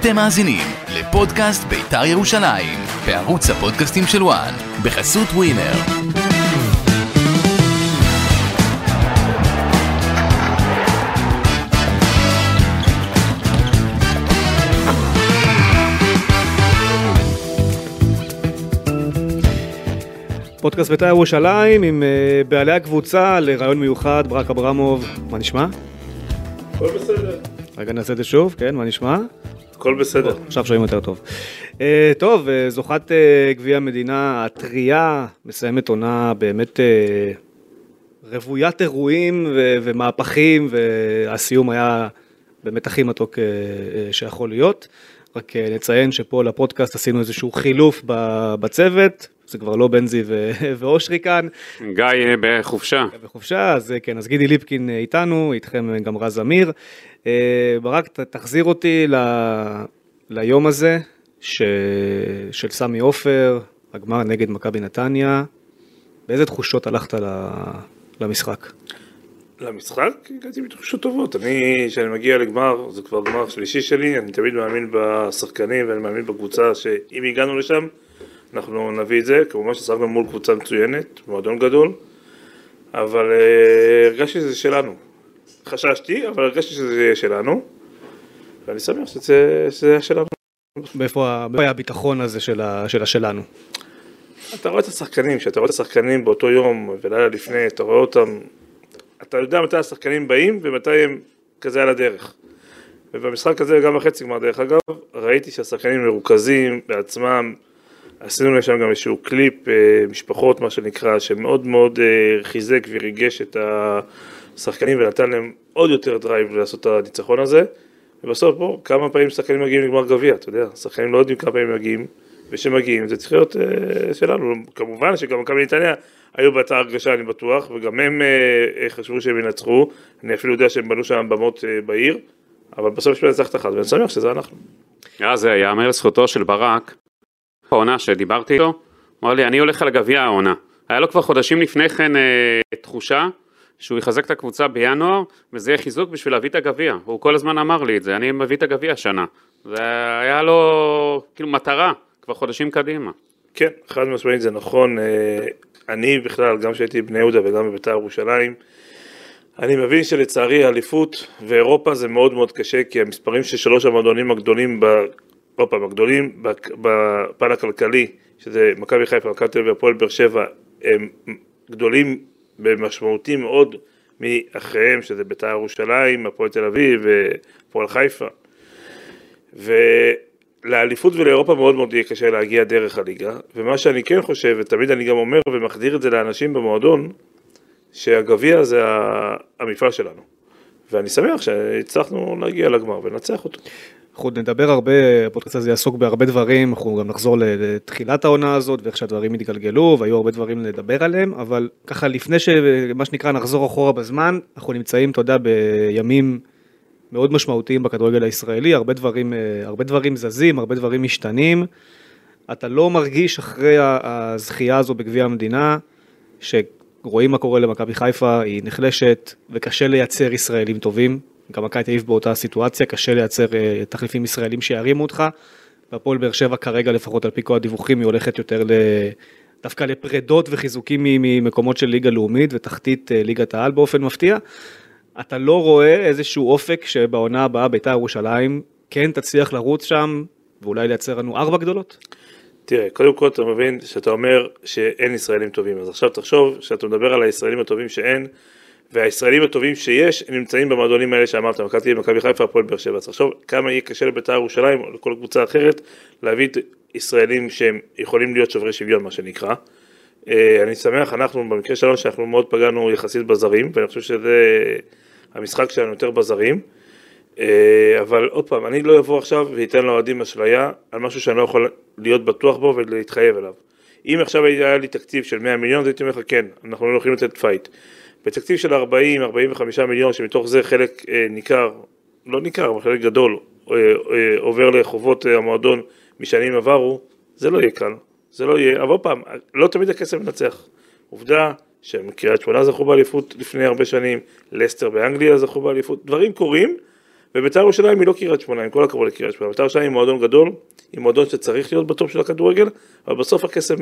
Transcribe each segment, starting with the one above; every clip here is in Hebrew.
אתם מאזינים לפודקאסט בית"ר ירושלים, בערוץ הפודקאסטים של וואן, בחסות ווינר. פודקאסט בית"ר ירושלים עם אה, בעלי הקבוצה לרעיון מיוחד, ברק אברמוב, מה נשמע? הכל בסדר. רגע נעשה את זה שוב, כן, מה נשמע? הכל בסדר. עכשיו שומעים יותר טוב. אה, טוב, אה, זוכת אה, גביע המדינה הטריה, מסיימת עונה באמת רוויית אירועים ומהפכים, והסיום היה באמת הכי מתוק שיכול להיות. רק אה, נציין שפה לפודקאסט עשינו איזשהו חילוף בצוות, זה כבר לא בנזי ו- ואושרי כאן. גיא אה, בחופשה. בחופשה, אז אה, כן, אז גידי ליפקין אה, איתנו, איתכם אה, גם רז אמיר. אה, ברק, תחזיר אותי ל... ליום הזה ש... של סמי עופר, הגמר נגד מכבי נתניה. באיזה תחושות הלכת ל... למשחק? למשחק הגעתי בתחושות טובות. אני, כשאני מגיע לגמר, זה כבר גמר שלישי שלי, אני תמיד מאמין בשחקנים ואני מאמין בקבוצה שאם הגענו לשם, אנחנו נביא את זה. כמובן ששחקנו מול קבוצה מצוינת, מועדון גדול, אבל uh, הרגשתי שזה שלנו. חששתי, אבל הרגשתי שזה יהיה שלנו, ואני שמח שזה, שזה היה שלנו. מאיפה היה הביטחון הזה של, ה... של השלנו? אתה רואה את השחקנים, כשאתה רואה את השחקנים באותו יום ולילה לפני, אתה רואה אותם, אתה יודע מתי השחקנים באים ומתי הם כזה על הדרך. ובמשחק הזה, גם בחצי גמר דרך אגב, ראיתי שהשחקנים מרוכזים בעצמם, עשינו להם שם גם איזשהו קליפ, אה, משפחות מה שנקרא, שמאוד מאוד אה, חיזק וריגש את השחקנים ונתן להם עוד יותר drive לעשות את הניצחון הזה. ובסוף פה, כמה פעמים שחקנים מגיעים לגמר גביע, אתה יודע, שחקנים לא יודעים כמה פעמים מגיעים, וכשמגיעים זה צריך להיות אה, שלנו. כמובן שגם מכבי נתניה היו באותה הרגשה, אני בטוח, וגם הם אה, אה, חשבו שהם ינצחו, אני אפילו יודע שהם בנו שם במות אה, בעיר, אבל בסוף יש מנצח את אחת, ואני שמח שזה אנחנו. אז יאמר לזכותו של ברק, העונה שדיברתי איתו, הוא אמר לי, אני הולך על הגביע העונה. היה לו כבר חודשים לפני כן תחושה שהוא יחזק את הקבוצה בינואר, וזה יהיה חיזוק בשביל להביא את הגביע. הוא כל הזמן אמר לי את זה, אני מביא את הגביע השנה. זה היה לו כאילו מטרה, כבר חודשים קדימה. כן, חד משמעית זה נכון. אה, אני בכלל, גם כשהייתי בבני יהודה וגם בבית"ר ירושלים, אני מבין שלצערי האליפות ואירופה זה מאוד מאוד קשה, כי המספרים של שלוש המועדונים הגדולים, ב... עוד פעם, הגדולים בפן הכלכלי, שזה מכבי חיפה, מכבי תל אביב והפועל באר שבע, הם גדולים במשמעותי מאוד מאחריהם, שזה בית"ר ירושלים, הפועל תל אביב והפועל חיפה. ולאליפות ולאירופה מאוד מאוד יהיה קשה להגיע דרך הליגה, ומה שאני כן חושב, ותמיד אני גם אומר ומחדיר את זה לאנשים במועדון, שהגביע זה המפעל שלנו. ואני שמח שהצלחנו להגיע לגמר ולנצח אותו. אנחנו עוד נדבר הרבה, הפודקאסט הזה יעסוק בהרבה דברים, אנחנו גם נחזור לתחילת העונה הזאת ואיך שהדברים התגלגלו והיו הרבה דברים לדבר עליהם, אבל ככה לפני שמה שנקרא נחזור אחורה בזמן, אנחנו נמצאים, אתה יודע, בימים מאוד משמעותיים בכדורגל הישראלי, הרבה דברים, אה, הרבה דברים זזים, הרבה דברים משתנים. אתה לא מרגיש אחרי הזכייה הזו בגביע המדינה, שרואים מה קורה למכבי חיפה, היא נחלשת וקשה לייצר ישראלים טובים. גם מכבי תל באותה סיטואציה, קשה לייצר אה, תחליפים ישראלים שירימו אותך. והפועל באר שבע כרגע, לפחות על פי כל הדיווחים, היא הולכת יותר ל... דווקא לפרדות וחיזוקים ממקומות של ליגה לאומית ותחתית אה, ליגת העל באופן מפתיע. אתה לא רואה איזשהו אופק שבעונה הבאה בית"ר ירושלים כן תצליח לרוץ שם ואולי לייצר לנו ארבע גדולות? תראה, קודם כל אתה מבין שאתה אומר שאין ישראלים טובים, אז עכשיו תחשוב שאתה מדבר על הישראלים הטובים שאין, והישראלים הטובים שיש, נמצאים במועדונים האלה שאמרת, מכבי חיפה, הפועל באר שבע. אז תחשוב כמה יהיה קשה לבית"ר ירושלים או לכל קבוצה אחרת להביא את ישראלים שהם יכולים להיות שוברי שוויון, מה שנקרא. אה, אני שמח, אנחנו במקרה שלנו שאנחנו מאוד פגענו יחסית בזרים, ואני חושב שזה המשחק שלנו יותר בזרים. אה, אבל עוד פעם, אני לא אבוא עכשיו ואתן לאוהדים אשליה על משהו שאני לא יכול להיות בטוח בו ולהתחייב אליו. אם עכשיו היה לי תקציב של 100 מיליון, אז הייתי אומר לך כן, אנחנו לא יכולים לתת fight. בתקציב של 40-45 מיליון, שמתוך זה חלק אה, ניכר, לא ניכר, אבל חלק גדול, אה, עובר לחובות המועדון משנים עברו, זה לא יהיה קל, זה לא יהיה, אבל עוד פעם, לא תמיד הכסף מנצח. עובדה שקריית שמונה זכו באליפות לפני הרבה שנים, לסטר באנגליה זכו באליפות, דברים קורים, ובית"ר ירושלים היא לא קריית שמונה, עם כל הכבוד לקריית שמונה, בית"ר ירושלים היא מועדון גדול, היא מועדון שצריך להיות בטופ של הכדורגל, אבל בסוף הכסף,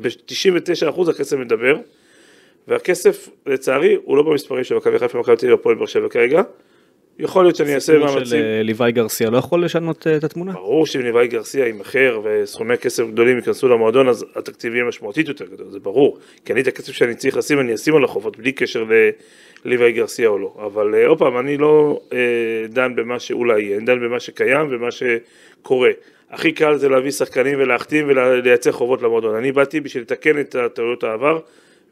ב-99% הכסף מדבר, והכסף לצערי הוא לא במספרים של מכבי חיפה, מכבי תל אביב והפועל באר שבע כרגע, יכול להיות שאני אעשה הסיפור של מאמצים. אה, ליוואי גרסיה לא יכול לשנות אה, את התמונה? ברור שאם ליוואי גרסיה יימכר וסכומי כסף גדולים ייכנסו למועדון אז התקציב יהיה משמעותית יותר גדול, זה ברור. כי אני את הכסף שאני צריך לשים אני אשים על החובות בלי קשר לליוואי גרסיה או לא. אבל אה, עוד פעם, אני לא אה, דן במה שאולי יהיה, אני דן במה שקיים ומה שקורה. הכי קל זה להביא שחקנים ולהחתים ולייצר חובות למועדון. אני באתי בשביל לתקן את טעויות העבר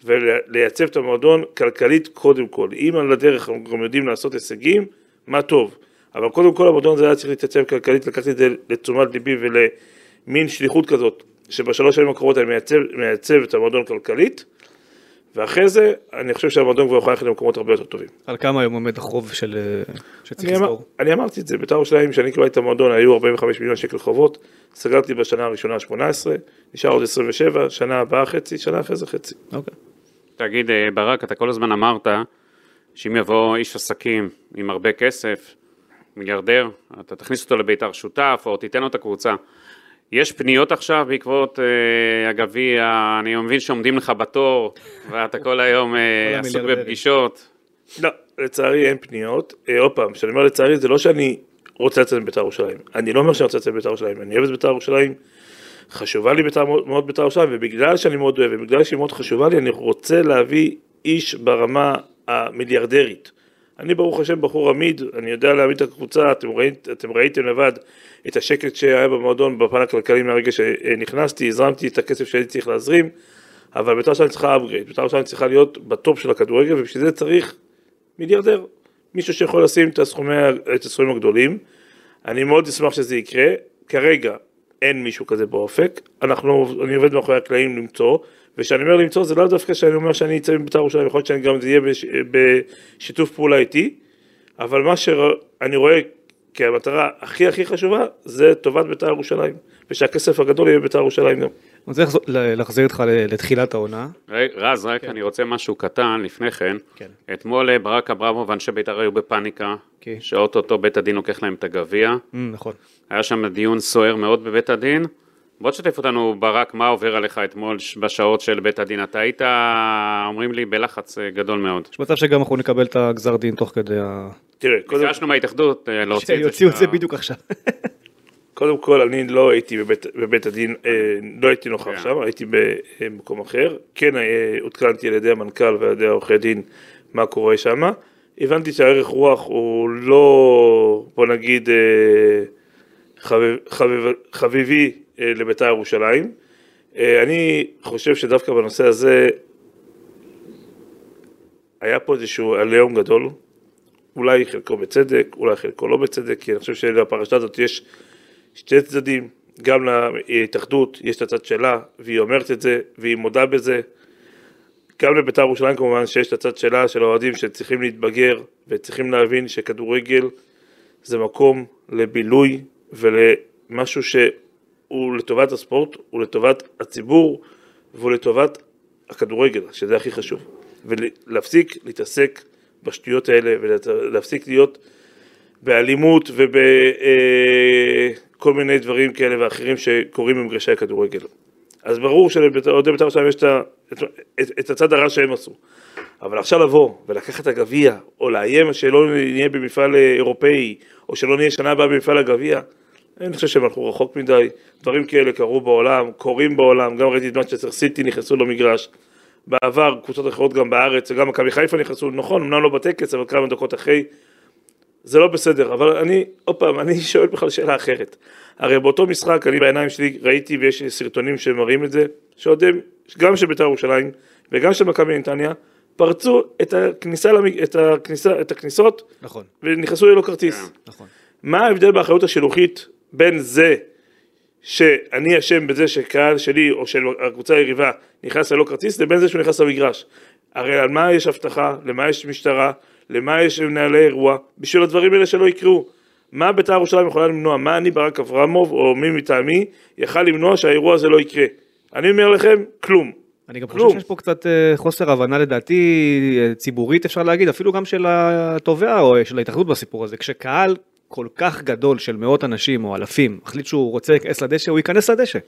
ולייצב את המועדון כלכלית קודם כל. אם על הדרך אנחנו גם יודעים לעשות הישגים, מה טוב. אבל קודם כל המועדון הזה היה צריך להתייצב כלכלית, לקחתי את זה לתשומת ליבי ולמין שליחות כזאת, שבשלוש שנים הקרובות אני מייצב, מייצב את המועדון כלכלית, ואחרי זה אני חושב שהמועדון כבר יכול ללכת למקומות הרבה יותר טובים. על כמה היום עומד החוב של... אה, שצריך אני, אמר, לסגור? אני אמרתי את זה, בית"ר ירושלים, כשאני קיבלתי את המועדון היו 45 מיליון שקל חובות, סגרתי בשנה הראשונה 18, נשאר עוד 27, שנה הבאה חצי, שנה אחרי זה חצי. אוקיי. תגיד, אה, ברק, אתה כל הזמן אמרת שאם יבוא איש עסקים עם הרבה כסף, מיליארדר, אתה תכניס אותו לבית"ר שותף, או תיתן לו את הקבוצה. יש פניות עכשיו בעקבות אה, הגביע, אני מבין שעומדים לך בתור, ואתה כל היום אה, עסוק. בפגישות. לא, לצערי אין פניות. אה, עוד פעם, כשאני אומר לצערי זה לא שאני רוצה לצאת מבית"ר ירושלים. אני לא אומר שאני רוצה לצאת מבית"ר ירושלים, אני אוהב את בית"ר ירושלים, חשובה לי בית"ר מאוד בית"ר ירושלים, ובגלל שאני מאוד אוהב, ובגלל שהיא מאוד חשובה לי, אני רוצה להביא איש ברמה המיליארדרית. אני ברוך השם בחור עמיד, אני יודע להעמיד את הקבוצה, אתם, ראית, אתם ראיתם לבד את השקט שהיה במועדון בפן הכלכלי מהרגע שנכנסתי, הזרמתי את הכסף שהייתי צריך להזרים, אבל בית"ר ירושלים צריכה upgrade, בית"ר ירושלים צריכה להיות בטופ של הכדורגל, ובשביל זה צריך מיליארדר, מישהו שיכול לשים את הסכומי, את הסכומים הגדולים. אני מאוד אשמח שזה יקרה, כרגע אין מישהו כזה באופק, אנחנו, אני עובד מאחורי הקלעים למצוא, וכשאני אומר למצוא זה לאו דווקא שאני אומר שאני אצא מבית"ר ירושלים, יכול להיות שאני גם זה יהיה בש, בשיתוף פעולה איתי, אבל מה שאני רואה כמטרה הכי הכי חשובה זה טובת בית"ר ירושלים, ושהכסף הגדול יהיה בבית"ר ירושלים גם. אני רוצה להחזיר אותך לתחילת העונה. רז, רק אני רוצה משהו קטן לפני כן. כן. אתמול אה, ברק אברמוב ואנשי בית"ר היו בפאניקה, כן. שאוטוטו בית הדין לוקח להם את הגביע. Mm, נכון. היה שם דיון סוער מאוד בבית הדין. בוא תשתף אותנו, ברק, מה עובר עליך אתמול בשעות של בית הדין. אתה היית, אומרים לי, בלחץ אה, גדול מאוד. יש מצב שגם אנחנו נקבל את הגזר דין תוך כדי ה... תראה, קודם, ביקשנו מההתאחדות אה, להוציא את זה. שיוציאו את זה בדיוק עכשיו. קודם כל אני לא הייתי בבית, בבית הדין, אה, לא הייתי נוכח כן. שם, הייתי במקום אחר, כן עודכנתי על ידי המנכ"ל ועל ידי העורכי דין מה קורה שם, הבנתי שהערך רוח הוא לא, בוא נגיד, חביב, חביב, חביבי לבית"ר ירושלים, אה, אני חושב שדווקא בנושא הזה היה פה איזשהו עליהום גדול, אולי חלקו בצדק, אולי חלקו לא בצדק, כי אני חושב שלפרשה הזאת יש שתי צדדים, גם להתאחדות יש את הצד שלה, והיא אומרת את זה, והיא מודה בזה. גם לבית"ר ירושלים כמובן שיש את הצד שלה, של האוהדים שצריכים להתבגר, וצריכים להבין שכדורגל זה מקום לבילוי ולמשהו שהוא לטובת הספורט, הוא לטובת הציבור, והוא לטובת הכדורגל, שזה הכי חשוב. ולהפסיק להתעסק בשטויות האלה, ולהפסיק להיות באלימות ובכל מיני דברים כאלה ואחרים שקורים במגרשי הכדורגל. אז ברור שלאוהדי בית"ר ירושלים יש את, את, את, את הצד הרע שהם עשו. אבל עכשיו לבוא ולקחת את הגביע, או לאיים שלא נהיה במפעל אה, אירופאי, או שלא נהיה שנה הבאה במפעל הגביע, אני חושב שהם הלכו רחוק מדי. דברים כאלה קרו בעולם, קורים בעולם, גם ראיתי את מנצ'סטר סיטי נכנסו למגרש. בעבר קבוצות אחרות גם בארץ, וגם מכבי חיפה נכנסו, נכון, אמנם לא בטקס, אבל כמה דקות אחרי. זה לא בסדר, אבל אני, עוד פעם, אני שואל בכלל שאלה אחרת. הרי באותו משחק, אני בעיניים שלי ראיתי, ויש סרטונים שמראים את זה, שאוהדים, גם של בית"ר ירושלים וגם של מכבי נתניה, פרצו את, הכניסה למג... את, הכניסה, את הכניסות נכון, ונכנסו ללא כרטיס. נכון. מה ההבדל באחריות השילוחית בין זה שאני אשם בזה שקהל שלי או של הקבוצה היריבה נכנס ללא כרטיס לבין זה שהוא נכנס למגרש? הרי על מה יש אבטחה, למה יש משטרה, למה יש מנהלי אירוע, בשביל הדברים האלה שלא יקרו. מה בית"ר ירושלים יכולה למנוע? מה אני ברק אברמוב או מי מטעמי יכל למנוע שהאירוע הזה לא יקרה? אני אומר לכם, כלום. אני גם כלום. חושב שיש פה קצת אה, חוסר הבנה לדעתי אה, ציבורית אפשר להגיד, אפילו גם של התובע או של ההתאחדות בסיפור הזה, כשקהל כל כך גדול של מאות אנשים או אלפים מחליט שהוא רוצה להיכנס לדשא, הוא ייכנס לדשא.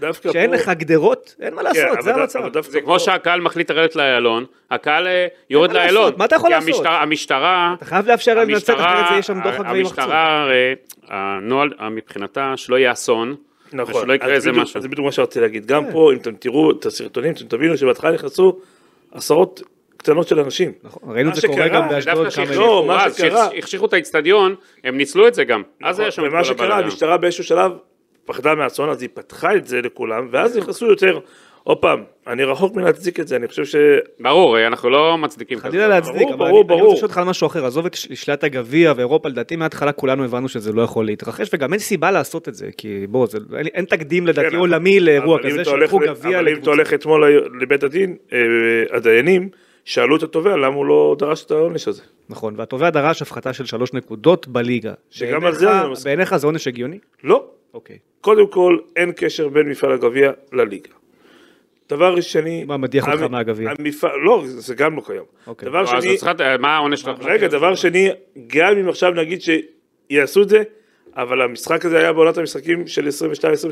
דווקא כשאין פה- לך גדרות, אין מה כן, לעשות, אבל זה המצב. זה פה- כמו שהקהל מחליט לרדת לאיילון, הקהל אה, יורד? לאיילון. מה אתה יכול לעשות? המשטרה, המשטרה, אתה חייב לאפשר להם לצאת, אחרת זה יהיה שם דוחק וימחצו. המשטרה, הרי, הנוהל אה, מבחינתה שלא יהיה אסון, נכון, ושלא יקרה אז איזה משהו. זה בדיוק מה שרציתי להגיד, גם כן. פה אם אתם תראו את הסרטונים, אתם תבינו שבהתחלה נכנסו עשרות קטנות של אנשים. נכון, ראינו את זה קורה גם באשדוד כמה לא, מה אז שקרה- שהחשיכו את האיצטדיון, הם ניצלו את זה גם. אז היה שם את נכון, ומה כל שקרה. המשטרה באיזשהו שלב פחדה מהאסון, אז היא פתחה את זה לכולם, ואז נכנסו יותר, עוד פעם, אני רחוק מלהצדיק את זה, אני חושב ש... ברור, אנחנו לא מצדיקים כזה. חלילה להצדיק, ברור, אבל ברור, אני-. רוצה לשאול אותך על משהו אחר, עזוב את שלילת הגביע ואירופה, לדעתי מההתחלה כולנו הבנו שזה לא יכול להתרחש, וגם אין סיבה לעשות את זה, כי בוא, זה- אין- אין תקדים לדעתי כן, עולמי לאירוע כזה, שלקחו גביע אבל אם אתה. הולך אתמול לבית הדין, אה, הדיינים, שאלו את התובע למה הוא לא דרש את העונש הזה. נכון, והתובע דרש הפחתה של שלוש נקודות בליגה. שגם על זה אני לא מסכים. בעיניך זה עונש הגיוני? לא, אוקיי. קודם כל, אין קשר בין מפעל הגביע לליגה. דבר שני... מה מדיח אותך מהגביע? לא, זה גם לא קיים. אוקיי. דבר אז שני, מה העונש שלך? רגע, דבר שני, גם אם עכשיו נגיד שיעשו את זה, אבל המשחק הזה היה בעונת המשחקים של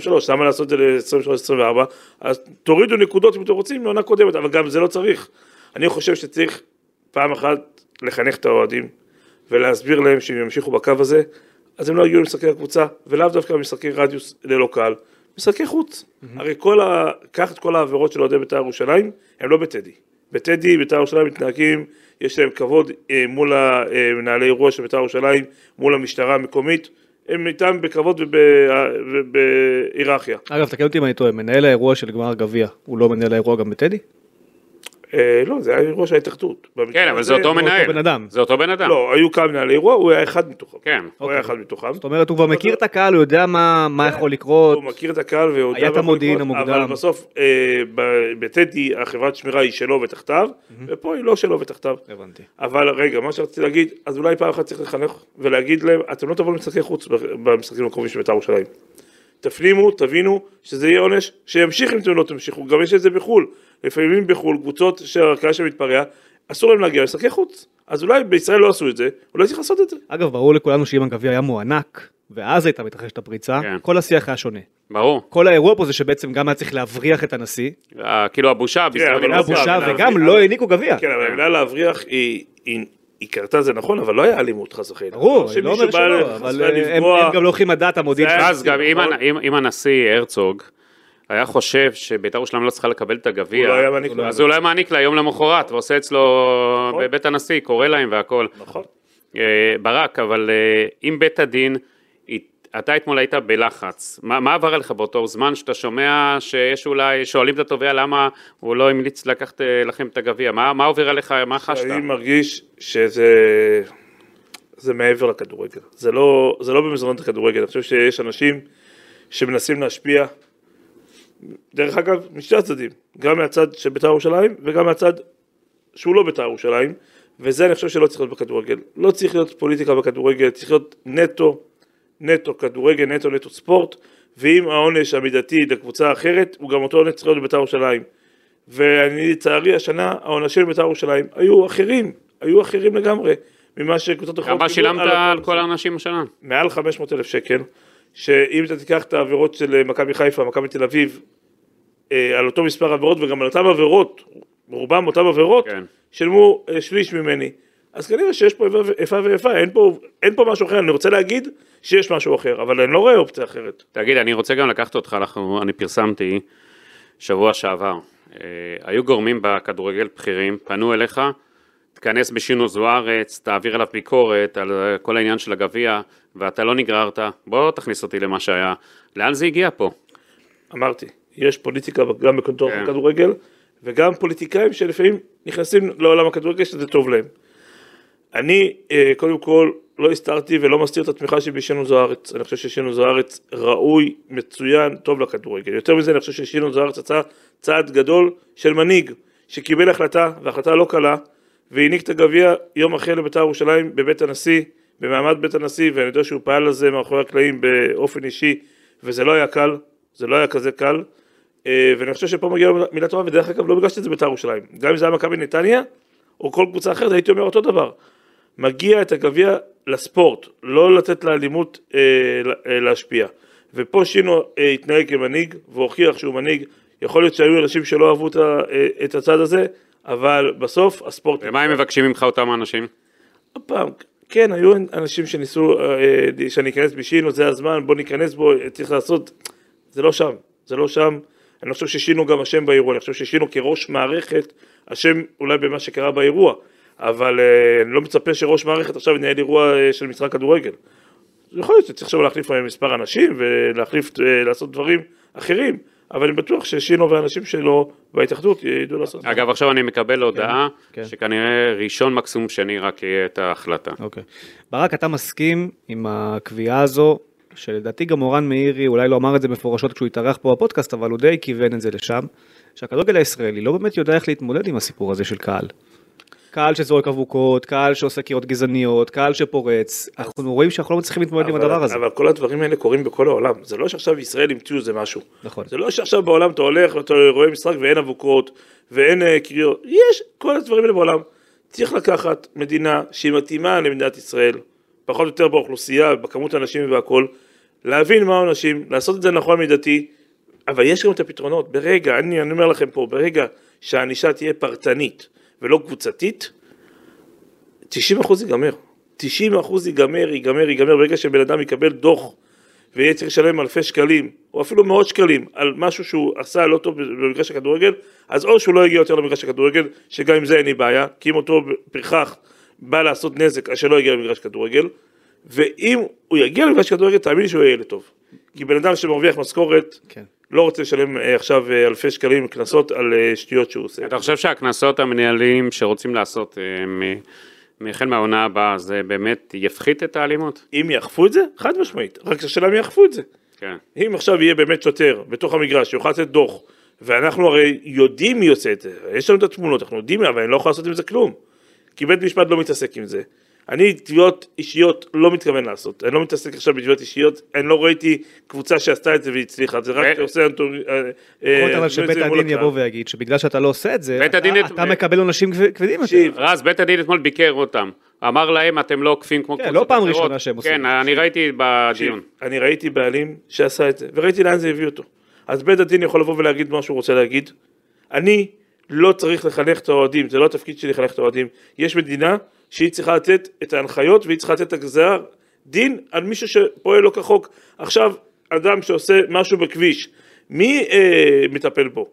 22-23, למה לעשות את זה ל-23-24? אז תורידו נקודות אם אתם רוצים מעונה קודמת, אבל גם זה לא צריך. אני חושב שצריך פעם אחת לחנך את האוהדים ולהסביר להם שאם ימשיכו בקו הזה, אז הם לא יגיעו למשחקי הקבוצה, ולאו דווקא משחקי רדיוס ללא קהל, משחקי חוץ. הרי כל ה... קח את כל העבירות של אוהדי בית"ר ירושלים, הם לא בטדי. בטדי, בית"ר ירושלים מתנהגים, יש להם כבוד אה, מול המנהלי אירוע של בית"ר ירושלים, מול המשטרה המקומית, הם איתם בכבוד ובהיררכיה. אגב, תקן אותי אם אני טועה, מנהל האירוע של גמר הגביע, הוא לא מנהל האירוע גם בטדי? אה, לא, זה היה אירוע של ההתאחדות. כן, אבל זה אותו אותו מנהל. בן אדם. זה אותו בן אדם. לא, היו כמה מנהלי אירוע, הוא היה אחד מתוכם. כן. הוא היה אחד מתוכם. זאת אומרת, הוא כבר מכיר את הקהל, הוא יודע מה מה יכול לקרות. הוא מכיר את הקהל והוא היה את מה יכול המודיעין לקרות, המוקדם. אבל בסוף אה, ב- בטדי החברת שמירה היא שלו ותחתיו, ופה היא לא שלו ותחתיו. הבנתי. אבל רגע, מה שרציתי להגיד, אז אולי פעם אחת צריך לחנך ולהגיד להם, אתם לא תבואו למשחקי חוץ במשחקים הקרובים של בית"ר ירושלים. תפנימו, תבינו, שזה יהיה עונש שימשיך אם אתם לא תמשיכו, גם יש את זה בחו"ל. לפעמים בחו"ל, קבוצות שהקהל שם מתפרע, אסור להם להגיע למשחקי חוץ. אז אולי בישראל לא עשו את זה, אולי צריך לעשות את זה. אגב, ברור לכולנו שאם הגביע היה מוענק, ואז הייתה מתרחשת הפריצה, כן. כל השיח היה שונה. ברור. כל האירוע פה זה שבעצם גם היה צריך להבריח את הנשיא, אה, כאילו הבושה, היא לא היה לא בושה, בושה אבל וגם להבריח- לא העניקו גביע. כן, אבל המילה להבריח היא... היא- קרתה זה נכון, אבל לא היה אלימות חס וחלילה. ברור, אני לא אומר שלא, אבל הם גם לא הולכים לדעת המודיעין. אז גם נכון. אם הנשיא הרצוג היה חושב שבית"ר ירושלים לא צריכה לקבל את הגביע, הוא לא היה מעניק לו. אז הוא לא היה מעניק לה יום למחרת, ועושה אצלו נכון. בבית הנשיא, קורא להם והכל. נכון. אה, ברק, אבל אה, אם בית הדין, אתה אתמול היית בלחץ, מה, מה עבר עליך באותו זמן שאתה שומע שיש אולי, שואלים את התובע למה הוא לא המליץ לקחת אה, לכם את הגביע, מה, מה עובר עליך, מה חשת? אני מרגיש שזה זה מעבר לכדורגל. זה לא, זה לא במסדרונות הכדורגל. אני חושב שיש אנשים שמנסים להשפיע, דרך אגב, משתי הצדדים. גם מהצד של בית"ר ירושלים וגם מהצד שהוא לא בית"ר ירושלים. וזה אני חושב שלא צריך להיות בכדורגל. לא צריך להיות פוליטיקה בכדורגל, צריך להיות נטו, נטו כדורגל, נטו נטו ספורט. ואם העונש המידתי לקבוצה אחרת, הוא גם אותו עונש צריך להיות בבית"ר ירושלים. ואני לצערי השנה העונשים בבית"ר ירושלים היו אחרים, היו אחרים לגמרי ממה שקבוצות אחרות כמה שילמת על כל. האנשים השנה? מעל 500 אלף שקל, שאם אתה תיקח את העבירות של אה, מכבי חיפה, מכבי תל אביב, אה, על אותו מספר עבירות וגם על אותן עבירות, רובם אותן עבירות, כן. שילמו אה, שליש ממני. אז כנראה שיש פה איפה ואיפה, אין פה, אין פה משהו אחר, אני רוצה להגיד שיש משהו אחר, אבל אני לא רואה אופציה אחרת. תגיד, אני רוצה גם לקחת אותך, אנחנו, אני פרסמתי שבוע שעבר. אה, היו גורמים בכדורגל בכירים, פנו אליך, תיכנס בשינו זוארץ, תעביר עליו ביקורת על כל העניין של הגביע, ואתה לא נגררת, בוא תכניס אותי למה שהיה. לאן זה הגיע פה? אמרתי, יש פוליטיקה גם בכדור- כן. בכדורגל, וגם פוליטיקאים שלפעמים נכנסים לעולם הכדורגל שזה טוב להם. אני, אה, קודם כל, לא הסתרתי ולא מסתיר את התמיכה שלי בשינו זוארץ. אני חושב ששינו זוארץ ראוי, מצוין, טוב לכדורגל. יותר מזה, אני חושב ששינו זוארץ עשה צעד גדול של מנהיג, שקיבל החלטה, והחלטה לא קלה, והעניק את הגביע יום אחרי לבית"ר ירושלים בבית הנשיא, במעמד בית הנשיא, ואני יודע שהוא פעל על זה מאחורי הקלעים באופן אישי, וזה לא היה קל, זה לא היה כזה קל. אה, ואני חושב שפה מגיעה מילה טובה, ודרך אגב לא בגלל שזה בית"ר ירושלים. גם אם זה היה מכבי נתניה, או כל קבוצה אחרת, הייתי אומר אותו דבר. מגיע את הגביע לספורט, לא לתת לאלימות אה, אה, להשפיע. ופה שינו אה, התנהג כמנהיג והוכיח שהוא מנהיג. יכול להיות שהיו אנשים שלא אהבו את, ה, אה, את הצד הזה, אבל בסוף הספורט... ומה הם מבקשים ממך אותם האנשים? עוד פעם, כן, היו אנשים שניסו אה, אה, שאני אכנס בשינו, זה הזמן, בוא ניכנס בו, צריך לעשות, זה לא שם, זה לא שם. אני לא חושב ששינו גם אשם באירוע, אני חושב ששינו כראש מערכת אשם אולי במה שקרה באירוע, אבל אה, אני לא מצפה שראש מערכת עכשיו ינהל אירוע של משחק כדורגל. יכול להיות שצריך עכשיו להחליף מספר אנשים ולהחליף, לעשות דברים אחרים, אבל אני בטוח ששינו והאנשים שלו בהתאחדות ידעו לעשות. אגב, עכשיו אני מקבל הודעה כן. שכנראה ראשון מקסימום שני רק יהיה את ההחלטה. אוקיי. ברק, אתה מסכים עם הקביעה הזו, שלדעתי גם אורן מאירי, אולי לא אמר את זה מפורשות כשהוא התארח פה בפודקאסט, אבל הוא די כיוון את זה לשם, שהכדורגל הישראלי לא באמת יודע איך להתמודד עם הסיפור הזה של קהל. קהל שזורק אבוקות, קהל שעושה קריאות גזעניות, קהל שפורץ, אנחנו רואים שאנחנו לא מצליחים להתמודד עם הדבר הזה. אבל כל הדברים האלה קורים בכל העולם, זה לא שעכשיו ישראל המציאו איזה משהו. נכון. זה לא שעכשיו בעולם אתה הולך ואתה רואה משחק ואין אבוקות ואין אה, קריאות, יש כל הדברים האלה בעולם. צריך לקחת מדינה שהיא מתאימה למדינת ישראל, פחות או יותר באוכלוסייה, בכמות האנשים והכל, להבין מה האנשים, לעשות את זה נכון מידתי, אבל יש גם את הפתרונות. ברגע, אני, אני אומר לכם פה, ברגע שהענישה תהיה פרטנית ולא קבוצתית, 90 אחוז ייגמר. 90 אחוז ייגמר, ייגמר, ייגמר, ברגע שבן אדם יקבל דוח ויהיה צריך לשלם אלפי שקלים, או אפילו מאות שקלים, על משהו שהוא עשה לא טוב במגרש הכדורגל, אז או שהוא לא יגיע יותר למגרש הכדורגל, שגם עם זה אין לי בעיה, כי אם אותו פרחח בא לעשות נזק, אז שלא יגיע למגרש כדורגל, ואם הוא יגיע למגרש כדורגל, תאמין לי שהוא יהיה ילד טוב. כי בן אדם שמרוויח משכורת, כן. לא רוצה לשלם אה, עכשיו אה, אלפי שקלים קנסות על אה, שטויות שהוא עושה. אתה חושב שהקנסות המנהליים שרוצים לעשות מהחל מהעונה הבאה, זה באמת יפחית את האלימות? אם יאכפו את זה, חד משמעית, רק השאלה אם יאכפו את זה. כן. אם עכשיו יהיה באמת שוטר בתוך המגרש שיוכל לתת דוח, ואנחנו הרי יודעים מי עושה את זה, יש לנו את התמונות, אנחנו יודעים, אבל אני לא יכול לעשות עם זה כלום. כי בית משפט לא מתעסק עם זה. אני תביעות אישיות לא מתכוון לעשות, אני לא מתעסק עכשיו בתביעות אישיות, אני לא ראיתי קבוצה שעשתה את זה והצליחה, זה רק עושה אנטומי... יכול אבל שבית הדין יבוא ויגיד שבגלל שאתה לא עושה את זה, בית אתה- הדין את- אתה מקבל עונשים כבד- כבדים יותר. רז, בית הדין אתמול ביקר אותם. אמר להם, אתם לא עוקפים כמו כן, קבוצות לא פעם אחרות." ראשונה שהם עושים כן. אני ראיתי בדיון. אני ראיתי בעלים שעשה את זה, וראיתי לאן זה הביא אותו. אז בית הדין יכול לבוא ולהגיד מה שהוא רוצה להגיד. אני לא צריך לחנך את האוהדים, זה לא התפקיד שלי לחנך את האוהדים. יש מדינה שהיא צריכה לתת את ההנחיות והיא צריכה לתת את הגזר דין על מישהו שפועל לא כחוק. עכשיו, אדם שעושה משהו בכביש, מי אה, מטפל בו?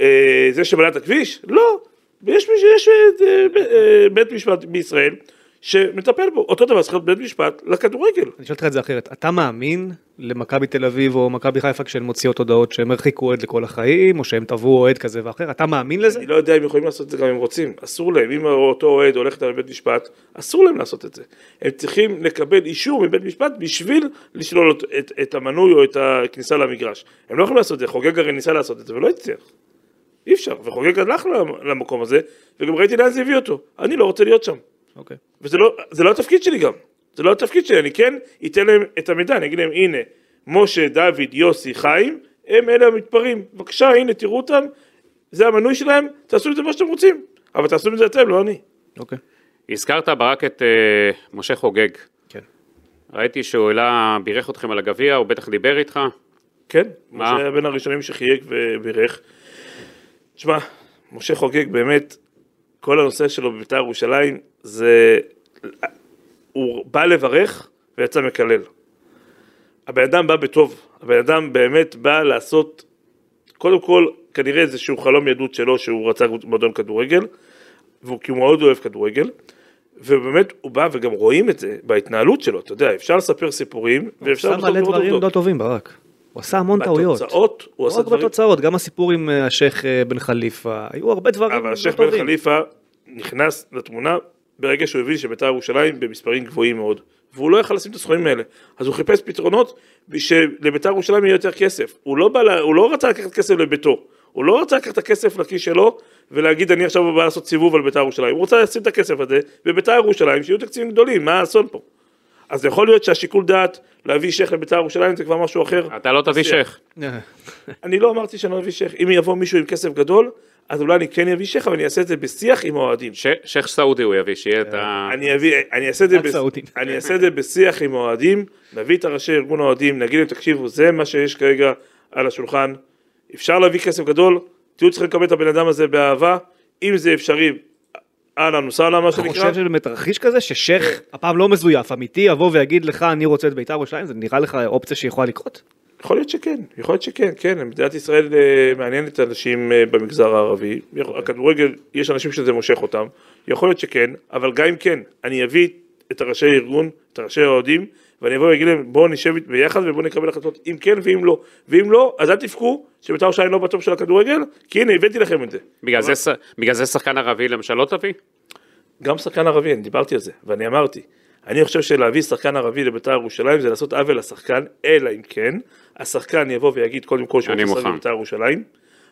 אה, זה שבנה את הכביש? לא. יש, שיש אה, אה, בית משפט בישראל שמטפל בו. אותו דבר צריך להיות בית משפט לכדורגל. אני אשאל אותך את זה אחרת, אתה מאמין למכבי תל אביב או מכבי חיפה כשהן מוציאות הודעות שהם הרחיקו אוהד לכל החיים, או שהם תבעו אוהד כזה ואחר, אתה מאמין לזה? אני לא יודע אם יכולים לעשות את זה גם אם רוצים, אסור להם, אם אותו אוהד הולך איתם לבית משפט, אסור להם לעשות את זה. הם צריכים לקבל אישור מבית משפט בשביל לשלול את, את, את המנוי או את הכניסה למגרש. הם לא יכולים לעשות את זה, חוגג הרי ניסה לעשות את זה ולא הצליח. אי אפשר, וחוגג הלך למ- למקום הזה, וגם ראיתי לאן זה הביא אותו. אני לא רוצה להיות שם. אוקיי. וזה לא, זה לא התפקיד שלי גם, זה לא התפקיד שלי, אני כן אתן להם את המידע, אני אגיד להם הנה, משה, דוד, יוסי, חיים, הם אלה המתפרעים, בבקשה הנה תראו אותם, זה המנוי שלהם, תעשו עם זה מה שאתם רוצים, אבל תעשו עם זה אתם, לא אני. אוקיי. הזכרת ברק את אה, משה חוגג. כן. ראיתי שהוא העלה, בירך אתכם על הגביע, הוא בטח דיבר איתך. כן, מה? משה היה בין הראשונים שחייג ובירך. תשמע, משה חוגג באמת, כל הנושא שלו בבית"ר ירושלים זה, הוא בא לברך ויצא מקלל. הבן אדם בא בטוב, הבן אדם באמת בא לעשות, קודם כל, כנראה איזשהו חלום ילדות שלו שהוא רצה מועדון כדורגל, כי הוא מאוד אוהב כדורגל, ובאמת הוא בא וגם רואים את זה בהתנהלות שלו, אתה יודע, אפשר לספר סיפורים, ואפשר מלא לראות דברים. לא טובים ברק. הוא עשה המון טעויות. בתוצאות הוא לא עשה רק דברים, בתוצאות, גם הסיפור עם אה, השייח אה, בן חליפה, היו הרבה דברים אבל לא השייח בן. חליפה נכנס לתמונה ברגע שהוא הבין שבית"ר ירושלים במספרים גבוהים מאוד, והוא לא יכל לשים את הסכומים האלה, אז הוא חיפש פתרונות שלבית"ר ירושלים יהיה יותר כסף, הוא לא, בא, הוא לא רצה לקחת כסף לביתו, הוא לא רצה לקחת את הכסף לכיס שלו ולהגיד אני עכשיו בא לעשות סיבוב על בית"ר ירושלים, הוא רוצה לשים את הכסף הזה בבית"ר ירושלים שיהיו תקציבים גדולים, מה האסון פה? אז יכול להיות שהשיקול דעת להביא שייח לבית"ר ירושלים זה כבר משהו אחר. אתה לא תביא שייח. אני לא אמרתי שאני לא אביא שייח, אם יבוא מישהו עם כסף גדול, אז אולי אני כן אביא שייח, אבל אני אעשה את זה בשיח עם האוהדים. ש- שייח סעודי הוא יביא, שיהיה את ה... בס- סעודים. אני אעשה את זה בשיח עם האוהדים, נביא את הראשי ארגון האוהדים, נגיד להם תקשיבו, זה מה שיש כרגע על השולחן, אפשר להביא כסף גדול, תהיו צריכים לקבל את הבן אדם הזה באהבה, אם זה אפשרי, אהלן וסהלן מה אתה שנקרא, חושב שבאמת תרחיש כזה ששייח, הפעם לא מזויף, אמיתי, יבוא ויגיד לך אני רוצה את בית"ר ירושלים, זה נראה לך אופציה שיכולה לקרות? יכול להיות שכן, יכול להיות שכן, כן, מדינת ישראל אה, מעניינת אנשים אה, במגזר הערבי, הכדורגל, יש אנשים שזה מושך אותם, יכול להיות שכן, אבל גם אם כן, אני אביא את הראשי הארגון, את הראשי האוהדים, ואני אבוא ואגיד להם בואו נשב ביחד ובואו נקבל החלטות אם כן ואם לא, ואם לא, אז אל תבכו שבית"ר ירושלים לא בטופ של הכדורגל, כי הנה הבאתי לכם את זה. בגלל זה ש- בגלל זה שחקן ערבי למשל לא תביא? גם שחקן ערבי, אני דיברתי על זה, ואני אמרתי, אני חושב שלהביא שחקן ערבי לבית"ר ירושלים זה לעשות עוול לשחקן, אלא אם כן, השחקן יבוא ויגיד קודם כל שהוא רוצה לשחק. בבית"ר ירושלים,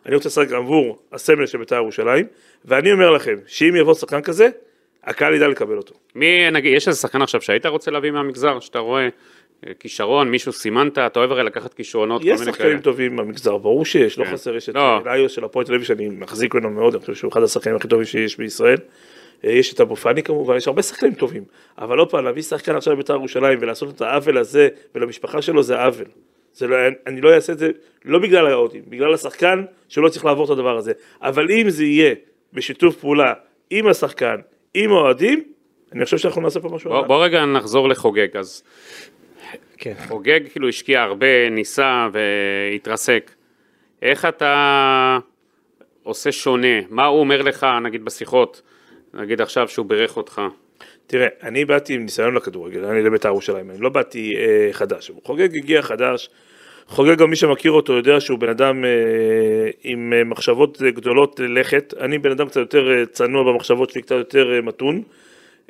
אני רוצה לשחק עבור הסמל של בית"ר ירושלים, ואני אומר לכם, שאם יבוא שחקן כזה, הקהל ידע לקבל אותו. מי, נגיד, יש איזה שחקן עכשיו שהיית רוצה להביא מהמגזר, שאתה רואה אה, כישרון, מישהו סימנת, אתה אוהב הרי לקחת כישרונות, יש שחקנים. טובים במגזר, ברור שיש, לא כן. חסר, יש את לא. ליוס של הפועל תל אביב שאני מחזיק ממנו מאוד, אני חושב שהוא אחד השחקנים הכי טובים שיש בישראל. אה, יש את אבו פאני כמובן, יש הרבה שחקנים טובים, אבל עוד פעם, להביא שחקן עכשיו לבית"ר ירושלים ולעשות את העוול הזה ולמשפחה שלו זה עוול. זה לא, אני לא אעשה את זה, לא בגלל האוהדים, בגלל השחקן שלא צריך לעבור את הדבר הזה. אבל אם זה יהיה בשיתוף פעולה עם השחקן, עם האוהדים, אני חושב שאנחנו נעשה פה משהו. בוא, בוא רגע נחזור לחוגג, אז כן. חוגג כאילו השקיע הרבה, ניסה והתרסק. איך אתה עושה שונה? מה הוא אומר לך, נגיד בשיחות, נגיד עכשיו שהוא בירך אותך? תראה, אני באתי עם ניסיון לכדורגל, אני לבית"ר ירושלים, אני לא באתי אה, חדש. חוגג הגיע חדש, חוגג גם מי שמכיר אותו יודע שהוא בן אדם אה, עם אה, מחשבות גדולות לכת, אני בן אדם קצת יותר אה, צנוע במחשבות שלי, קצת יותר מתון.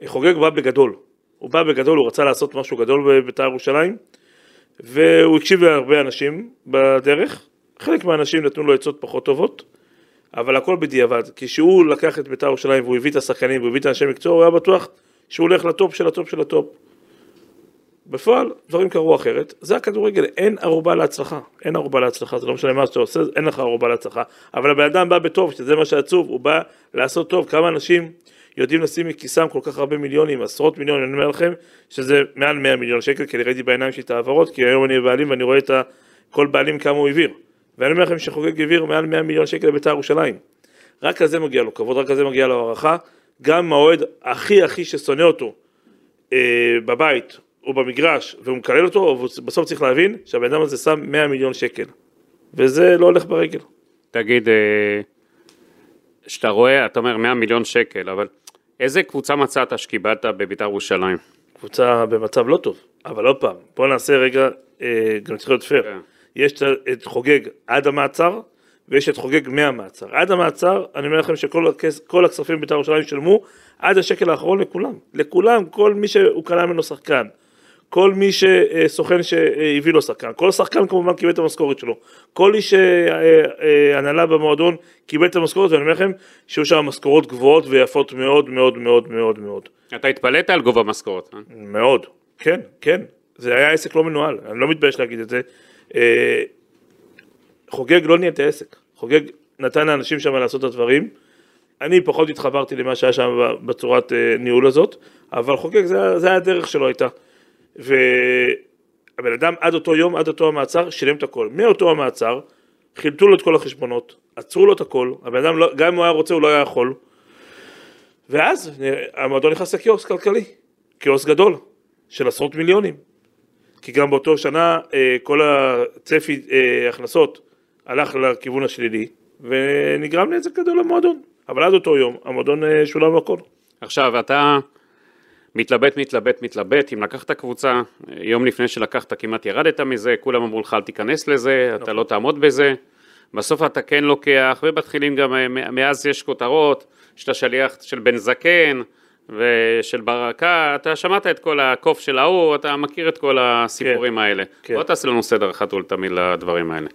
חוגג בא בגדול, הוא בא בגדול, הוא רצה לעשות משהו גדול בבית"ר ירושלים, והוא הקשיב להרבה אנשים בדרך, חלק מהאנשים נתנו לו עצות פחות טובות, אבל הכל בדיעבד, כי כשהוא לקח את בית"ר ירושלים והוא הביא את השחקנים והוא הביא את האנשי מקצוע, הוא היה בטוח שהוא הולך ל top של ה top של ה top. בפועל, דברים קרו אחרת, זה הכדורגל, אין ערובה להצלחה, אין ערובה להצלחה, זה לא משנה מה שאתה עושה, אין לך ערובה להצלחה, אבל הבן אדם בא בטוב, שזה מה שעצוב, הוא בא לעשות טוב, כמה אנשים יודעים לשים מכיסם כל כך הרבה מיליונים, עשרות מיליונים, אני אומר לכם שזה מעל 100 מיליון שקל, כי אני ראיתי בעיניים שלי את ההעברות, כי היום אני בעלים ואני רואה את. כל בעלים כמה הוא העביר, ואני אומר לכם שחוגג העביר מעל 100 מיליון שקל לבית"ר ירושלים, רק על זה מגיע לו כבוד, רק על זה מגיע לו הערכה, גם האוהד הכי הכי ששונא אותו אה, בבית או במגרש והוא מקלל אותו, בסוף צריך להבין שהבן אדם הזה שם 100 מיליון שקל וזה לא הולך ברגל. תגיד, אה, שאתה רואה, אתה אומר 100 מיליון שקל, אבל איזה קבוצה מצאת שקיבלת בבית"ר ירושלים? קבוצה במצב לא טוב, אבל עוד פעם, בוא נעשה רגע, אה, גם צריך להיות פייר. כן. יש את- חוגג עד המעצר ויש את חוגג מהמעצר. עד המעצר, אני אומר לכם שכל הכס, כל הכספים בבית"ר ירושלים שילמו עד השקל האחרון לכולם. לכולם, כל מי שהוא קנה ממנו שחקן. כל מי שסוכן שהביא לו שחקן, כל שחקן כמובן קיבל את המשכורת שלו, כל איש אה, אה, הנהלה במועדון קיבל את המשכורת ואני אומר לכם שהיו שם משכורות גבוהות ויפות מאוד מאוד מאוד מאוד מאוד. אתה התפלאת על גובה משכורת, אה? מאוד, כן, כן, זה היה עסק לא מנוהל, אני לא מתבייש להגיד את זה. אה, חוגג לא ניהל את העסק, חוגג נתן לאנשים שם לעשות את הדברים. אני פחות התחברתי למה שהיה שם בצורת ניהול הזאת, אבל חוגג זה, זה היה הדרך שלו הייתה. והבן אדם עד אותו יום, עד אותו המעצר, שילם את הכל. מאותו המעצר, חילטו לו את כל החשבונות, עצרו לו את הכל, הבן אדם, לא, גם אם הוא היה רוצה, הוא לא היה יכול. ואז המועדון נכנס לקיוסק כלכלי, קיוסק גדול, של עשרות מיליונים. כי גם באותו שנה אה, כל הצפי אה, הכנסות הלך לכיוון השלילי, ונגרם נזק גדול למועדון. אבל עד אותו יום, המועדון אה, שולם הכל. עכשיו, אתה מתלבט, מתלבט, מתלבט, אם לקחת קבוצה, יום לפני שלקחת כמעט ירדת מזה, כולם אמרו לך אל תיכנס לזה, אתה לא תעמוד בזה, בסוף אתה כן לוקח, ומתחילים גם, אה, מאז יש כותרות, שאתה שליח של בן זקן ושל ברקה, אתה שמעת את כל הקוף של ההוא, אתה מכיר את כל הסיפורים כן, האלה. כן. בוא תעשה לנו סדר אחת ולתמיד לדברים האלה.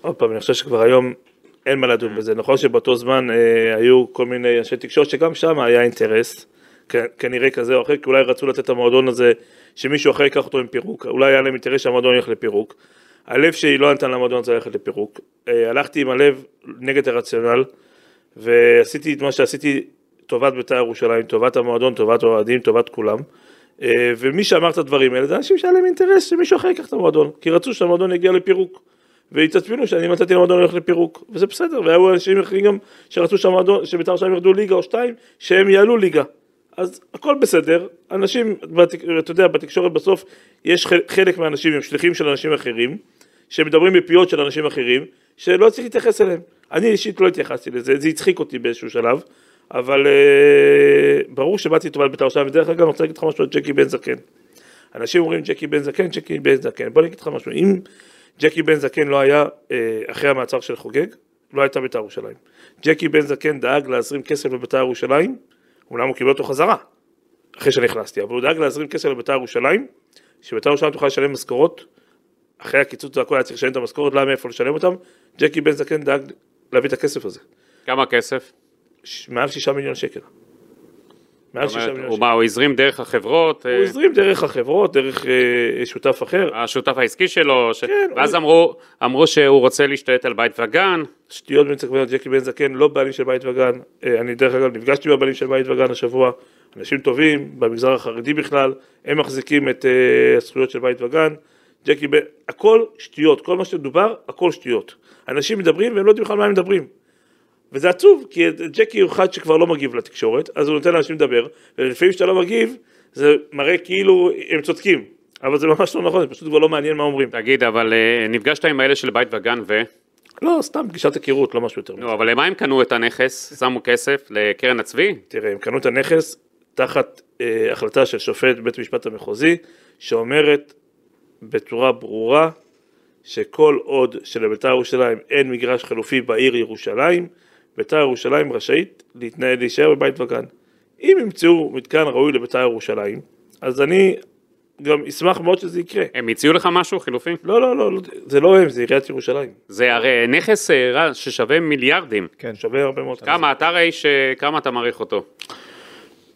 עוד פעם, אני חושב שכבר היום אין מה לדון בזה. נכון שבאותו זמן אה, היו כל מיני אנשי תקשורת שגם שם היה אינטרס, כנראה כזה או אחר, כי אולי רצו לתת את המועדון הזה שמישהו אחר ייקח אותו עם פירוק, אולי היה להם אינטרס שהמועדון ילך לפירוק. הלב שלי לא נתן למועדון הזה ללכת לפירוק. אה, הלכתי עם הלב נגד הרציונל, ועשיתי את מה שעשיתי טובת בית"ר ירושלים, טובת המועדון, טובת האוהדים, טובת כולם. אה, ומי שאמר את הדברים האלה זה אנשים שהיה להם אינטרס שמישהו אחר ייקח את המועדון, כי רצו שהמועדון יגיע לפירוק. והתעצבנו שאני מצאתי למועדון ללכת לפירוק, וזה בסדר, והיו אנשים אחרים גם שרצו שהמועדון, שבית"ר ירושלים ירדו ליגה או שתיים, שהם יעלו ליגה. אז הכל בסדר, אנשים, אתה יודע, בתקשורת בסוף יש חלק- מהאנשים הם שליחים של אנשים אחרים, שמדברים בפיות של אנשים אחרים, שלא צריך להתייחס אליהם. אני אישית לא התייחסתי לזה, זה הצחיק אותי באיזשהו שלב, אבל אה, ברור שבאתי לטובת בית"ר ירושלים, ודרך אגב אני רוצה להגיד לך משהו על ג'קי בן זקן. אנשים אומרים ג'קי בן זקן, ג'קי בן זקן, בוא אני אגיד לך משהו, אם ג'קי בן זקן לא היה אה, אחרי המעצר של חוגג, לא הייתה בית"ר ירושלים. ג'קי בן זקן דאג להזרים כסף לבית"ר ירושלים, אומנם הוא קיבל אותו חזרה, אחרי שנכנסתי, אבל הוא דאג להזרים כסף לבית"ר ירושלים, שבית"ר ירושלים תוכל לשלם משכורות, אחרי הקיצוץ והכל היה צריך לשלם את המשכורת, לא היה מאיפה לשלם אותם, ג'קי בן זקן דאג להביא את הכסף הזה, כמה כסף? ש- מעל שישה מיליון שקל. מעל שישה מיליון שקל. מה, הוא הזרים דרך החברות? אה, הוא הזרים דרך החברות, דרך אה, שותף אחר, השותף העסקי שלו, ש... כן, ואז הוא- אמרו, אמרו שהוא רוצה להשתלט על בית וגן, שטויות בן צקמן, ג'קי בן זקן, לא בעלים של בית וגן, אה, אני דרך אגב נפגשתי עם הבעלים של בית וגן השבוע, אנשים טובים, במגזר החרדי בכלל, הם מחזיקים את אה, הזכויות של בית וגן, ג'קי בן, הכל שטויות, כל מה שדובר, הכל שטויות. אנשים מדברים והם לא יודעים בכלל מה הם מדברים. וזה עצוב, כי ג'קי הוא אחד שכבר לא מגיב לתקשורת, אז הוא נותן לאנשים לדבר, ולפעמים כשאתה לא מגיב, זה מראה כאילו הם צודקים, אבל זה ממש לא נכון, זה פשוט כבר לא מעניין מה אומרים. תגיד, אבל אה, נפגשת עם האלה של בית וגן ו... לא, סתם פגישת היכרות, לא משהו יותר. נו, אבל למה הם קנו את הנכס? שמו כסף לקרן הצבי? תראה, הם קנו את הנכס תחת אה, החלטה של שופט בית המשפט המחוזי, שאומרת בצורה ברורה שכל עוד שלבית"ר ירושלים אין מגרש חלופי בעיר ירושלים, בית"ר ירושלים רשאית להתנהל, להישאר בבית וגן. אם ימצאו מתקן ראוי לבית"ר ירושלים, אז אני גם אשמח מאוד שזה יקרה. הם הציעו לך משהו חילופי? לא, לא, לא, לא, זה לא הם, זה עיריית ירושלים. זה הרי נכס אה, רע, ששווה מיליארדים. כן. שווה הרבה מאוד. כמה, אתה הרי שכמה אתה מעריך אותו?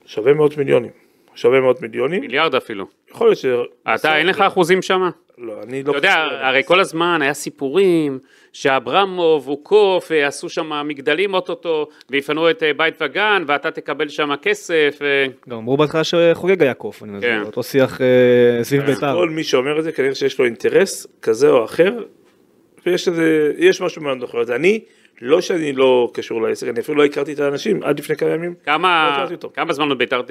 שווה מאות מיליונים. שווה מאות מיליונים. מיליארד אפילו. יכול להיות ש... אתה, אין לך אחוזים שם? לא, אני לא... אתה יודע, הרי כל הזמן היה סיפורים שאברמוב הוא קוף, אה, עשו שם מגדלים אוטוטו, ויפנו את אה, בית וגן, ואתה תקבל שם כסף. גם אמרו בהתחלה שחוגג היה קוף, אני מזכיר, כן. אותו שיח אה, סביב בית"ר. כל מי שאומר את זה, כנראה שיש לו אינטרס כזה או אחר, ויש משהו מאוד נכון. אני, לא שאני לא קשור לעסק, אני אפילו לא הכרתי את האנשים עד לפני כמה ימים. לא כמה, אותו. כמה זמן עוד בית"ר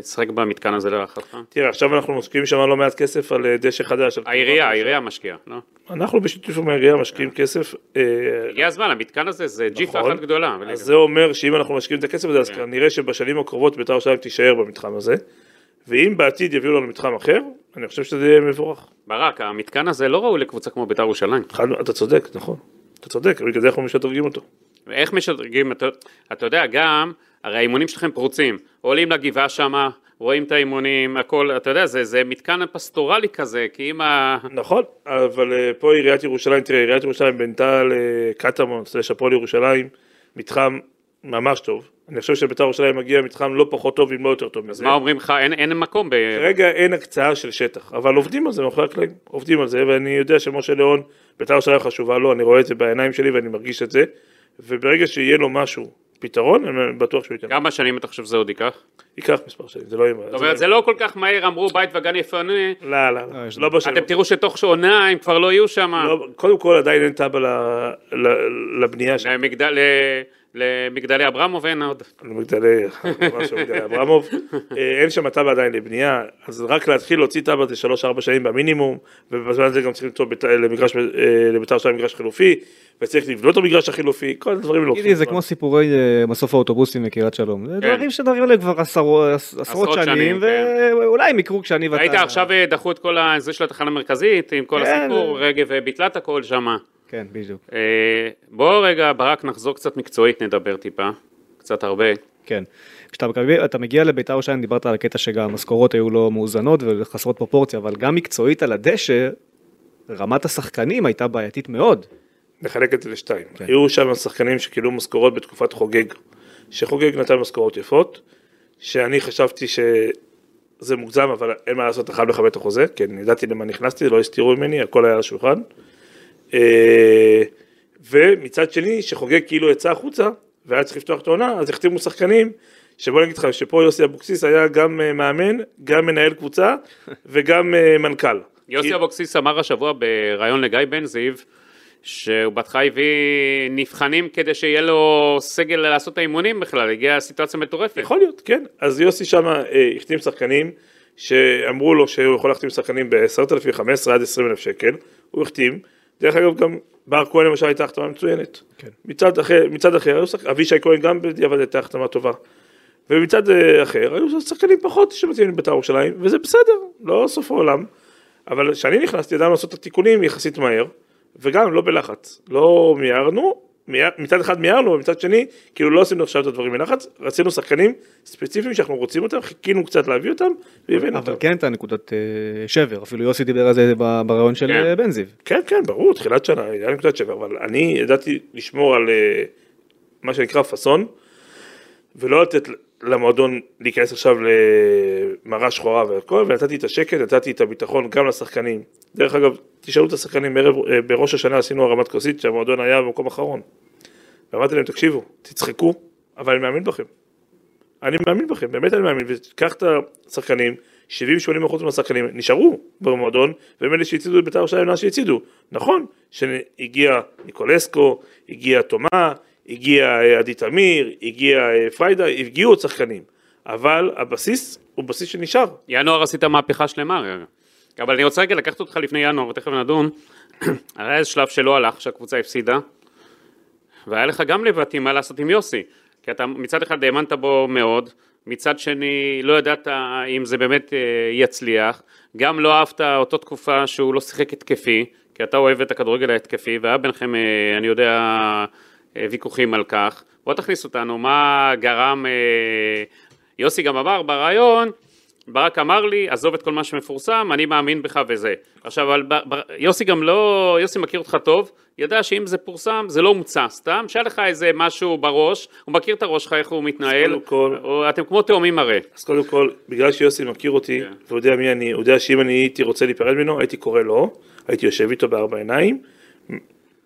תשחק במתקן הזה להערכתך? תראה, עכשיו אנחנו משקיעים שם לא מעט כסף על אה, דשא חדש. העירייה, העירייה משקיעה, לא? אנחנו בשיתוף עם העירייה משקיעים כסף. אה, הגיע הזמן, המתקן הזה זה ג'יפה נכון. אחת גדולה. אז זה אומר שאם אנחנו משקיעים את הכסף הזה, אז. כנראה שבשנים הקרובות בית"ר ירושלים תישאר במתחם הזה. ואם בעתיד יביאו לנו מתחם אחר, אני חושב שזה יהיה מבורך. ברק, המתקן הזה לא ראוי לקבוצה כמו בית"ר ירושלים. אתה צודק, נכון. אתה צודק, בגלל זה אנחנו משדרגים אותו. ואיך משדרגים, אתה, אתה יודע, גם, הרי האימונים שלכם פרוצים, עולים לגבעה שמה, רואים את האימונים, הכל, אתה יודע, זה, זה מתקן פסטורלי כזה, כי אם ה... נכון, אבל אה, פה עיריית ירושלים, תראה, עיריית ירושלים בנתה לקטמון, סלש הפועל ירושלים, מתחם ממש טוב. אני חושב שבית"ר ירושלים מגיע מתחם לא פחות טוב, אם לא יותר טוב מזה. מה אומרים לך, אין, אין מקום ב... כרגע אין הקצאה של שטח, אבל עובדים על זה מאחורי הקלעים, עובדים על זה, ואני יודע שמשה ליאון, בית"ר ירושלים חשובה לו, אני רואה את זה בעיניים שלי ואני מרגיש את זה, וברגע שיהיה לו משהו, פתרון, אני בטוח שהוא ייתן. כמה שנים אתה חושב שזה עוד ייקח? ייקח מספר שנים, זה לא יהיה... זאת אומרת, זה לא כל כך מהר, אמרו בית וגן יפנה, לא, לא, לא, לא, לא בשנים. אתם תראו שתוך שעונה הם כבר לא יהיו שם, לא, קודם כל עדיין אין תב"ע לבנייה שם. למגדלי אברמוב אין עוד. למגדלי, ממש מגדלי אברמוב, אה, אין שם תב"ע עדיין לבנייה, אז רק להתחיל להוציא תב"ע זה שלוש-ארבע שנים במינימום, ובזמן הזה גם צריך למצוא בית- למגרש, אה, לבית"ר שלהם מגרש חילופי, וצריך לבנות את המגרש החילופי, כל הדברים האלה. תגידי, זה כמו סיפורי אה, מסוף האוטובוסים מקריית שלום. זה כן. דברים שדברים עליהם כבר עשרו- עשרות שנים, כן. ואולי הם יקרו כשאני ואתה... ראית עכשיו אה, דחו את כל זה של התחנה המרכזית, עם כל כן. הסיפור, רגב אה, ביטלה את הכל שמה. כן, בדיוק. אה, בוא רגע, ברק, נחזור קצת מקצועית, נדבר טיפה, קצת הרבה. כן. כשאתה מגיע, אתה מגיע לביתר ירושלים, דיברת על הקטע שגם המשכורות היו לא מאוזנות וחסרות פרופורציה, אבל גם מקצועית על הדשא, רמת השחקנים הייתה בעייתית מאוד. נחלק את זה לשתיים. כן. היו שם שחקנים שקיבלו משכורות בתקופת חוגג, שחוגג נתן משכורות יפות, שאני חשבתי זה מוגזם, אבל אין מה לעשות, אתה חייב לכבד את החוזה, כי אני ידעתי למה נכנסתי, לא הסתירו ממני, הכל היה על השולחן. אה, ומצד שני, שחוגג כאילו יצא החוצה, והיה צריך לפתוח את העונה, אז החתימו שחקנים, שבוא נגיד לך, שפה יוסי אבוקסיס היה גם אה, מאמן, גם מנהל קבוצה, וגם אה, מנכ"ל. יוסי כי- אבוקסיס אמר השבוע בריאיון לגיא בן זיו, שהוא בהתחלה הביא נבחנים כדי שיהיה לו סגל לעשות את האימונים בכלל, הגיעה סיטואציה מטורפת. יכול להיות, כן. אז יוסי שמה אה, החתים שחקנים שאמרו לו שהוא יכול להחתים שחקנים ב-10,000, 15 עד 20 אלף שקל, הוא החתים. דרך אגב גם בר כהן למשל הייתה החתמה מצוינת. כן. מצד אחר, מצד אחר, אבישי כהן גם בדיעבד הייתה החתמה טובה. ומצד אה, אחר, היו שחקנים פחות שמתאימים לבית"ר ירושלים, וזה בסדר, לא סוף העולם. אבל כשאני נכנסתי ידענו לעשות את התיקונים יחסית מהר, וגם לא בלחץ. לא מיהרנו, מיהר- מצד אחד מיהרנו, ומצד שני, כאילו לא עשינו עכשיו את הדברים מלחץ, רצינו שחקנים ספציפיים שאנחנו רוצים אותם, חיכינו קצת להביא אותם, והבאנו אותם. אבל כן הייתה נקודת אה, שבר, אפילו יוסי דיבר על זה ברעיון של כן. אה, בן זיו. כן, כן, ברור, תחילת שנה, היה נקודת שבר, אבל אני ידעתי לשמור על אה, מה שנקרא פאסון, ולא לתת למועדון להיכנס עכשיו למראה שחורה והכל, ונתתי את השקט, נתתי את הביטחון גם לשחקנים. דרך אגב, תשאלו את השחקנים, בערב, אה, בראש השנה עשינו הרמת כוסית שהמועדון היה במקום אחרון. ואמרתי להם, תקשיבו, תצחקו, אבל אני מאמין בכם. אני מאמין בכם, באמת אני מאמין, וקח את השחקנים, 70-80% מהשחקנים נשארו במועדון, והם אלה שהצעידו את בית"ר ירושלים לאן שהצעידו. נכון, שהגיע ניקולסקו, הגיע תומה, הגיע אה, עדי תמיר, הגיע אה, פריידה, הגיעו עוד שחקנים, אבל הבסיס הוא בסיס שנשאר. ינואר עשית מהפכה שלמה, רגע. אבל אני רוצה רגע לקחת אותך לפני ינואר, ותכף נדון. היה איזה שלב שלא הלך, שהקבוצה הפסידה, והיה לך גם לבטים מה לעשות עם יוסי. כי אתה מצד אחד האמנת בו מאוד, מצד שני לא ידעת אם זה באמת אה, יצליח, גם לא אהבת אותו תקופה שהוא לא שיחק התקפי, כי אתה אוהב את הכדורגל ההתקפי, והיה ביניכם, אני יודע, ויכוחים על כך. בוא תכניס אותנו, מה גרם, אה, יוסי גם אמר ברעיון, ברק אמר לי, עזוב את כל מה שמפורסם, אני מאמין בך וזה. עכשיו, אבל ב, ב, יוסי גם לא, יוסי מכיר אותך טוב, ידע שאם זה פורסם, זה לא מוצע סתם, שהיה לך איזה משהו בראש, הוא מכיר את הראש שלך, איך הוא מתנהל, קודם כל- אתם כמו תאומים הרי. אז קודם כל, בגלל שיוסי מכיר אותי, כן. והוא יודע מי אני, הוא יודע שאם אני הייתי רוצה להיפרד ממנו, הייתי קורא לו, הייתי יושב איתו בארבע עיניים,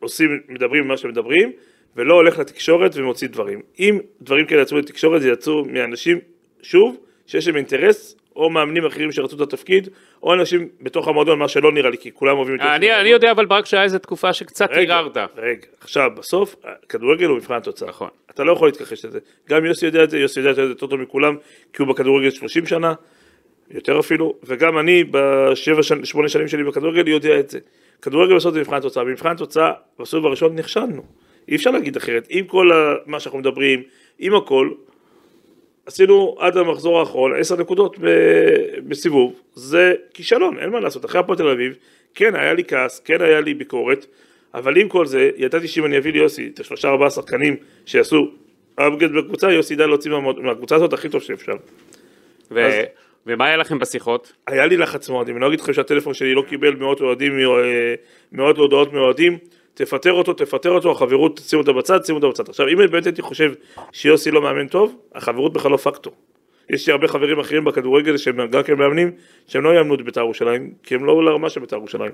עושים, מדברים מה שמדברים, ולא הולך לתקשורת ומוציא דברים. אם דברים כאלה יצאו לתקשורת, זה יצאו מאנשים, שוב, שיש להם אינטרס, או מאמנים אחרים שרצו את התפקיד, או אנשים בתוך המועדון, מה שלא נראה לי, כי כולם אוהבים את יוסי. אני, אני יודע אבל ברק שהיה איזה תקופה שקצת ערערת. רגע, עכשיו, בסוף, כדורגל הוא מבחן התוצאה. נכון. אתה לא יכול להתכחש לזה. גם יוסי יודע את זה, יוסי יודע את זה יותר טוב מכולם, כי הוא בכדורגל 30 שנה, יותר אפילו, וגם אני בשבע, שמונה שנים שלי בכדורגל יודע את זה. כדורגל בסוף זה מבחן התוצאה, במבחן התוצאה, בסוף הראשון נכשלנו. אי אפשר להגיד אחרת. עם כל ה- מה שאנחנו מדברים, עם הכל, עשינו עד המחזור האחרון 10 נקודות ב- בסיבוב, זה כישלון, אין מה לעשות. אחרי הפועל תל אביב, כן היה לי כעס, כן היה לי ביקורת, אבל עם כל זה, ידעתי שאם אני אביא ליוסי את השלושה ארבעה שחקנים שיעשו upgrade בקבוצה, יוסי ידע להוציא מה- מהקבוצה הזאת הכי טוב שאפשר. ו... אז- ומה היה לכם בשיחות? היה לי לחץ מאוהדים, אני לא אגיד לכם שהטלפון שלי לא קיבל מאות אוהדים, אה, מאות הודעות מאוהדים, תפטר אותו, תפטר אותו, החברות שימו אותה בצד, שימו אותה בצד. עכשיו אם באמת הייתי חושב שיוסי לא מאמן טוב, החברות בכלל לא פקטור. יש לי הרבה חברים אחרים בכדורגל שהם גם כן מאמנים, שהם לא יאמנו את בית"ר ירושלים, כי הם לא לרמה של בית"ר ירושלים.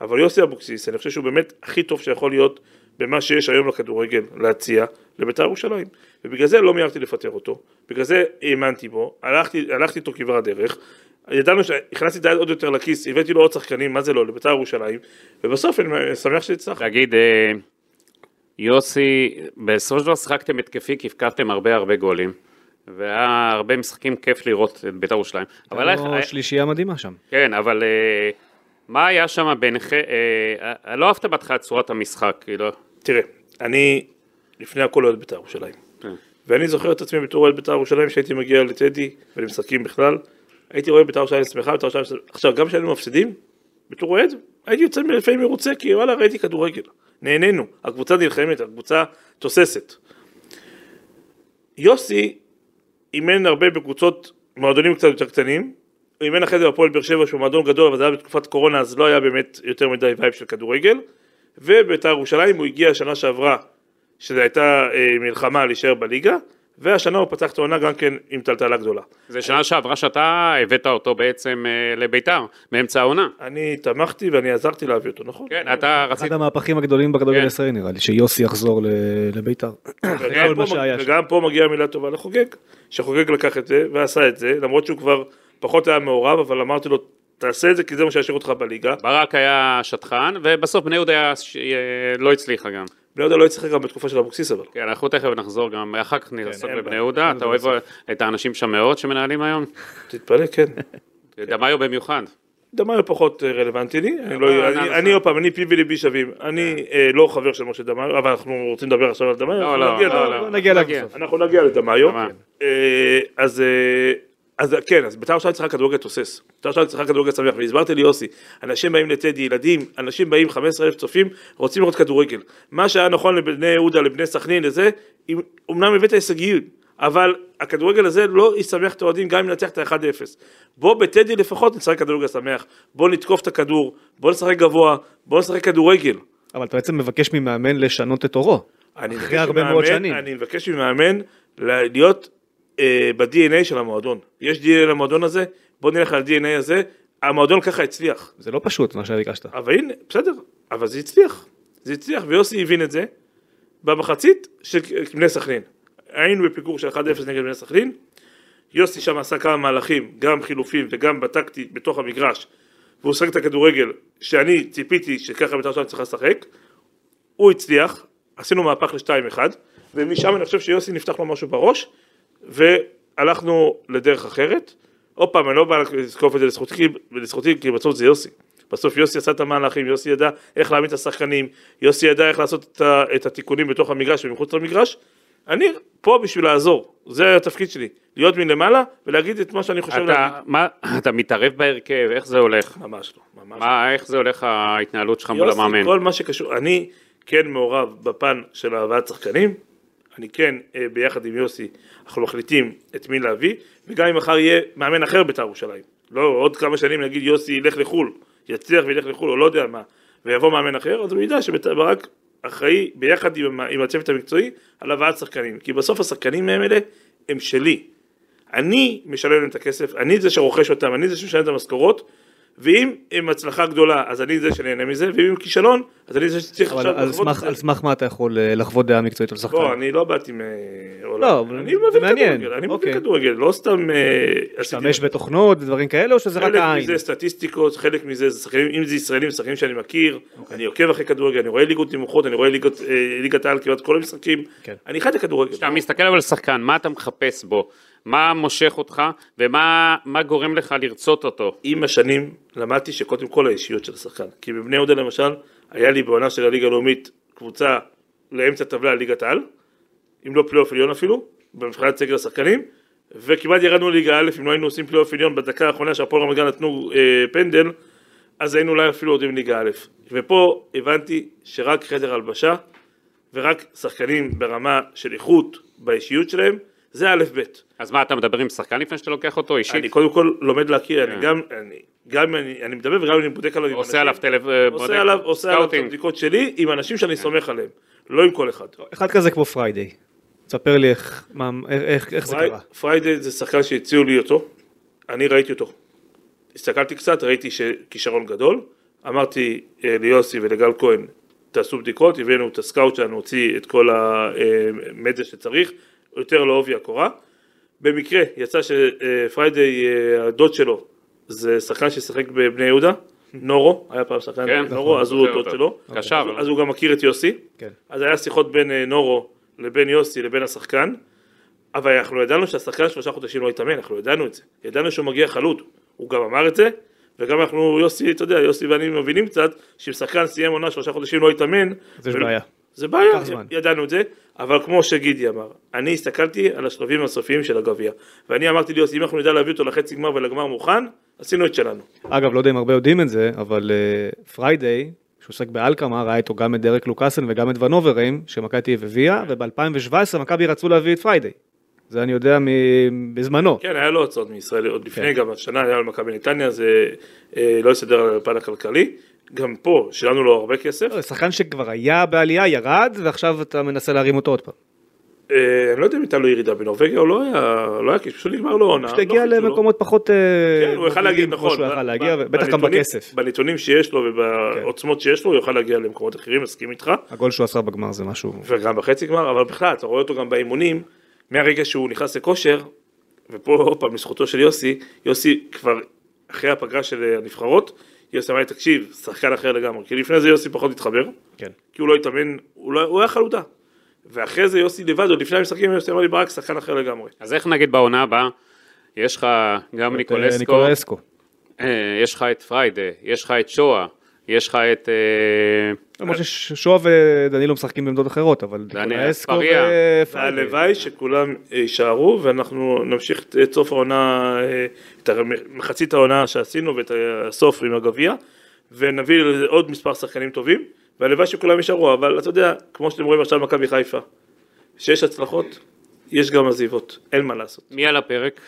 אבל יוסי אבוקסיס, אני חושב שהוא באמת הכי טוב שיכול להיות במה שיש היום לכדורגל להציע לבית"ר ירושלים. ובגלל זה לא מיהרתי לפטר אותו, בגלל זה האמנתי בו, הלכתי, הלכתי איתו כברת דרך, ידענו שהכנסתי את היד עוד יותר לכיס, הבאתי לו עוד שחקנים, מה זה לא, לבית"ר ירושלים, ובסוף אני שמח שהצלחנו. להגיד, אה, יוסי, בסופו של דבר שיחקתם התקפי, כי הבקעתם הרבה הרבה גולים. והיה הרבה משחקים כיף לראות את בית"ר ירושלים. אבל איך, או שלישייה מדהימה שם. כן, אבל אה, מה היה שם ביניכם, אה, אה, לא אהבת בהתחלה את צורת המשחק, כאילו, תראה, אני לפני הכל אוהד בית"ר ירושלים. כן. ואני זוכר את עצמי בתור אוהד בית"ר ירושלים, שהייתי מגיע לטדי ולמשחקים בכלל, הייתי רואה בית"ר ירושלים שמחה, בית"ר ירושלים. עכשיו, גם כשהיינו מפסידים, בתור אוהד, הייתי יוצא לפעמים מרוצה, כי וואלה, ראיתי כדורגל. נהנינו, הקבוצה נלחמת, הקבוצה תוססת. יוסי אימן הרבה בקבוצות, מועדונים קצת יותר קטנים, הוא אימן אחרי זה בפועל באר שבע שהוא מועדון גדול, אבל זה היה בתקופת קורונה, אז לא היה באמת יותר מדי vibe של כדורגל, ובית"ר ירושלים הוא הגיע שנה שעברה, שזו הייתה אה, מלחמה להישאר בליגה, והשנה הוא פתח את העונה גם כן עם טלטלה גדולה. זה שנה שעברה שאתה הבאת אותו בעצם אה, לביתר, באמצע העונה. אני תמכתי ואני עזרתי להביא אותו, נכון? כן, אתה רצית... אחד המהפכים הגדולים בכדורגל כן. הישראלי נראה לי, שיוסי יחזור לביתר. וגם פה מגיעה מילה טובה לחוגג, שחוגג לקח את זה ועשה את זה, למרות שהוא כבר פחות היה מעורב, אבל אמרתי לו, תעשה את זה כי זה מה שישאיר אותך בליגה. ברק היה שטחן, ובסוף בני יהודה אה, לא הצליחה גם. בני יהודה לא הצליח גם בתקופה של אבוקסיס אבל. כן, אנחנו תכף נחזור גם, אחר כך נעסוק אין בבני. יהודה, אתה אוהב את האנשים שם מאוד שמנהלים היום? תתפלא, כן. דמיו במיוחד. דמיו פחות אה, רלוונטי לי, אני לא. אני עוד פעם, אני פי וליבי שווים, אני אה, לא חבר של משה דמיו, אבל אנחנו רוצים לדבר עכשיו על דמיו, לא, אנחנו לא, נגיע לא, לא. אנחנו נגיע. אה, אז אה, אז כן, אז בית"ר ירושלים צריכה כדורגל תוסס, בית"ר ירושלים צריכה כדורגל שמח, והסברתי ליוסי, אנשים באים לטדי, ילדים, אנשים באים, 15 אלף צופים, רוצים לראות כדורגל, מה שהיה נכון לבני יהודה, לבני סכנין, לזה, אמנם הבאת הישגיות, אבל הכדורגל הזה לא ישמח את האוהדים גם אם ננצח את ה-1-0. בוא בטדי לפחות נשחק כדורגל שמח, בוא נתקוף את הכדור, בוא נשחק גבוה, בוא נשחק כדורגל. אבל אתה בעצם מבקש ממאמן לשנות את אורו. אחרי הרבה מאוד שנים. אני מבקש ממאמן להיות אה, ב-DNA של המועדון. יש DNA למועדון הזה, בוא נלך על ה-DNA הזה. המועדון ככה הצליח. זה לא פשוט מה שביקשת. אבל הנה, בסדר, אבל זה הצליח. זה הצליח, ויוסי הבין את זה במחצית של בני סכנין. היינו בפיגור של 1-0 נגד בני סכנין. יוסי שם עשה כמה מהלכים, גם חילופים וגם בטקטי בתוך המגרש. והוא שחק את הכדורגל שאני ציפיתי שככה בית"ר ירושלים צריכה לשחק. הוא הצליח, עשינו מהפך ל-2-1, ומשם אני חושב שיוסי נפתח לו משהו בראש, והלכנו לדרך אחרת. עוד פעם, אני לא בא לזקוף את זה לזכותי, לזכותי, כי בסוף זה יוסי. בסוף יוסי עשה את המהלכים, יוסי ידע איך להעמיד את השחקנים, יוסי ידע איך לעשות את, התיקונים בתוך המגרש ומחוץ למגרש. אני פה בשביל לעזור, זה התפקיד שלי, להיות מלמעלה ולהגיד את מה שאני חושב אתה, להגיד. מה, אתה מתערב בהרכב, איך זה הולך? ממש לא, ממש לא. מה, איך זה הולך ההתנהלות שלך מול יוסי, המאמן? כל מה שקשור, אני כן מעורב בפן של הבאת שחקנים, אני כן אה, ביחד עם יוסי, אנחנו מחליטים את מי להביא, וגם אם מחר יהיה מאמן אחר בית"ר ירושלים, לא עוד כמה שנים נגיד יוסי ילך לחו"ל, יצליח וילך לחו"ל או לא יודע מה, ויבוא מאמן אחר, אז הוא ידע שברק אחראי ביחד עם, עם הצוות המקצועי על הבאת שחקנים, כי בסוף השחקנים האלה הם שלי, אני משלם להם את הכסף, אני זה שרוכש אותם, אני זה שמשלם את המשכורות, ואם הם הצלחה גדולה, אז אני זה שנהנה מזה, ואם הם כישלון, אז אני זה שצריך עכשיו לחוות את זה. על סמך מה אתה יכול אה, לחוות דעה מקצועית על שחקן? לא, אני לא באתי מ... לא, אבל אני זה מבין. כדורגל, אני אוקיי. מבין כדורגל, לא סתם... אה, להשתמש בתוכנות ודברים כאלה, או שזה רק חלק העין? מזה סטטיסטיקות, חלק מזה זה שחקנים, אם זה ישראלים, שחקנים שאני מכיר, אוקיי. אני עוקב אחרי כדורגל, אני רואה ליגות נמוכות, אני רואה אה, ליגת העל כמעט כל המשחקים, כן. אני חי את הכדורגל. כשאתה מסתכל אבל על שחקן, מה אתה מחפש בו? מה מושך אותך, ומה מה גורם לך לרצות אותו? עם השנים למדתי שקודם כל האישיות של השחקן. כי בבני יהודה למשל, היה לי בעונה של הליגה הלאומית קבוצה לאמצע טבלה ליגת העל, אם לא פלייאוף עליון אפילו, במבחינת סגל השחקנים, וכמעט ירדנו לליגה א', אם לא היינו עושים פלייאוף עליון בדקה האחרונה שהפועל רמת גן נתנו אה, פנדל, אז היינו אולי אפילו יורדים ליגה א'. ופה הבנתי שרק חדר הלבשה, ורק שחקנים ברמה של איכות באישיות שלהם, זה א' ב'. אז מה, אתה מדבר עם שחקן לפני שאתה לוקח אותו אישית? אני קודם כל לומד להכיר, כן. אני גם, אני, גם אני, אני מדבר וגם אני בודק עליו עם עושה אנשים. עליו טלפ... עושה עליו, עושה עליו את. הבדיקות שלי עם אנשים שאני סומך עליהם, לא עם כל אחד. אחד כזה כמו פריידיי. תספר לי איך, מה, איך, איך זה קרה. פריידי זה שחקן שהציעו לי אותו, אני ראיתי אותו. הסתכלתי קצת, ראיתי שכישרון גדול, אמרתי אה, ליוסי ולגל כהן, תעשו בדיקות, הבאנו את הסקאוט שלנו, הוציא את כל המידע שצריך, ירד לעובי הקורה. במקרה יצא שפריידי, אה, הדוד שלו, זה שחקן ששיחק בבני יהודה, נורו, היה פעם שחקן כן, נורו, נכון, אז הוא זוכר דוד אותו. שלו, קשר, אז- הוא גם מכיר את יוסי, כן. אז היה שיחות בין אה, נורו לבין יוסי לבין השחקן, אבל אנחנו ידענו שהשחקן שלושה חודשים לא יתאמן, אנחנו ידענו את זה, ידענו שהוא מגיע חלוד, הוא גם אמר את זה, וגם אנחנו, יוסי, אתה יודע, יוסי ואני מבינים קצת, שאם שחקן סיים עונה שלושה חודשים לא יתאמן, אז יש בעיה. זה בעיה. ידענו את זה, אבל כמו שגידי אמר, אני הסתכלתי על השלבים הסופיים של הגביע, ואני אמרתי ליוסי, אם אנחנו נדע להביא אותו לחצי גמר ולגמר מוכן, עשינו את שלנו. אגב, לא יודע אם הרבה יודעים את זה, אבל uh, פריידיי, ששיחק באלקמאר, ראה איתו גם את דריק לוקאסן וגם את ואן אוברים, שמכבי תל אביב הביאה, וב-2017 מכבי רצו להביא את פריידיי. זה אני יודע מ- בזמנו. כן, היה לו הצעות מישראל עוד לפני, כן. גם השנה היה לו מכבי נתניה, זה אה, לא יסתדר על הפן הכלכלי. גם פה, שילמנו לו הרבה כסף. לא, שחקן שכבר היה בעלייה, ירד, ועכשיו אתה מנסה להרים אותו עוד פעם. אה, אני לא יודע אם הייתה לו ירידה בנורבגיה או לא היה, לא היה, כי פשוט נגמר לו עונה. פשוט לא הגיע לו. למקומות פחות... אה, כן, הוא יכל להגיע, נכון. שהוא יכל להגיע, ב- ובטח גם בכסף. בנתונים שיש לו ובעוצמות שיש לו, הוא יוכל להגיע למקומות אחרים, מסכים איתך. הגול שהוא עשה בגמר זה משהו... וגם בחצי גמר, אבל בכלל, אתה רואה אותו גם באימונים, מהרגע שהוא נכנס לכושר, ופה עוד פעם לזכותו של יוסי, יוסי כבר אחרי הפגרה של הנבחרות, יוסי אמר לי, תקשיב, שחקן אחר לגמרי, כי לפני זה יוסי פחות התחבר, כן. כי הוא לא התאמן, הוא, לא, הוא היה חלודה. ואחרי זה יוסי לבד, עוד לפני המשחקים, יוסי אמר לי, ברק, שחקן אחר לגמרי. אז איך נגיד בעונה הבאה, יש לך גם אה, ניקולסקו, ניקולסקו. אה, יש לך את פריידה, יש לך את שואה, יש לך את... אה, למרות ששועה ודנילו משחקים בעמדות אחרות, אבל אספריה. ופריידי. והלוואי שכולם יישארו, ואנחנו נמשיך את סוף העונה, אה, את מחצית העונה שעשינו ואת הסוף עם הגביע, ונביא עוד מספר שחקנים טובים, והלוואי שכולם יישארו, אבל אתה יודע, כמו שאתם רואים עכשיו במכבי חיפה, שיש הצלחות, יש גם עזיבות, אין מה לעשות. מי על הפרק?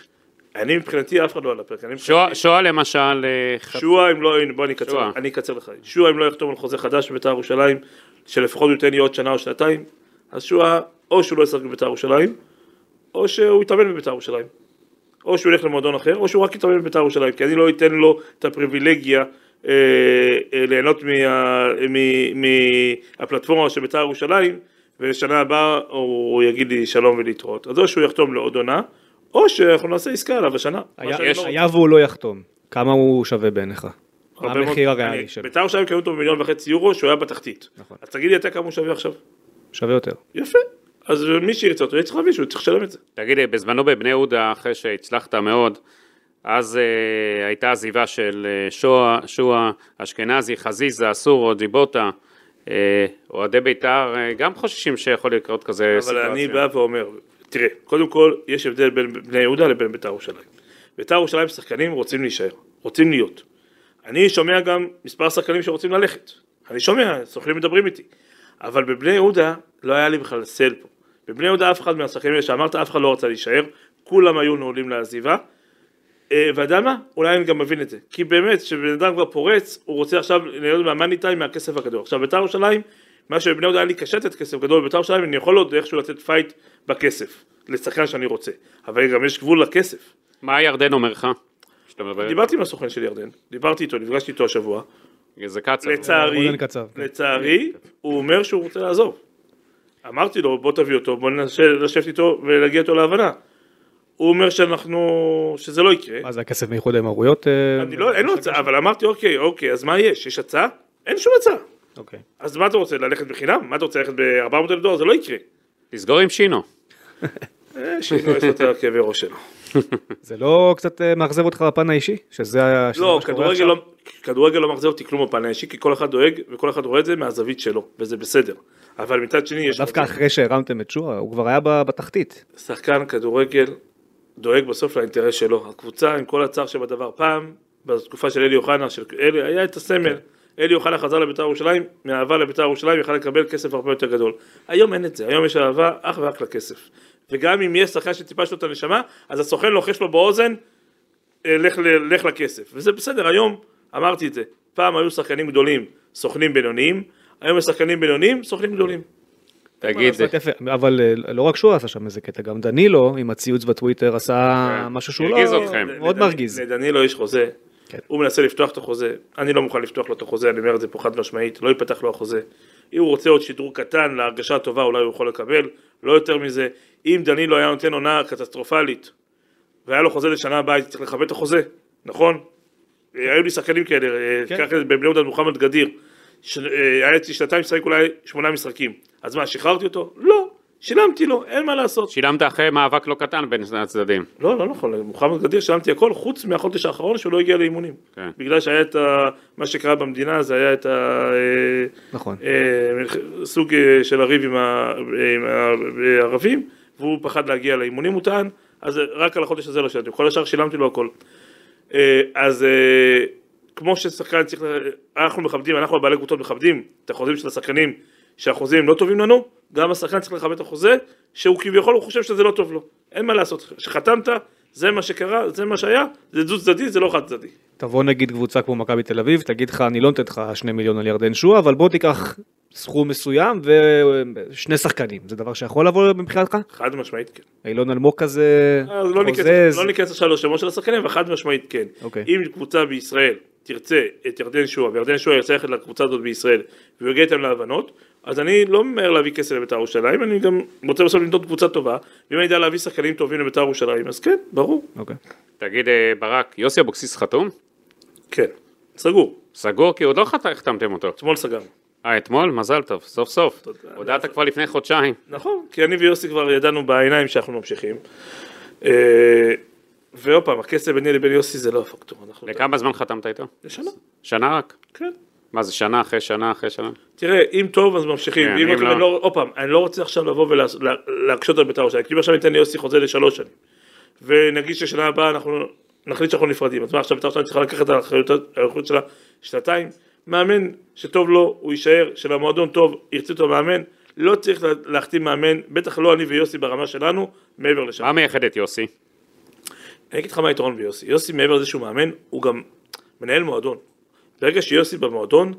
אני מבחינתי אף אחד לא על הפרק, שואה- שואה למשל, אה, שועה אם לא, הנה, בוא אני אקצר. אני אקצר לך, שועה אם לא יחתום על חוזה חדש בבית"ר ירושלים, שלפחות הוא ייתן לי עוד שנה או שנתיים, אז שועה, או שהוא לא ישחק בבית"ר ירושלים, או שהוא יתאמן בבית"ר ירושלים. או שהוא ילך למועדון אחר, או שהוא רק יתאמן בבית"ר ירושלים, כי אני לא אתן לו את הפריבילגיה אה, אה, ליהנות מה- מהפלטפורמה של בית"ר ירושלים, ולשנה הבאה הוא יגיד לי שלום ולהתראות. אז או שהוא יחתום לעוד עונה, או שאנחנו נעשה עסקה עליו השנה. היה- לא. היה והוא לא יחתום. כמה הוא שווה בעיניך? מה המחיר הריאלי שלו? בית"ר ירושלים קנו אותו במיליון וחצי יורו שהוא היה בתחתית. נכון. אז תגיד לי אתה כמה הוא שווה עכשיו. שווה יותר. יפה. אז מי שירצה אותו, צריך להביא שהוא צריך לשלם את זה. תגיד, לי, בזמנו בבני יהודה, אחרי שהצלחת מאוד, אז אה, הייתה עזיבה של אה, שואה, שואה, אשכנזי, חזיזה, סורו, ג'יבוטה. אה, אוהדי בית"ר אה, גם חוששים שיכול לקרות כזה אבל סיטואציה. אני בא ואומר, תראה, קודם כל, יש הבדל בין בני יהודה לבין בית"ר ירושלים. בית"ר ירושלים שחקנים רוצים להישאר, רוצים להיות. אני שומע גם מספר שחקנים שרוצים ללכת. אני שומע, סוכנים מדברים איתי. אבל בבני יהודה לא היה לי בכלל say פה. בבני יהודה אף אחד מהשחקנים האלה שאמרת, אף אחד לא רצה להישאר, כולם היו נעולים לעזיבה. אה, ואתה מה? אולי אני גם מבין את זה. כי באמת, כשבן אדם כבר פורץ, הוא רוצה עכשיו ליהנות מה money time מהכסף הגדול. עכשיו, בית"ר ירושלים, מה שבבני יהודה היה לי קשה לתת כסף גדול, בבית"ר ירושלים אני יכול עוד איכשהו לתת fight בכסף, לשחקן שאני רוצה. אבל גם יש גבול לכסף. מה ירדן אומר לך? דיברתי עם הסוכן של ירדן, דיברתי איתו, נפגשתי איתו השבוע. זה קצר. לצערי, כן. לצערי, הוא אומר שהוא רוצה לעזוב. אמרתי לו, בוא תביא אותו, בוא ננסה לשבת איתו ולהגיע איתו להבנה. הוא אומר שאנחנו, שזה לא יקרה. מה זה הכסף מאיחוד האמירויות? אה, אני לא, אין לו הצעה, אבל אמרתי, אוקיי, אוקיי, אז מה יש? יש הצעה? אין שום הצעה. אוקיי. אז מה אתה רוצה, ללכת בחינם? מה אתה רוצה, ללכת ב-400 אלף דולר? זה לא יקרה. תסגור עם שינו. אה, שינו יש לו את הכאבי ראש שלו. זה לא קצת אה, מאכזב אותך בפן האישי? שזה ה- שזה לא, כדורגל? לא, כדורגל לא מחזיר אותי כלום בפן האישי, כי כל אחד דואג וכל אחד רואה את זה מהזווית שלו, וזה בסדר. אבל מצד שני יש... דווקא אחרי שהרמתם את שועה, הוא כבר היה בתחתית. שחקן כדורגל דואג בסוף לאינטרס שלו. הקבוצה עם כל הצער שבדבר. פעם, בתקופה של אלי אוחנה, של אלי, היה את הסמל. אלי אוחנה חזר לבית"ר ירושלים, מאהבה לבית"ר ירושלים יכל לקבל כסף הרבה יותר גדול. היום אין את זה, היום יש אהבה אך ורק לכסף. וגם אם יש שחקן שטיפה יש לו את הנשמה, אז הסוכן לוחש לו באוזן, אה, לך, ל- לך לכסף. וזה בסדר, היום אמרתי את זה. פעם היו שחקנים גדולים, סוכנים בינוניים, היום יש שחקנים בינוניים, סוכנים גדולים. תגיד, אבל אה, לא רק שועה עשה שם איזה קטע, גם דנילו עם הציוץ בטוויטר עשה כן. משהו שהוא הרגיז לא... אתכם. מאוד מרגיז. לדנילו יש חוזה, כן. הוא מנסה לפתוח את החוזה, אני לא מוכן לפתוח לו את החוזה, אני אומר את זה פה חד משמעית, לא ייפתח לו החוזה. אם הוא רוצה עוד שידור קטן להרגשה טובה, אולי הוא יכול לקבל, לא יותר מזה. אם דנילו היה נותן עונה קטסטרופלית, והיה לו חוזה לשנה הבאה, הייתי צריך לכבד את החוזה, נכון? אה, היו לי שחקנים כאלה, אה, כן. קח את בבני יהודה מוחמד גדיר, ש- אה, היה אצלי שנתיים משחק אולי שמונה משחקים, אז מה, שחררתי אותו? לא, שילמתי לו, אין מה לעשות. שילמת אחרי מאבק לא קטן בין הצדדים. לא, לא נכון, למוחמד גדיר שילמתי הכל חוץ מהחודש האחרון שהוא לא הגיע לאימונים. כן. בגלל שהיה את ה... מה שקרה במדינה זה היה את ה... אה, נכון. אה, סוג אה, של הריב עם ה- עם הערבים, והוא פחד להגיע לאימונים הוא טען, אז רק על החודש הזה לא שילמתי, כל השאר שילמתי לו הכל. אה, אז אה, כמו ששחקן צריך, אנחנו מכבדים, אנחנו הבעלי קבוצות מכבדים את החוזים של השחקנים, שהחוזים לא טובים לנו, גם השחקן צריך לכבד את החוזה, שהוא כביכול הוא חושב שזה לא טוב לו. אין מה לעשות, כשחתמת, זה מה שקרה, זה מה שהיה, זה דו צדדי, זה לא חד צדדי. תבוא נגיד קבוצה כמו מכבי תל אביב, תגיד לך אני לא נותן לך שני מיליון על ירדן שועה, אבל בוא תיקח סכום מסוים ושני שחקנים, זה דבר שיכול לבוא מבחינתך? חד משמעית כן. אילון אלמוג כזה אז לא ניכנס- חוזז, לא ניכנס עכשיו לשמות של השחקנים, אבל חד משמעית כן. אוקיי. אם קבוצה בישראל תרצה את ירדן שועה, וירדן שועה ירצה ללכת לקבוצה הזאת בישראל, והוא יגיע איתם להבנות, אז אני לא ממהר להביא כסף לבית"ר ירושלים, אני גם רוצה בסוף למדוד קבוצה טובה, ואם אני יודע להביא שחקנים טובים לבית"ר ירושלים, אז כן, ברור, אוקיי. תגיד, אה, ברק, יוסי אבוקסיס חתום? כן. סגור, סגור? כי עוד לא חת- החתמתם אותו. אתמול סגרנו. אה, אתמול? מזל טוב, סוף סוף. הודעת כבר לפני חודשיים. נכון, כי אני ויוסי כבר ידענו בעיניים שאנחנו ממשיכים. ועוד פעם, הכסף ביני לבין יוסי זה לא הפקטור. לכמה זמן חתמת איתו? לשנה, שנה רק? כן. מה זה, שנה אחרי שנה אחרי שנה? תראה, אם טוב אז ממשיכים, כן, אם לא אם לא- לא, עוד פעם, אני לא רוצה עכשיו לבוא ולהקשות על בית"ר ירושלים, כי אם עכשיו ניתן ליוסי חוזה לשלוש שנים, ונגיד ששנה הבאה אנחנו נחליט שאנחנו נפרדים, אז מה עכשיו בית"ר ירושלים צריכה לקחת את האחריות שלה שנתיים? מאמן שטוב לו, הוא יישאר, שלמועדון טוב, ירצה אותו מאמן, לא צריך לה- להחתים מאמן, בטח לא אני ויוסי ברמה שלנו, מעבר לשם. מה מייחד את יוסי? אני אגיד לך מה היתרון ביוסי, יוסי מעבר לזה שהוא מאמן, הוא גם מנהל מועדון. ברגע שיוסי במועדון,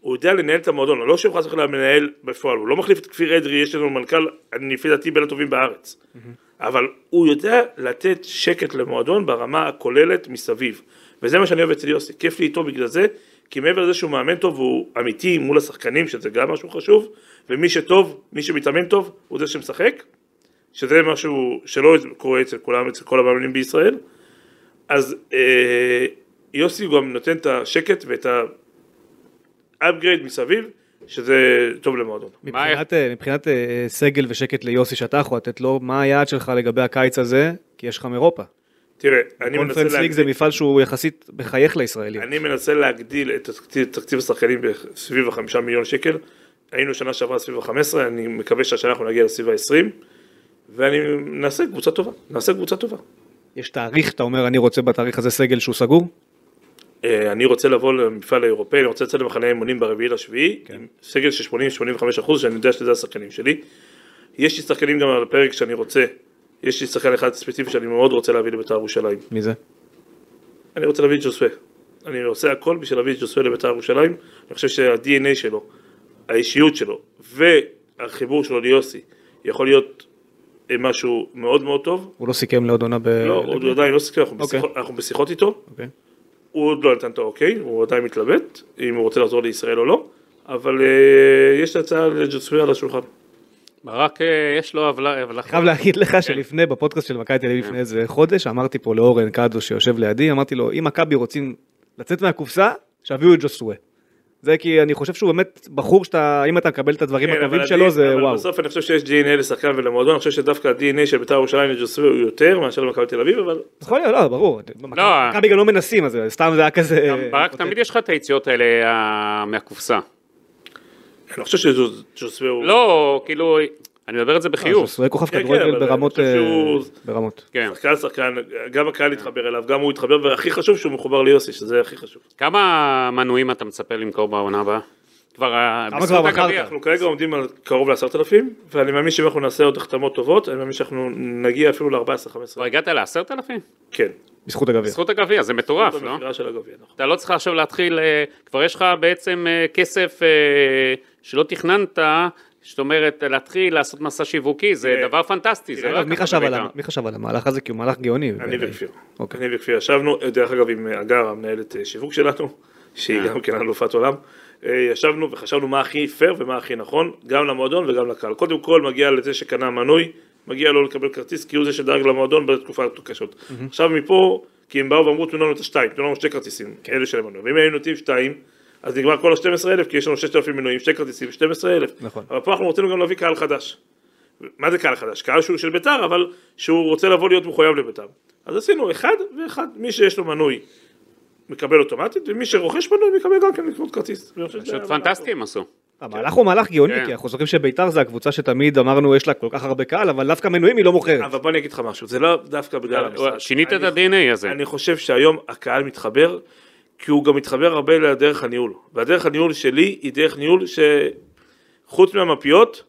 הוא יודע לנהל את המועדון, לא שהוא חס וחלילה מנהל בפועל, הוא לא מחליף את כפיר אדרי, יש לנו מנכ"ל, לפי דעתי בין הטובים בארץ. אבל הוא יודע לתת שקט למועדון ברמה הכוללת מסביב. וזה מה שאני אוהב אצל יוסי, כיף לי איתו בגלל זה, כי מעבר לזה שהוא מאמן טוב, הוא אמיתי מול השחקנים, שזה גם משהו חשוב, ומי שטוב, מי שמתאמן טוב, הוא זה שמשחק, שזה משהו שלא קורה אצל כולם, אצל כל המאמנים בישראל. אז אה, יוסי גם נותן את השקט ואת ה-upgrade מסביב, שזה טוב למועדון. מבחינת, אה, מבחינת אה, סגל ושקט ליוסי שאתה יכול לתת לו, מה היעד שלך לגבי הקיץ הזה? כי יש לך מאירופה. תראה, אני מנסה, קונפרנס ליג זה להגדיל, מפעל שהוא יחסית מחייך לישראלים. אני מנסה להגדיל את תקציב, תקציב השחקנים סביב החמישה מיליון שקל. היינו שנה שעברה סביב ה-15, אני מקווה שהשנה אנחנו נגיע לסביב ה-20, ואני נעשה קבוצה טובה, נעשה קבוצה טובה. יש תאריך, אתה אומר, אני רוצה בתאריך הזה סגל שהוא סגור? אה, אני רוצה לבוא למפעל האירופאי, אני רוצה לצאת למחנה אימונים ברביעי לשביעי, כן. עם סגל של 80-85 אחוז, שאני יודע שזה השחקנים שלי. יש לי שחקנים גם על הפרק שאני רוצה, יש לי שחקן אחד ספציפי שאני מאוד רוצה להביא לבית"ר ירושלים. מי זה? אני רוצה להביא את ג'וסווה. אני עושה הכל בשביל להביא את ג'וסווה לבית"ר ירושלים. אני חושב שה-DNA שלו, האישיות שלו והחיבור שלו ליוסי יכול להיות משהו מאוד מאוד טוב. הוא לא סיכם לעוד עונה ב... לא, עוד עדיין לא סיכם, אנחנו אוקיי. בשיחות- אנחנו בשיחות איתו. אוקיי. הוא עוד לא נתן את האוקיי, הוא עדיין מתלבט, אם הוא רוצה לחזור לישראל או לא, אבל אה, יש הצעה לג'וסווה על השולחן. ברק, אה, יש לו הבלה... הבלה- חייב להגיד לך שלפני, בפודקאסט של מכבי תל אביב לפני איזה חודש, אמרתי פה לאורן קאדו שיושב לידי, אמרתי לו, אם מכבי רוצים לצאת מהקופסה, שיביאו את ג'וסווה. זה כי אני חושב שהוא באמת בחור שאתה, אם אתה מקבל את הדברים כן, הטובים אבל שלו, זה אבל וואו. בסוף אני חושב שיש DNA לשחקן ולמועדון, אני חושב שדווקא ה-DNA של בית"ר ירושלים לג'וסווה הוא יותר מאשר למכבי תל אביב, אבל יכול להיות, לא, ברור. מכבי גם לא מנסים, אז סתם זה היה כזה... ברק, תמיד יש לך את היציאות האלה אה, מהקופסה. אני לא חושב שג'וסווה הוא... לא, כאילו, אני מדבר את זה בחיוב. ג'וסווה כוכב כן, כן, כדורגל ברמות... אה, ברמות. כן. שחקן שחקן, גם הקהל התחבר אליו, גם הוא התחבר, והכי חשוב שהוא מחובר ליוסי, שזה הכי חשוב. כמה מנויים אתה מצפה למכור בעונה הבאה? כבר, אה, בזכות? הגביע. אנחנו כרגע עומדים על קרוב לעשרת אלפים, ואני מאמין שאם אנחנו נעשה עוד החתמות טובות, אני מאמין שאנחנו נגיע אפילו ל-14-15. כבר הגעת לעשרת אלפים? כן. בזכות הגביע. בזכות הגביע, זה מטורף, לא? הגביע, נכון. אתה לא צריך עכשיו להתחיל, אה, כבר יש לך בעצם אה, כסף אה, שלא תכננת, זאת אומרת, להתחיל לעשות מסע שיווקי, זה דבר פנטסטי, לא אגב, מי חשב על בביתה. ה- מי חשב על המהלך הזה? כי הוא מהלך גאוני. אני. וכפיר. אוקיי. אני וכפיר ישבנו, דרך אגב עם הגר, המנהלת אה, שיווק שלנו, שהיא גם כן אלופת עולם, אה, ישבנו וחשבנו מה הכי פייר ומה הכי נכון, גם למועדון וגם לקהל. קודם כל מגיע לזה שקנה מנוי, מגיע לו לקבל כרטיס, כי הוא זה שדאג למועדון בתקופות קשות. עכשיו מפה, כי הם באו ואמרו תנו לנו את השתיים, תנו לנו שתי כרטיסים, אלה של המנוי. ואם היינו נותנים שתיים, אז נגמר כל ה-12,000, כי יש לנו 6,000 מנויים, שתי כרטיסים, 12,000. נכון. אבל פה אנחנו רצינו גם להביא קהל חדש. מה זה קהל חדש? קהל שהוא של ביתר, אבל שהוא רוצה לבוא להיות מחויב לביתר. אז עשינו אחד ואחד, מי שיש לו מנוי מקבל אוטומטית, ומי שרוכש מנוי מקבל גם כן לקנות כרטיס. פשוט פנטסטי הם עשו. המהלך הוא מהלך גאוני, כן. כי אנחנו זוכרים שביתר זה הקבוצה שתמיד אמרנו יש לה כל כך הרבה קהל, אבל דווקא מנויים היא לא מוכרת. אבל בוא אני אגיד לך משהו, זה לא דווקא בגלל המשחק. שינית את ה-DNA הזה. אני חושב שהיום הקהל מתחבר, כי הוא גם מתחבר הרבה לדרך הניהול. והדרך הניהול שלי היא דרך ניהול שחוץ מהמפיות,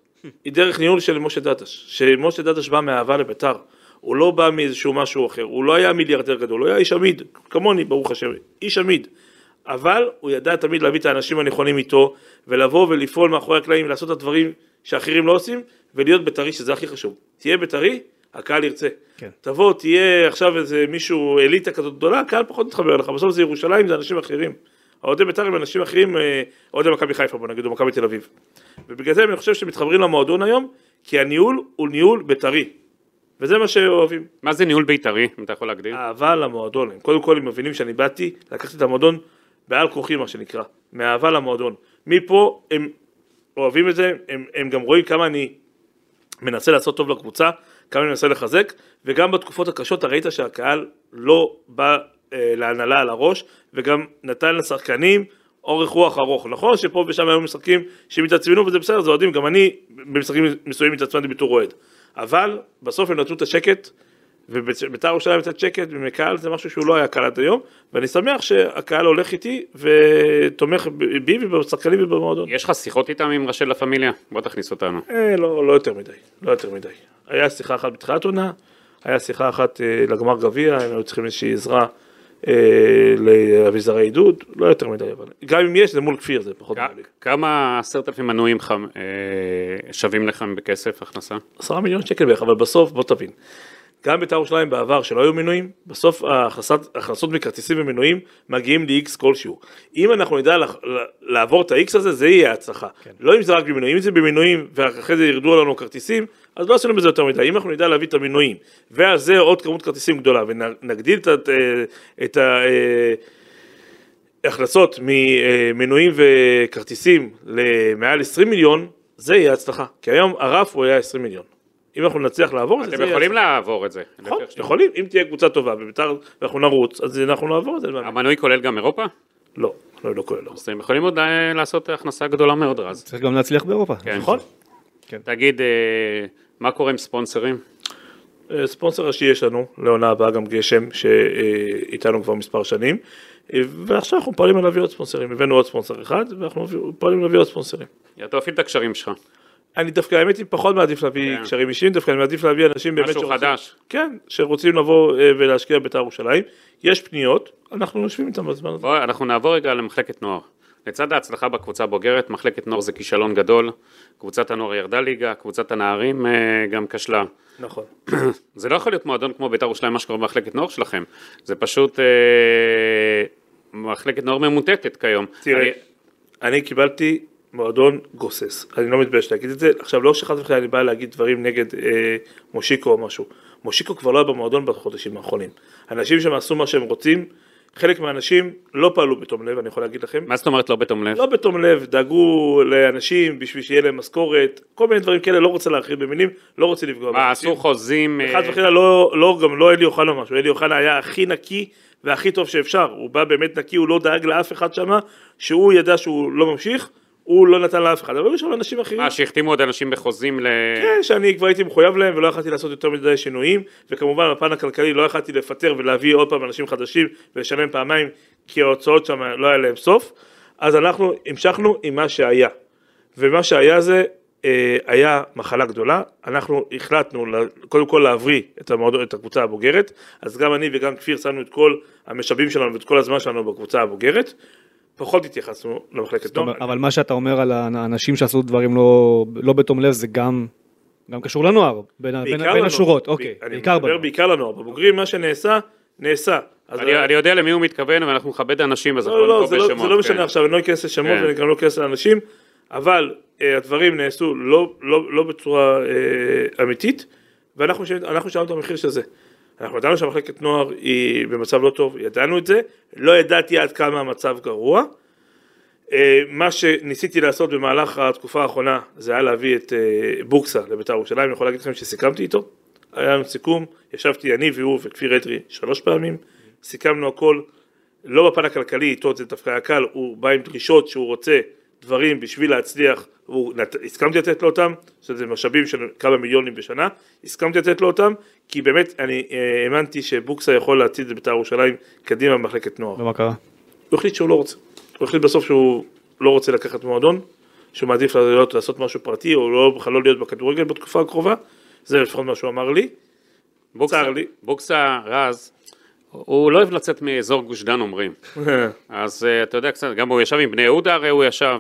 היא דרך ניהול של משה דדש. שמשה דדש בא מאהבה לביתר. הוא לא בא מאיזשהו משהו אחר, הוא לא היה מיליארדר גדול, הוא היה איש עמיד, כמוני ברוך השם, איש עמיד. אבל הוא ידע תמיד להביא את האנשים הנכונים איתו, ולבוא ולפעול מאחורי הקלעים, לעשות את הדברים שאחרים לא עושים, ולהיות בית"רי, שזה הכי חשוב. תהיה בית"רי, הקהל ירצה. כן. תבוא, תהיה עכשיו איזה מישהו, אליטה כזאת גדולה, הקהל פחות מתחבר אליך, בסוף זה ירושלים, זה אנשים אחרים. האוהדי בית"ר הם אנשים אחרים, אה, אוהדי מכבי חיפה בוא נגיד, או מכבי תל אביב. ובגלל זה אני חושב שמתחברים למועדון היום, כי הניהול הוא ניהול בית"רי. וזה מה שאוהבים. מה זה ניהול בית"רי, אם אתה יכול להגדיר? אהבה למועדון. הם קודם כל הם מבינים שאני באתי, לקחתי את המועדון בעל כורחי מה שנקרא, מאהבה למועדון. מפה הם אוהבים את זה, הם, הם גם רואים כמה אני מנסה לעשות טוב לקבוצה, כמה אני מנסה לחזק, וגם בתקופות הקשות אתה ראית שהקהל לא בא אה, להנהלה על הראש, וגם נתן לשחקנים אורך רוח ארוך. נכון שפה ושם היו משחקים שהם התעצבנו וזה בסדר, זה אוהדים, גם אני במשחקים מסוימים התעצבנתי בתור אוהד. אבל בסוף הם נתנו את השקט, ובית"ר ירושלים קצת שקט ומקהל זה משהו שהוא לא היה קל עד היום, ואני שמח שהקהל הולך איתי ותומך בי ובשחקנים ובמועדון. יש לך שיחות איתם עם ראשי לה פמיליה? בוא תכניס אותנו. אה, לא, לא יותר מדי, לא יותר מדי. היה שיחה אחת בתחילת עונה, היה שיחה אחת אה, לגמר גביע, הם היו צריכים איזושהי עזרה אה, לאביזרי עידוד, לא יותר מדי, אבל גם אם יש זה מול כפיר, זה פחות מעליק. כמה עשרת אלפים מנויים לך אה, שווים לכם בכסף, הכנסה? עשרה מיליון שקל בערך, אבל בסוף בוא תבין. גם בית"ר ירושלים בעבר שלא היו מינויים, בסוף ההכנסות, ההכנסות מכרטיסים ומינויים מגיעים ל-X כלשהו. אם אנחנו נדע לה- לה- לעבור את ה-X הזה, זה יהיה הצלחה. כן. לא אם זה רק במינויים, אם זה במינויים ואחרי זה ירדו לנו כרטיסים, אז לא עשינו בזה יותר מדי. אם אנחנו נדע להביא את המינויים, ועל זה עוד כמות כרטיסים גדולה, ונגדיל את, ה- את ה... הכנסות ממנויים וכרטיסים למעל 20 מיליון, זה יהיה הצלחה. כי היום הרף הוא היה 20 מיליון. אם אנחנו נצליח לעבור את זה, אתם יכולים. לעבור את זה. נכון, יכולים, אם תהיה קבוצה טובה ובית"ר ואנחנו נרוץ, אז אנחנו נעבור את זה. המנוי כולל גם אירופה? לא, לא, לא כולל. לא. אז אתם יכולים עוד אה, לעשות הכנסה גדולה מאוד רז. צריך גם להצליח באירופה. כן. נכון? תגיד, אה, מה קורה עם ספונסרים? אה, ספונסר ראשי יש לנו, לעונה הבאה גם גשם, שאיתנו כבר מספר שנים, ועכשיו אנחנו פועלים על להביא עוד ספונסרים, הבאנו עוד ספונסר אחד, ואנחנו פועלים להביא עוד ספונסרים. אתה מפעיל את הקשרים שלך. אני דווקא, האמת היא, פחות מעדיף להביא כן. קשרים אישיים, דווקא אני מעדיף להביא אנשים באמת משהו שרוצים- חדש. כן, שרוצים לבוא אה, ולהשקיע בבית"ר ירושלים. יש פניות, אנחנו יושבים איתם בזמן הזה. בוא, אנחנו נעבור רגע למחלקת נוער. לצד ההצלחה בקבוצה הבוגרת, מחלקת נוער זה כישלון גדול. קבוצת הנוער ירדה ליגה, קבוצת הנערים אה, גם כשלה. נכון. זה לא יכול להיות מועדון כמו בית"ר ירושלים, מה שקורה במחלקת נוער שלכם. זה פשוט אה, מחלקת נוער ממוטטת כיום. תראה, אני- אני קיבלתי מועדון גוסס, אני לא מתבייש להגיד את זה, עכשיו לא שחס וחלילה אני בא להגיד דברים נגד אה, מושיקו או משהו, מושיקו כבר לא היה במועדון בחודשים האחרונים, אנשים שם עשו מה שהם רוצים, חלק מהאנשים לא פעלו בתום לב, אני יכול להגיד לכם, מה זאת אומרת לא בתום לב? לא בתום לב, דאגו לאנשים בשביל שיהיה להם משכורת, כל מיני דברים כאלה, לא רוצה להרחיב במילים, לא רוצה לפגוע מה, באנשים. עשו חוזים? אה, חס וחלילה לא, לא, גם לא אלי אוחנה משהו, אלי אוחנה היה הכי נקי והכי טוב שאפשר, הוא בא באמת נקי, הוא לא דאג לאף אחד שם, שהוא ידע שהוא לא ממשיך, הוא לא נתן לאף אחד, אבל היו שם אנשים אחרים, מה, שהחתימו עוד אנשים בחוזים ל... כן, שאני כבר הייתי מחויב להם ולא יכולתי לעשות יותר מדי שינויים, וכמובן בפן הכלכלי לא יכולתי לפטר ולהביא עוד פעם אנשים חדשים ולשלם פעמיים, כי ההוצאות שם לא היה להם סוף, אז אנחנו המשכנו עם מה שהיה, ומה שהיה זה אה, היה מחלה גדולה, אנחנו החלטנו קודם כל להבריא את, המועדון, את הקבוצה הבוגרת, אז גם אני וגם כפיר שמנו את כל המשאבים שלנו ואת כל הזמן שלנו בקבוצה הבוגרת, פחות התייחסנו למחלקת נוער. אבל מה שאתה אומר על האנשים שעשו דברים לא, לא בתום לב זה גם, גם קשור לנוער, בין, בין, בין לנוער. השורות, אוקיי, אני בעיקר מדבר בנוער. בעיקר לנוער, בבוגרים מה שנעשה, נעשה. אז אני אני יודע למי הוא מתכוון, ואנחנו נכבד אנשים, אז לא, אנחנו לא, ננקוב זה לא. זה לא משנה כן. עכשיו, אני לא אכנס לשמות כן. ואני גם לא אכנס לאנשים, אבל אה, הדברים נעשו לא, לא, לא בצורה אה, אמיתית, ואנחנו ש- אנחנו שלמנו את המחיר של זה. אנחנו ידענו שהמחלקת נוער היא במצב לא טוב, ידענו את זה, לא ידעתי עד כמה המצב גרוע. אה, מה שניסיתי לעשות במהלך התקופה האחרונה זה היה להביא את אה, בוקסה לבית"ר ירושלים, אני יכול להגיד לכם שסיכמתי איתו, היה לנו סיכום, ישבתי אני והוא וכפיר אדרי שלוש פעמים, סיכמנו הכל, לא בפן הכלכלי, איתו זה דווקא היה קל, הוא בא עם דרישות שהוא רוצה דברים בשביל להצליח. הסכמתי לתת לו אותם, שזה משאבים של כמה מיליונים בשנה, הסכמתי לתת לו אותם, כי באמת אני אה, האמנתי שבוקסה יכול להצעיד את בית"ר ירושלים קדימה במחלקת נוער. ומה קרה? הוא החליט שהוא לא רוצה. הוא החליט בסוף שהוא לא רוצה לקחת מועדון, שהוא מעדיף להיות, לעשות משהו פרטי, או לא, בכלל לא להיות בכדורגל בתקופה הקרובה, זה לפחות מה שהוא אמר לי. בוקסה, צר לי. בוקסה רז, הוא לא אוהב לצאת מאזור גוש דן אומרים. אז אה, אתה יודע קצת, גם הוא ישב עם בני יהודה הרי הוא ישב.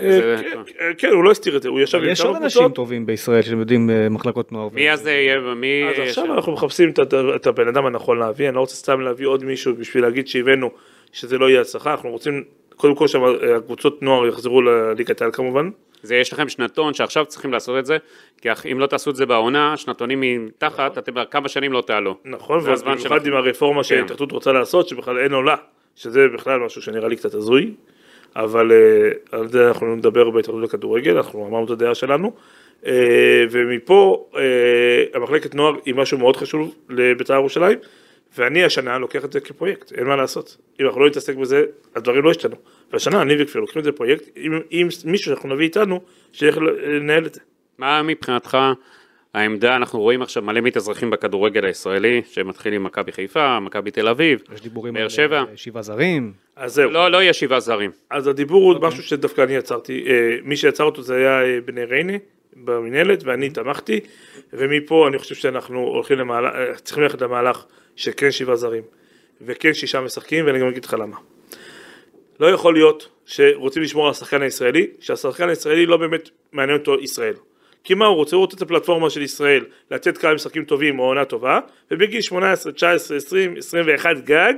אה, כן, כן, הוא לא הסתיר את זה, הוא ישב עם יש עוד אנשים. טובים בישראל שהם יודעים אה, מחלקות נוער. מי אז זה יהיה, מי... אז עכשיו אנחנו מחפשים את, הבן אדם הנכון להביא, אני לא רוצה סתם להביא עוד מישהו בשביל להגיד שהבאנו שזה לא יהיה הצלחה, אנחנו רוצים קודם כל שהקבוצות נוער יחזרו לליגת העל כמובן, זה יש לכם שנתון שעכשיו צריכים לעשות את זה, כי אם לא תעשו את זה בעונה, שנתונים מתחת, אתם כמה שנים לא תעלו. נכון, ובמיוחד. עם הרפורמה כן. שההתאחדות רוצה לעשות, שבכלל אין עולה, שזה בכלל משהו שנראה לי קצת הזוי, אבל אה, על זה אנחנו נדבר בהתאחדות לכדורגל, אנחנו אמרנו את הדעה שלנו, אה, ומפה אה, המחלקת נוער היא משהו מאוד חשוב לבית"ר ירושלים, ואני השנה לוקח את זה כפרויקט, אין מה לעשות. אם אנחנו לא נתעסק בזה, הדברים לא ישתנו. והשנה אני וכפיר לוקחים את זה פרויקט עם, עם מישהו שאנחנו נביא איתנו, שילך לנהל את זה. מה מבחינתך העמדה, אנחנו רואים עכשיו מלא מתאזרחים בכדורגל הישראלי, שמתחיל עם מכבי חיפה, מכבי תל אביב, יש דיבורים על שבע. אה, שבעה זרים. אז זהו. לא, לא יהיה שבעה זרים. אז הדיבור הוא משהו שדווקא אני יצרתי, אה, מי שיצר אותו זה היה אה, בני ריינה במינהלת ואני תמכתי ומפה אני חושב שאנחנו הולכים למהלך, אה, צריכים ללכת למהלך שכן שבעה זרים וכן שישה משחקים ואני גם אגיד לך למה. לא יכול להיות שרוצים לשמור על השחקן הישראלי, שהשחקן הישראלי לא באמת מעניין אותו ישראל. כי מה הוא רוצה? הוא רוצה את הפלטפורמה של ישראל, לתת כמה משחקים טובים או עונה טובה, ובגיל 18, 19, 20, 21 גג,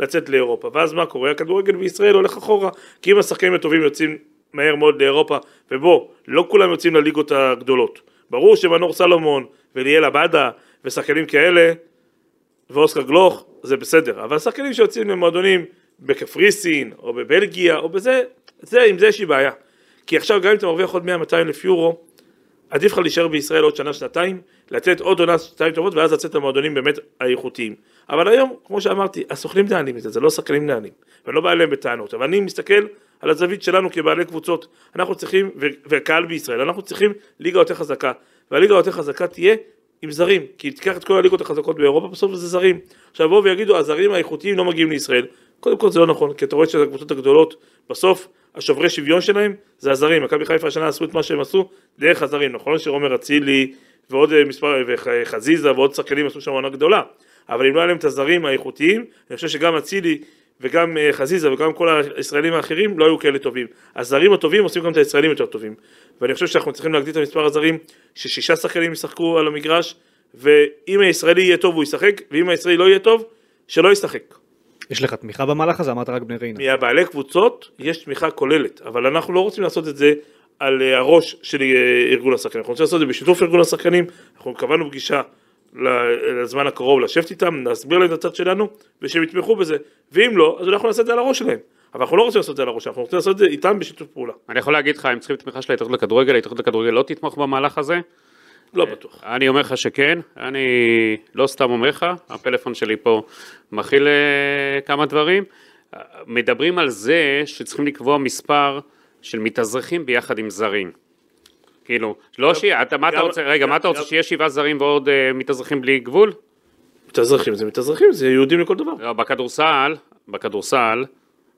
לצאת לאירופה. ואז מה קורה? הכדורגל בישראל הולך אחורה, כי אם השחקנים הטובים יוצאים מהר מאוד לאירופה, ובוא, לא כולם יוצאים לליגות הגדולות. ברור שמנור סלומון וליאל עבדה ושחקנים כאלה, ואוסקר גלוך, זה בסדר, אבל שחקנים שיוצאים למועדונים בקפריסין, או בבלגיה, או בזה, זה, עם זה יש לי בעיה. כי עכשיו גם אם אתה מרוויח עוד 100-200 אלף יורו, עדיף לך להישאר בישראל עוד שנה, שנתיים, לתת עוד עונה, שנתיים טובות, ואז לצאת למועדונים באמת האיכותיים. אבל היום, כמו שאמרתי, הסוכנים מנהלים את זה, זה לא שחקנים מנהלים, ואני לא בא אליהם בטענות, אבל אני מסתכל על הזווית שלנו כבעלי קבוצות, אנחנו צריכים, וקהל בישראל, אנחנו צריכים ליגה יותר חזקה, והליגה היותר חזקה תהיה עם זרים, כי תיקח את כל הליגות החזקות באירופה, בסוף זה זרים. עכשיו יבואו ויגידו, הזרים האיכותיים לא מגיעים לישראל. קודם כל זה לא נכון, כי אתה רואה שהקבוצות הגדולות, בסוף השוברי שוויון שלהם זה הזרים. מכבי חיפה השנה עשו את מה שהם עשו דרך הזרים. נכון שרומר אצילי ועוד אה, מספר, וחזיזה ועוד שחקנים עשו שם עונה גדולה, אבל אם לא היה להם את הזרים האיכותיים, אני חושב שגם אצילי וגם אה, חזיזה וגם כל הישראלים האחרים לא היו כאלה טובים. הזרים הטובים עושים גם את הישראלים יותר טובים. ואני חושב שאנחנו צריכים להגדיל את המספר הזרים, ששישה שחקנים ישחקו על המגרש, ואם הישראלי יהיה טוב הוא ישחק, ואם הישראלי לא יהיה טוב, שלא ישחק. יש לך תמיכה במהלך הזה? אמרת רק בני ריינה. מהבעלי קבוצות יש תמיכה כוללת, אבל אנחנו לא רוצים לעשות את זה על אה, הראש של אה, ארגון השחקנים, אנחנו רוצים לעשות את זה בשיתוף ארגון השחקנים, אנחנו קבענו פגישה לזמן הקרוב לשבת איתם, להסביר להם את הצד שלנו, ושהם יתמכו בזה, ואם לא, אז אנחנו נעשה את זה על הראש שלהם. אבל אנחנו לא רוצים לעשות את זה על הראש, אנחנו רוצים לעשות את זה איתם בשיתוף פעולה. אני יכול להגיד לך, הם צריכים תמיכה של ההתאחדות לכדורגל, ההתאחדות לכדורגל לא תתמוך במהלך הזה. לא בטוח. אני אומר לך שכן, אני לא סתם אומר לך, הפלאפון שלי פה מכיל אה, כמה דברים. אה, מדברים על זה שצריכים לקבוע מספר של מתאזרחים ביחד עם זרים. כאילו, לא שיהיה, אתה- מה אתה רוצה, רגע, מה אתה רוצה, שיהיה שבעה זרים ועוד אה, מתאזרחים בלי גבול? מתאזרחים זה מתאזרחים, זה יהודים לכל דבר. לא, בכדורסל, בכדורסל,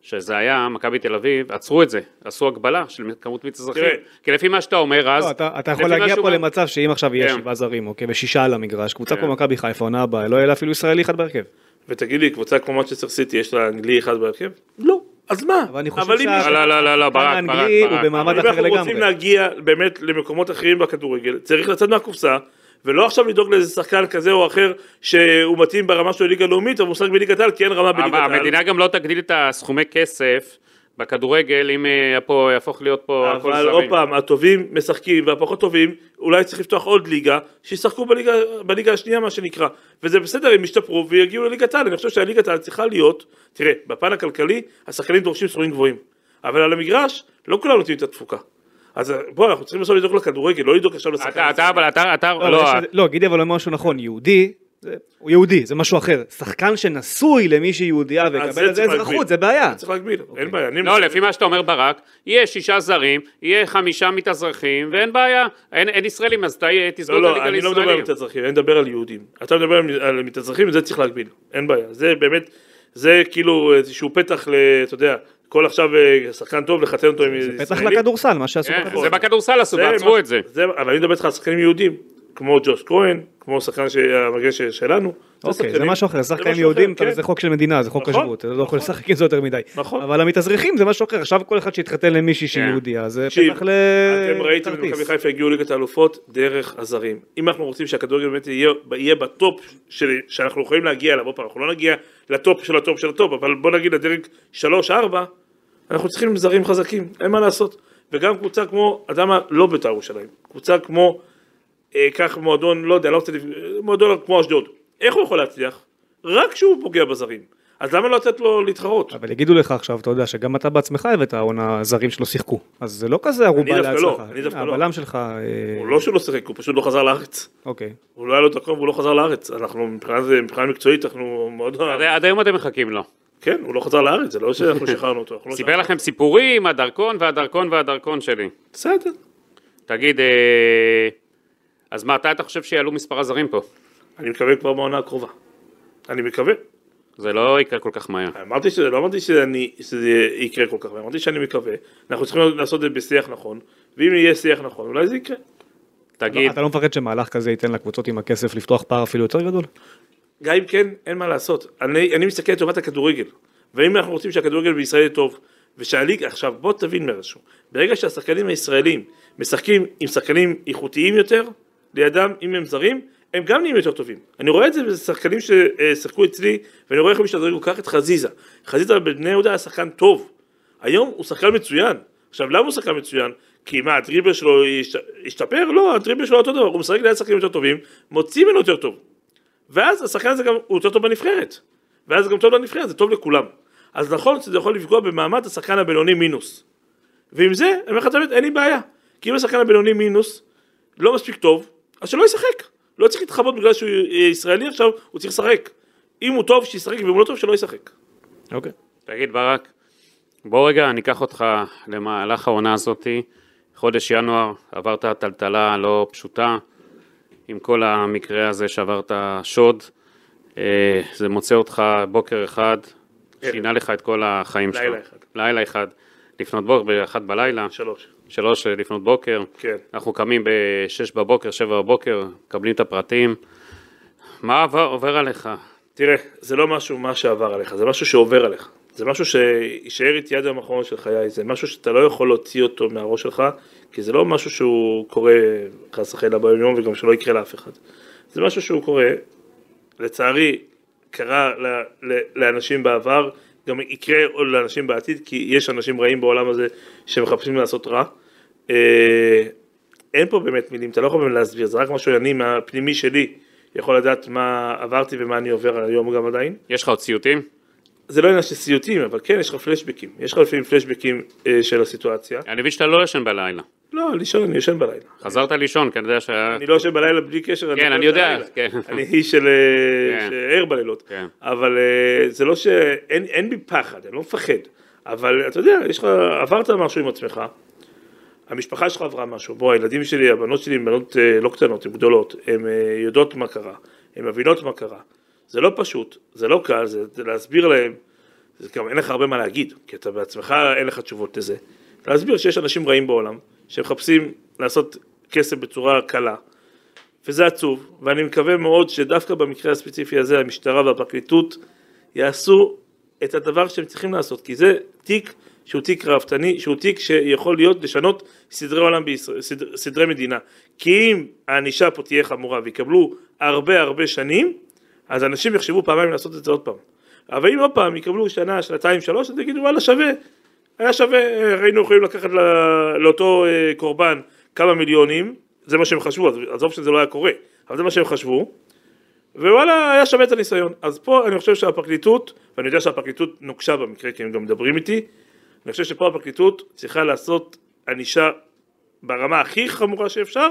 שזה היה, מכבי תל אביב, עצרו את זה, עשו הגבלה של כמות מתאזרחים. תראה. כי לפי מה שאתה אומר אז... לא, אתה אתה יכול להגיע פה למצב שאם עכשיו יהיה כן. שבעה זרים, אוקיי, ושישה על המגרש, קבוצה כן. כמו מכבי חיפה, עונה הבאה, לא יהיה לה אפילו ישראלי אחד בהרכב. ותגיד לי, קבוצה כמו מצ'סטר סיטי, יש לה אנגלי אחד בהרכב? לא. אז מה? אבל אני חושב שה- לא, לא, לא, לא, ברק, ברק, הוא ברק. אם אנחנו. רוצים להגיע באמת למקומות אחרים בכדורגל, צריך לצאת מהקופסה, ולא עכשיו לדאוג לאיזה שחקן כזה או אחר שהוא מתאים ברמה של ליגה לאומית, אבל הוא משחק בליגת העל, כי אין רמה בליגת העל. המדינה גם לא תגדיל את הסכומי כסף בכדורגל אם אה, פה יהפוך להיות פה הכל אבל עוד זרים. פעם, הטובים משחקים והפחות טובים, אולי צריך לפתוח עוד ליגה, שישחקו בליגה, בליגה השנייה מה שנקרא. וזה בסדר, הם ישתפרו ויגיעו לליגת העל, אני חושב שהליגת העל צריכה להיות, תראה, בפן הכלכלי, השחקנים דורשים סכומים גבוהים. אבל על המגרש, לא כולם נותנים את התפוקה. אז בוא, אנחנו צריכים עכשיו לדאוג לכדורגל, לא לדאוג עכשיו לשחקנים. אתה, אתה, אבל אתה, אתה, לא, לא, לא, גידי אבל אומר משהו נכון, יהודי, הוא יהודי, זה משהו אחר. שחקן שנשוי למישהי יהודייה אז ויקבל על זה אזרחות. זה בעיה. צריך להגביל, אין בעיה. אני לא. לפי מה שאתה אומר ברק, יהיה שישה זרים, יהיה חמישה מתאזרחים, ואין בעיה, אין, ישראלים, אז תסגור לא, את לא, הליגה אני לא מדבר על לישראלים. מתאזרחים, אני מדבר על יהודים. אתה מדבר על- על מתאזרחים, זה צריך להגביל, אין בעיה. זה באמת, זה כאילו איזשהו פתח ל... אתה יודע, כל עכשיו אה, שחקן טוב לחתן אותו עם זה פתח ישראלי. לכדורסל, מה שעשו כן, בכדורסל. זה בכדורסל עשו, זה ועצרו את זה. אבל אני מדבר איתך על שחקנים יהודים, כמו ג'וש כהן, כמו שחקן ש- המגן שלנו, אוקיי, זה שחקנים. משהו אחר, משהו יהודים, כן. זה חוק של מדינה, זה חוק נכון, השבות, אתה לא יכול נכון. לשחק עם זה יותר מדי. נכון. אבל המתאזרחים זה משהו אחר, עכשיו כל אחד שיתחתן למישהי שהיא כן. יהודייה, זה פתח ל... אתם ראיתם כרטיס. במכבי חיפה הגיעו ליגת האלופות דרך הזרים. אם אנחנו רוצים שהכדורגל באמת יהיה, בטופ שאנחנו יכולים להגיע אליו, עוד פעם, אנחנו לא נגיע ל top של ה top של ה top, אבל בוא נגיד לדרג 3-4, אנחנו צריכים זרים חזקים, אין מה לעשות. וגם קבוצה כמו, אתה יודע מה, לא בית"ר ירושלים, קבוצה כמו, אה, קח מועדון, לא יודע, לא רוצה, מועדון כמו אשדוד, איך הוא יכול להצליח? רק כשהוא פוגע בזרים. אז למה לא לתת לו להתחרות? אבל יגידו לך עכשיו, אתה יודע, שגם אתה בעצמך הבאת עונה זרים שלא שיחקו, אז זה לא כזה ערובה דווקא לא, להצלחה. אני דווקא לא. הבלם שלך, אה, הוא לא שהוא לא שיחק, הוא פשוט לא חזר לארץ. אוקיי. הוא לא היה לו דרכון והוא לא חזר לארץ. אנחנו מבחינה, מקצועית אנחנו מאוד... עד- היום אתם מחכים לו. כן, הוא לא חזר לארץ, זה לא שאנחנו שחררנו אותו. לא סיפר. לכם סיפורים, הדרכון והדרכון והדרכון שלי. בסדר. תגיד, אה, אז מה, אתה אתה חושב שיעלו מספר הזרים פה? אני מקווה כבר בעונה הקרובה. אני מקווה. זה לא יקרה כל כך מהר. אמרתי שזה, לא אמרתי שאני, שזה יקרה כל כך, אמרתי שאני מקווה. אנחנו צריכים לעשות את זה בשיח נכון, ואם יהיה שיח נכון, אולי זה יקרה. תגיד, אתה לא מפחד שמהלך כזה ייתן לקבוצות עם הכסף לפתוח פער אפילו יותר גדול? גם אם כן, אין מה לעשות. אני, אני מסתכל לטובת הכדורגל. ואם אנחנו רוצים שהכדורגל בישראל יהיה טוב, ושהליגה, עכשיו בוא תבין משהו. ברגע שהשחקנים הישראלים משחקים עם שחקנים איכותיים יותר, לידם, אם הם זרים, הם גם נהיים יותר טובים. אני רואה את זה בשחקנים ששיחקו אצלי, ואני רואה איך הם משתדרגו, קח את חזיזה. חזיזה בבני יהודה היה שחקן טוב. היום הוא שחקן מצוין. עכשיו, למה הוא שחקן מצוין? כי מה, הדריבל שלו השתפר? לא, הדריבל שלו אותו דבר. הוא משחק ליד שחקנים יותר טובים, מוציא ממנו יותר טוב. ואז השחקן הזה גם, הוא יותר טוב בנבחרת. ואז זה גם טוב לנבחרת, זה טוב לכולם. אז נכון שזה יכול לפגוע במעמד השחקן הבינוני מינוס. ועם זה, אני אומר לך את האמת, אין לי בעיה. כי אם השחקן הבינוני מינוס לא מספיק טוב, אז שלא ישחק. לא צריך להתחבות בגלל שהוא ישראלי עכשיו, הוא צריך לשחק. אם הוא טוב, שישחק, ואם הוא לא טוב, שלא ישחק. אוקיי. תגיד ברק, בוא רגע אני אקח אותך למהלך העונה הזאתי, חודש ינואר, עברת טלטלה לא פשוטה, עם כל המקרה הזה שעברת שוד, אה, זה מוצא אותך בוקר אחד, שינה לך את כל החיים שלך. לילה אחד. לילה אחד. לפנות בוקר, באחד בלילה, שלוש. שלוש אה, לפנות בוקר, כן. אנחנו קמים בשש בבוקר, שבע בבוקר, מקבלים את הפרטים, מה עבר, עובר עליך? תראה, זה לא משהו מה שעבר עליך, זה משהו שעובר עליך. זה משהו שישאר איתי עד היום האחרון של חיי, זה משהו שאתה לא יכול להוציא אותו מהראש שלך, כי זה לא משהו שהוא קורה חס וחלילה ביום יום וגם שלא יקרה לאף אחד. זה משהו שהוא קורה, לצערי, קרה לאנשים בעבר, גם יקרה לאנשים בעתיד, כי יש אנשים רעים בעולם הזה שמחפשים לעשות רע. אה, אין פה באמת מילים, אתה לא יכול באמת להסביר, זה רק משהו אני מהפנימי שלי יכול לדעת מה עברתי ומה אני עובר היום גם עדיין. יש לך עוד ציוטים? זה לא עניין של סיוטים, אבל כן, יש לך פלשבקים. יש לך לפעמים פלשבקים אה, של הסיטואציה. אני מבין שאתה לא ישן בלילה. לא, לישון, אני ישן בלילה. חזרת לישון, כי אני יודע שהיה... אני לא ישן בלילה בלי קשר. כן, כל אני יודע, הלילה. כן. אני איש של אה, כן. שער בלילות. כן. אבל אה, זה לא ש... אין בי פחד, אני לא מפחד. אבל אתה יודע, יש לך... עברת משהו עם עצמך. המשפחה שלך עברה משהו. בוא, הילדים שלי, הבנות שלי הן בנות אה, לא קטנות, הן גדולות. הן אה, יודעות מה קרה. הן מבינות מה קרה. זה לא פשוט, זה לא קל, זה זה להסביר להם. זה גם אין לך הרבה מה להגיד, כי אתה בעצמך אין לך תשובות לזה. להסביר שיש אנשים רעים בעולם, שמחפשים לעשות כסף בצורה קלה, וזה עצוב, ואני מקווה מאוד שדווקא במקרה הספציפי הזה המשטרה והפרקליטות יעשו את הדבר שהם צריכים לעשות, כי זה תיק שהוא תיק ראוותני, שהוא תיק שיכול להיות לשנות סדרי עולם בישראל, סדר, סדרי מדינה. כי אם הענישה פה תהיה חמורה ויקבלו הרבה הרבה שנים, אז אנשים יחשבו פעמיים לעשות את זה עוד פעם. אבל אם עוד פעם יקבלו שנה, שנתיים, שלוש, אז יגידו וואלה שווה, היה שווה, אה, היינו יכולים לקחת לא- לאותו אה, קורבן כמה מיליונים, זה מה שהם חשבו, אז עזוב שזה לא היה קורה, אבל זה מה שהם חשבו, ווואלה, היה שווה את הניסיון. אז פה אני חושב שהפרקליטות, ואני יודע שהפרקליטות נוקשה במקרה, כי הם גם מדברים איתי, אני חושב שפה הפרקליטות צריכה לעשות ענישה ברמה הכי חמורה שאפשר,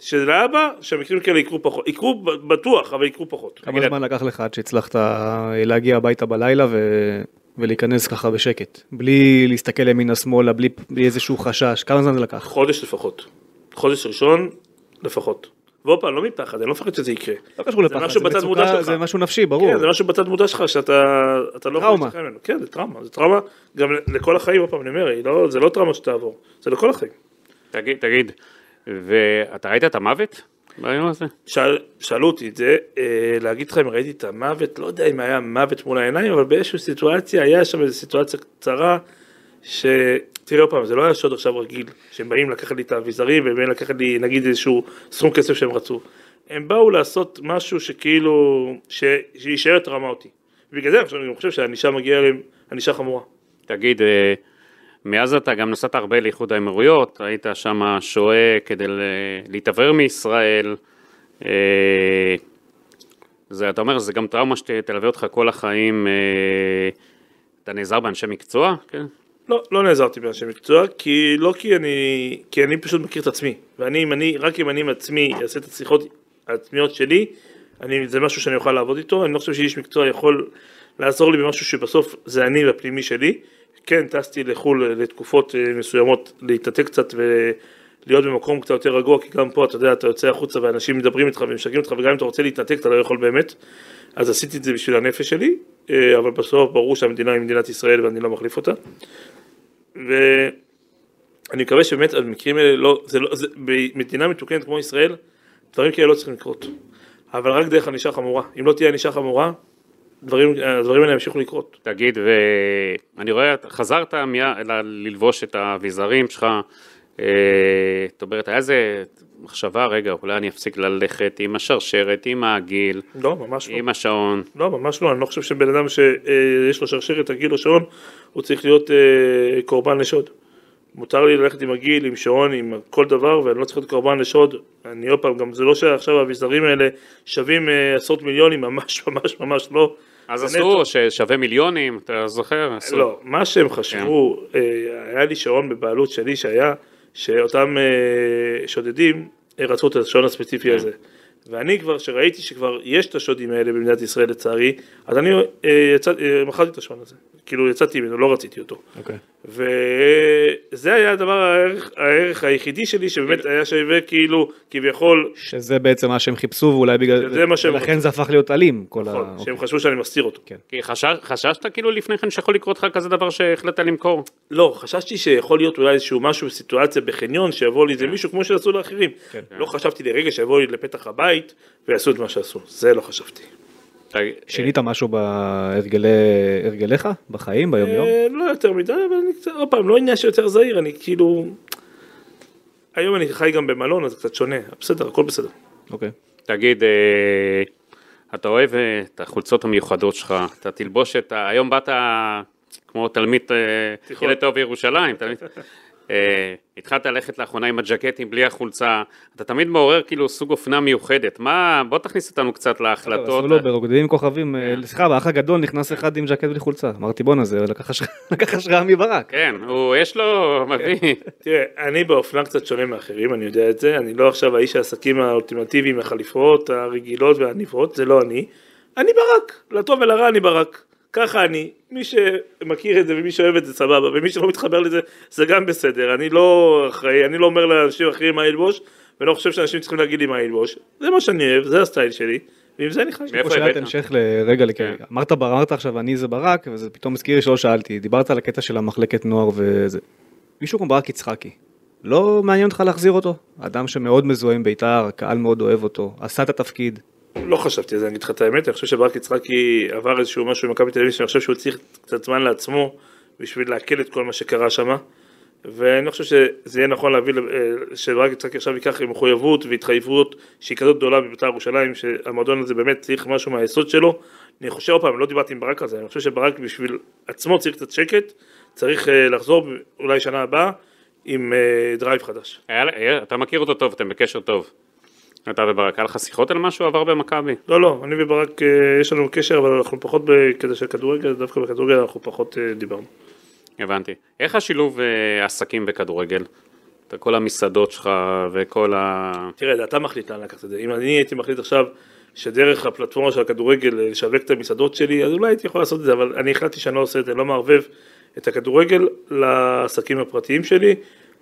שלהבא, שהמקרים כאלה יקרו פחות, יקרו בטוח, אבל יקרו פחות. כמה זמן לקח לך עד שהצלחת אה, להגיע הביתה בלילה ו... ולהיכנס ככה בשקט? בלי להסתכל ימינה שמאלה, בלי, בלי איזשהו חשש, כמה זמן זה לקח? חודש לפחות. חודש ראשון לפחות. ועוד פעם, לא מפחד, אני לא מפחד שזה יקרה. לא קשור לפחד, משהו זה מודע מצוקה, שלך. זה משהו נפשי, ברור. כן, זה משהו בתת מודע שלך, שאתה אתה לא טראומה. להשתחרר ממנו. כן, זה טראומה. זה טראומה גם לכל החיים, עוד פעם, אני אומר, לא, זה לא טראומה שתעבור, זה לכל החיים. תגיד, תגיד, ואתה ראית את המוות? ביום הזה. שאל, שאלו אותי את זה, אה, להגיד לך אם ראיתי את המוות, לא יודע אם היה מוות מול העיניים, אבל באיזושהי סיטואציה, היה שם איזו סיטואציה קצרה, ש... תראה עוד פעם, זה לא היה שוד עכשיו רגיל, שהם באים לקחת לי את האביזרים, והם באים לקחת לי נגיד איזשהו סכום כסף שהם רצו. הם באו לעשות משהו שכאילו, ש... שיישאר טראומטי. ובגלל זה עכשיו אני גם חושב שהענישה מגיעה להם, ענישה חמורה. תגיד, אה, מאז אתה גם נסעת הרבה לאיחוד האמירויות, היית שם שוהה כדי ל- להתעוור מישראל. אה, זה, אתה אומר, זה גם טראומה שתלווה אותך כל החיים. אה, אתה נעזר באנשי מקצוע? כן. לא, לא נעזרתי באנשי מקצוע, כי לא כי אני, כי אני פשוט מכיר את עצמי, ואני, אם אני, רק אם אני עם עצמי אעשה את השיחות העצמיות שלי, אני, זה משהו שאני אוכל לעבוד איתו, אני לא חושב שאיש מקצוע יכול לעזור לי במשהו שבסוף זה אני והפנימי שלי. כן, טסתי לחו"ל לתקופות אה, מסוימות, להתעתק קצת ולהיות במקום קצת יותר רגוע, כי גם פה, אתה יודע, אתה יוצא החוצה ואנשים מדברים איתך ומשגעים אותך, וגם אם אתה רוצה להתנתק, אתה לא יכול באמת. אז עשיתי את זה בשביל הנפש שלי, אה, אבל בסוף ברור שהמדינה היא מדינת ישראל ואני לא מחליף אותה. ואני מקווה שבאמת המקרים האלה לא, זה לא, זה, במדינה מתוקנת כמו ישראל, דברים כאלה לא צריכים לקרות. אבל רק דרך ענישה חמורה. אם לא תהיה ענישה חמורה, דברים, הדברים האלה ימשיכו לקרות. תגיד, ואני רואה, חזרת מיד ללבוש את האביזרים שלך, אה, זאת אומרת, היה איזה מחשבה, רגע, אולי אני אפסיק ללכת עם השרשרת, עם העגיל, לא, ממש לא. עם השעון. לא, ממש לא, אני לא חושב שבן אדם שיש לו שרשרת, הגיל או שעון, הוא צריך להיות אה, קורבן לשוד. מותר לי ללכת עם הגיל, עם שעון, עם כל דבר, ואני לא צריך להיות קורבן לשוד. אני עוד פעם, גם זה לא שעכשיו האביזרים האלה שווים אה, עשרות מיליונים, ממש ממש ממש לא. אז עשו. ששווה מיליונים, אתה זוכר? עשו. לא, מה שהם חשבו, אה, היה לי שעון בבעלות שלי שהיה, שאותם אה, שודדים אה, רצו את השעון הספציפי הזה. ואני כבר, שראיתי שכבר יש את השודים האלה במדינת ישראל לצערי, אז אני אה, יצא, אה, מכרתי את השעון הזה. כאילו יצאתי ממנו, לא רציתי אותו. אוקיי. וזה היה הדבר, הערך, הערך היחידי שלי שבאמת היה שווה כאילו, כביכול, שזה בעצם מה שהם חיפשו ואולי בגלל זה מה שהם ולכן. זה הפך להיות אלים כל ה... נכון, אוקיי. שהם חשבו שאני מסתיר אותו. כן. כי חשש, חששת כאילו לפני כן שיכול לקרות לך כזה דבר שהחלטת למכור? לא, חששתי שיכול להיות אולי איזשהו משהו בסיטואציה בחניון שיבוא לי איזה מישהו כמו שעשו לאחרים. כן. לא חשבתי לרגע שיבואו לי לפתח הבית ויעשו את מה שעשו, זה לא חשבתי. תגיד, שינית משהו בהרגליך, בחיים, ביום יום? אה, לא יותר מדי, אבל אני קצת, עוד פעם, לא עניין שיותר זהיר, אני כאילו... היום אני חי גם במלון, אז זה קצת שונה, בסדר, הכל בסדר. אוקיי. תגיד, אה, אתה אוהב אה, את החולצות המיוחדות שלך, אתה תלבוש את ה... היום באת כמו תלמיד, אה. ילד טוב בירושלים, תלמיד... אה, התחלת ללכת לאחרונה עם הג'קטים בלי החולצה, אתה תמיד מעורר כאילו סוג אופנה מיוחדת, מה, בוא תכניס אותנו קצת להחלטות. עשו לו ברוקדים כוכבים, אה, סליחה, באח הגדול נכנס אחד עם ז'קט בלי חולצה. אמרתי בואנה זה לקח השראה- לקח השראה מברק. כן, הוא, יש לו, מביא. תראה, אני באופנה קצת שונה מאחרים, אני יודע את זה, אני לא עכשיו האיש העסקים האולטימטיבי עם החליפות הרגילות והעניבות, זה לא אני. אני ברק, לטוב ולרע אני ברק. ככה אני, מי שמכיר את זה ומי שאוהב את זה סבבה, ומי שלא מתחבר לזה זה גם בסדר, אני לא אחראי, אני לא אומר לאנשים אחרים מה ללבוש, ולא חושב שאנשים צריכים להגיד לי מה ללבוש, זה מה שאני אוהב, זה הסטייל שלי, ועם זה אני חי. מאיפה פה שאלת הבאת? המשך לרגע, כן. אמרת בר- אמרת עכשיו אני זה ברק, וזה פתאום הזכיר לי שלא שאלתי, דיברת על הקטע של המחלקת נוער וזה. מישהו כמו ברק יצחקי, לא מעניין אותך להחזיר אותו? אדם שמאוד מזוהה עם בית"ר, הקהל מאוד אוהב אותו, עשה את התפקיד. לא חשבתי על זה, אני אגיד לך את האמת, אני חושב שברק יצחקי עבר איזשהו משהו במכבי תל אביב, שאני חושב שהוא צריך קצת זמן לעצמו בשביל לעכל את כל מה שקרה שם, ואני לא חושב שזה יהיה נכון להביא, אה, שברק יצחקי עכשיו ייקח עם מחויבות והתחייבות שהיא כזאת גדולה בבית"ר ירושלים, שהמועדון הזה באמת צריך משהו מהיסוד שלו. אני חושב, עוד פעם, לא דיברתי עם ברק על זה, אני חושב שברק בשביל עצמו צריך קצת שקט, צריך אה, לחזור אולי שנה הבאה עם אה, drive חדש. היה- היה- אתה מכיר אותו טוב, אתם בקשר טוב. אתה וברק, היה לך שיחות על משהו עבר במכבי? לא, לא, אני וברק, אה, יש לנו קשר, אבל אנחנו פחות בקטע של כדורגל, דווקא בכדורגל אנחנו פחות אה, דיברנו. הבנתי. איך השילוב אה, עסקים וכדורגל? אתה כל המסעדות שלך וכל ה... תראה, אתה מחליט לאן לקחת את זה. אם אני הייתי מחליט עכשיו שדרך הפלטפורמה של הכדורגל לשווק את המסעדות שלי, אז אולי הייתי יכול לעשות את זה, אבל אני החלטתי שאני לא עושה את זה, לא מערבב את הכדורגל לעסקים הפרטיים שלי,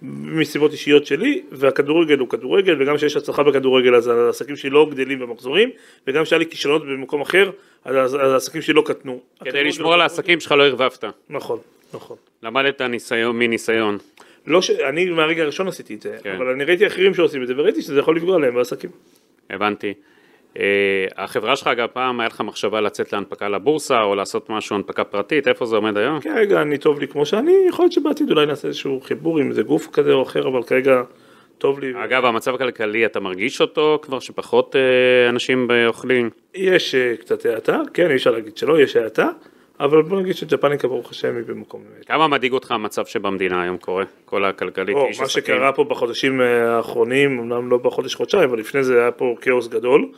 מסיבות אישיות שלי, והכדורגל הוא כדורגל, וגם כשיש הצלחה בכדורגל אז העסקים שלי לא גדלים במחזורים, וגם כשהיה לי כישלונות במקום אחר, אז העסקים שלי לא קטנו. כדי לשמור הוא על. העסקים שלך לא ערבבת. נכון, נכון. למדת ניסיון מניסיון. לא ש... אני מהרגע הראשון עשיתי את זה, כן. אבל אני ראיתי אחרים שעושים את זה, וראיתי שזה יכול לפגוע להם בעסקים. הבנתי. אה, החברה שלך, אגב, פעם היה לך מחשבה לצאת להנפקה לבורסה, או לעשות משהו, הנפקה פרטית, איפה זה עומד היום? כרגע אני טוב לי כמו שאני, יכול להיות שבעתיד אולי נעשה איזשהו חיבור עם איזה גוף כזה או אחר, אבל כרגע טוב לי. אגב, המצב הכלכלי, אתה מרגיש אותו כבר שפחות אה, אנשים ב- אוכלים? יש אה, קצת האטה, כן, אי אפשר להגיד שלא, יש האטה, אבל בוא נגיד שג'פניקה ברוך השם היא במקום. כמה מדאיג אותך המצב שבמדינה היום קורה? כל הכלכלי, או, מה? שקרה פה בחודשים אה, האחרונים, אמנם לא בחודש חודשיים, אבל לפני זה היה פה כאוס גדול.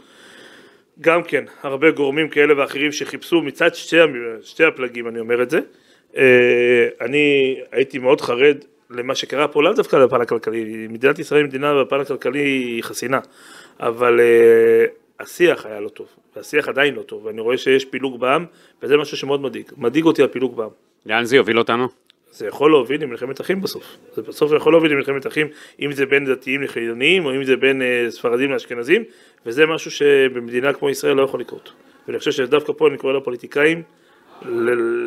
גם כן, הרבה גורמים כאלה ואחרים שחיפשו מצד שתי, שתי הפלגים, אני אומר את זה. אה, אני הייתי מאוד חרד למה שקרה פה, לאו דווקא בפן הכלכלי, מדינת ישראל היא מדינה בפן הכלכלי היא חסינה, אבל אה, השיח היה לא טוב, והשיח עדיין לא טוב, ואני רואה שיש פילוג בעם, וזה משהו שמאוד מדאיג, מדאיג אותי הפילוג בעם. לאן זה יוביל אותנו? זה יכול להוביל למלחמת אחים בסוף. זה בסוף יכול להוביל למלחמת אחים, אם זה בין דתיים לחילוניים, או אם זה בין אה, ספרדים לאשכנזים, וזה משהו שבמדינה כמו ישראל לא יכול לקרות. ואני חושב שדווקא פה אני קורא לפוליטיקאים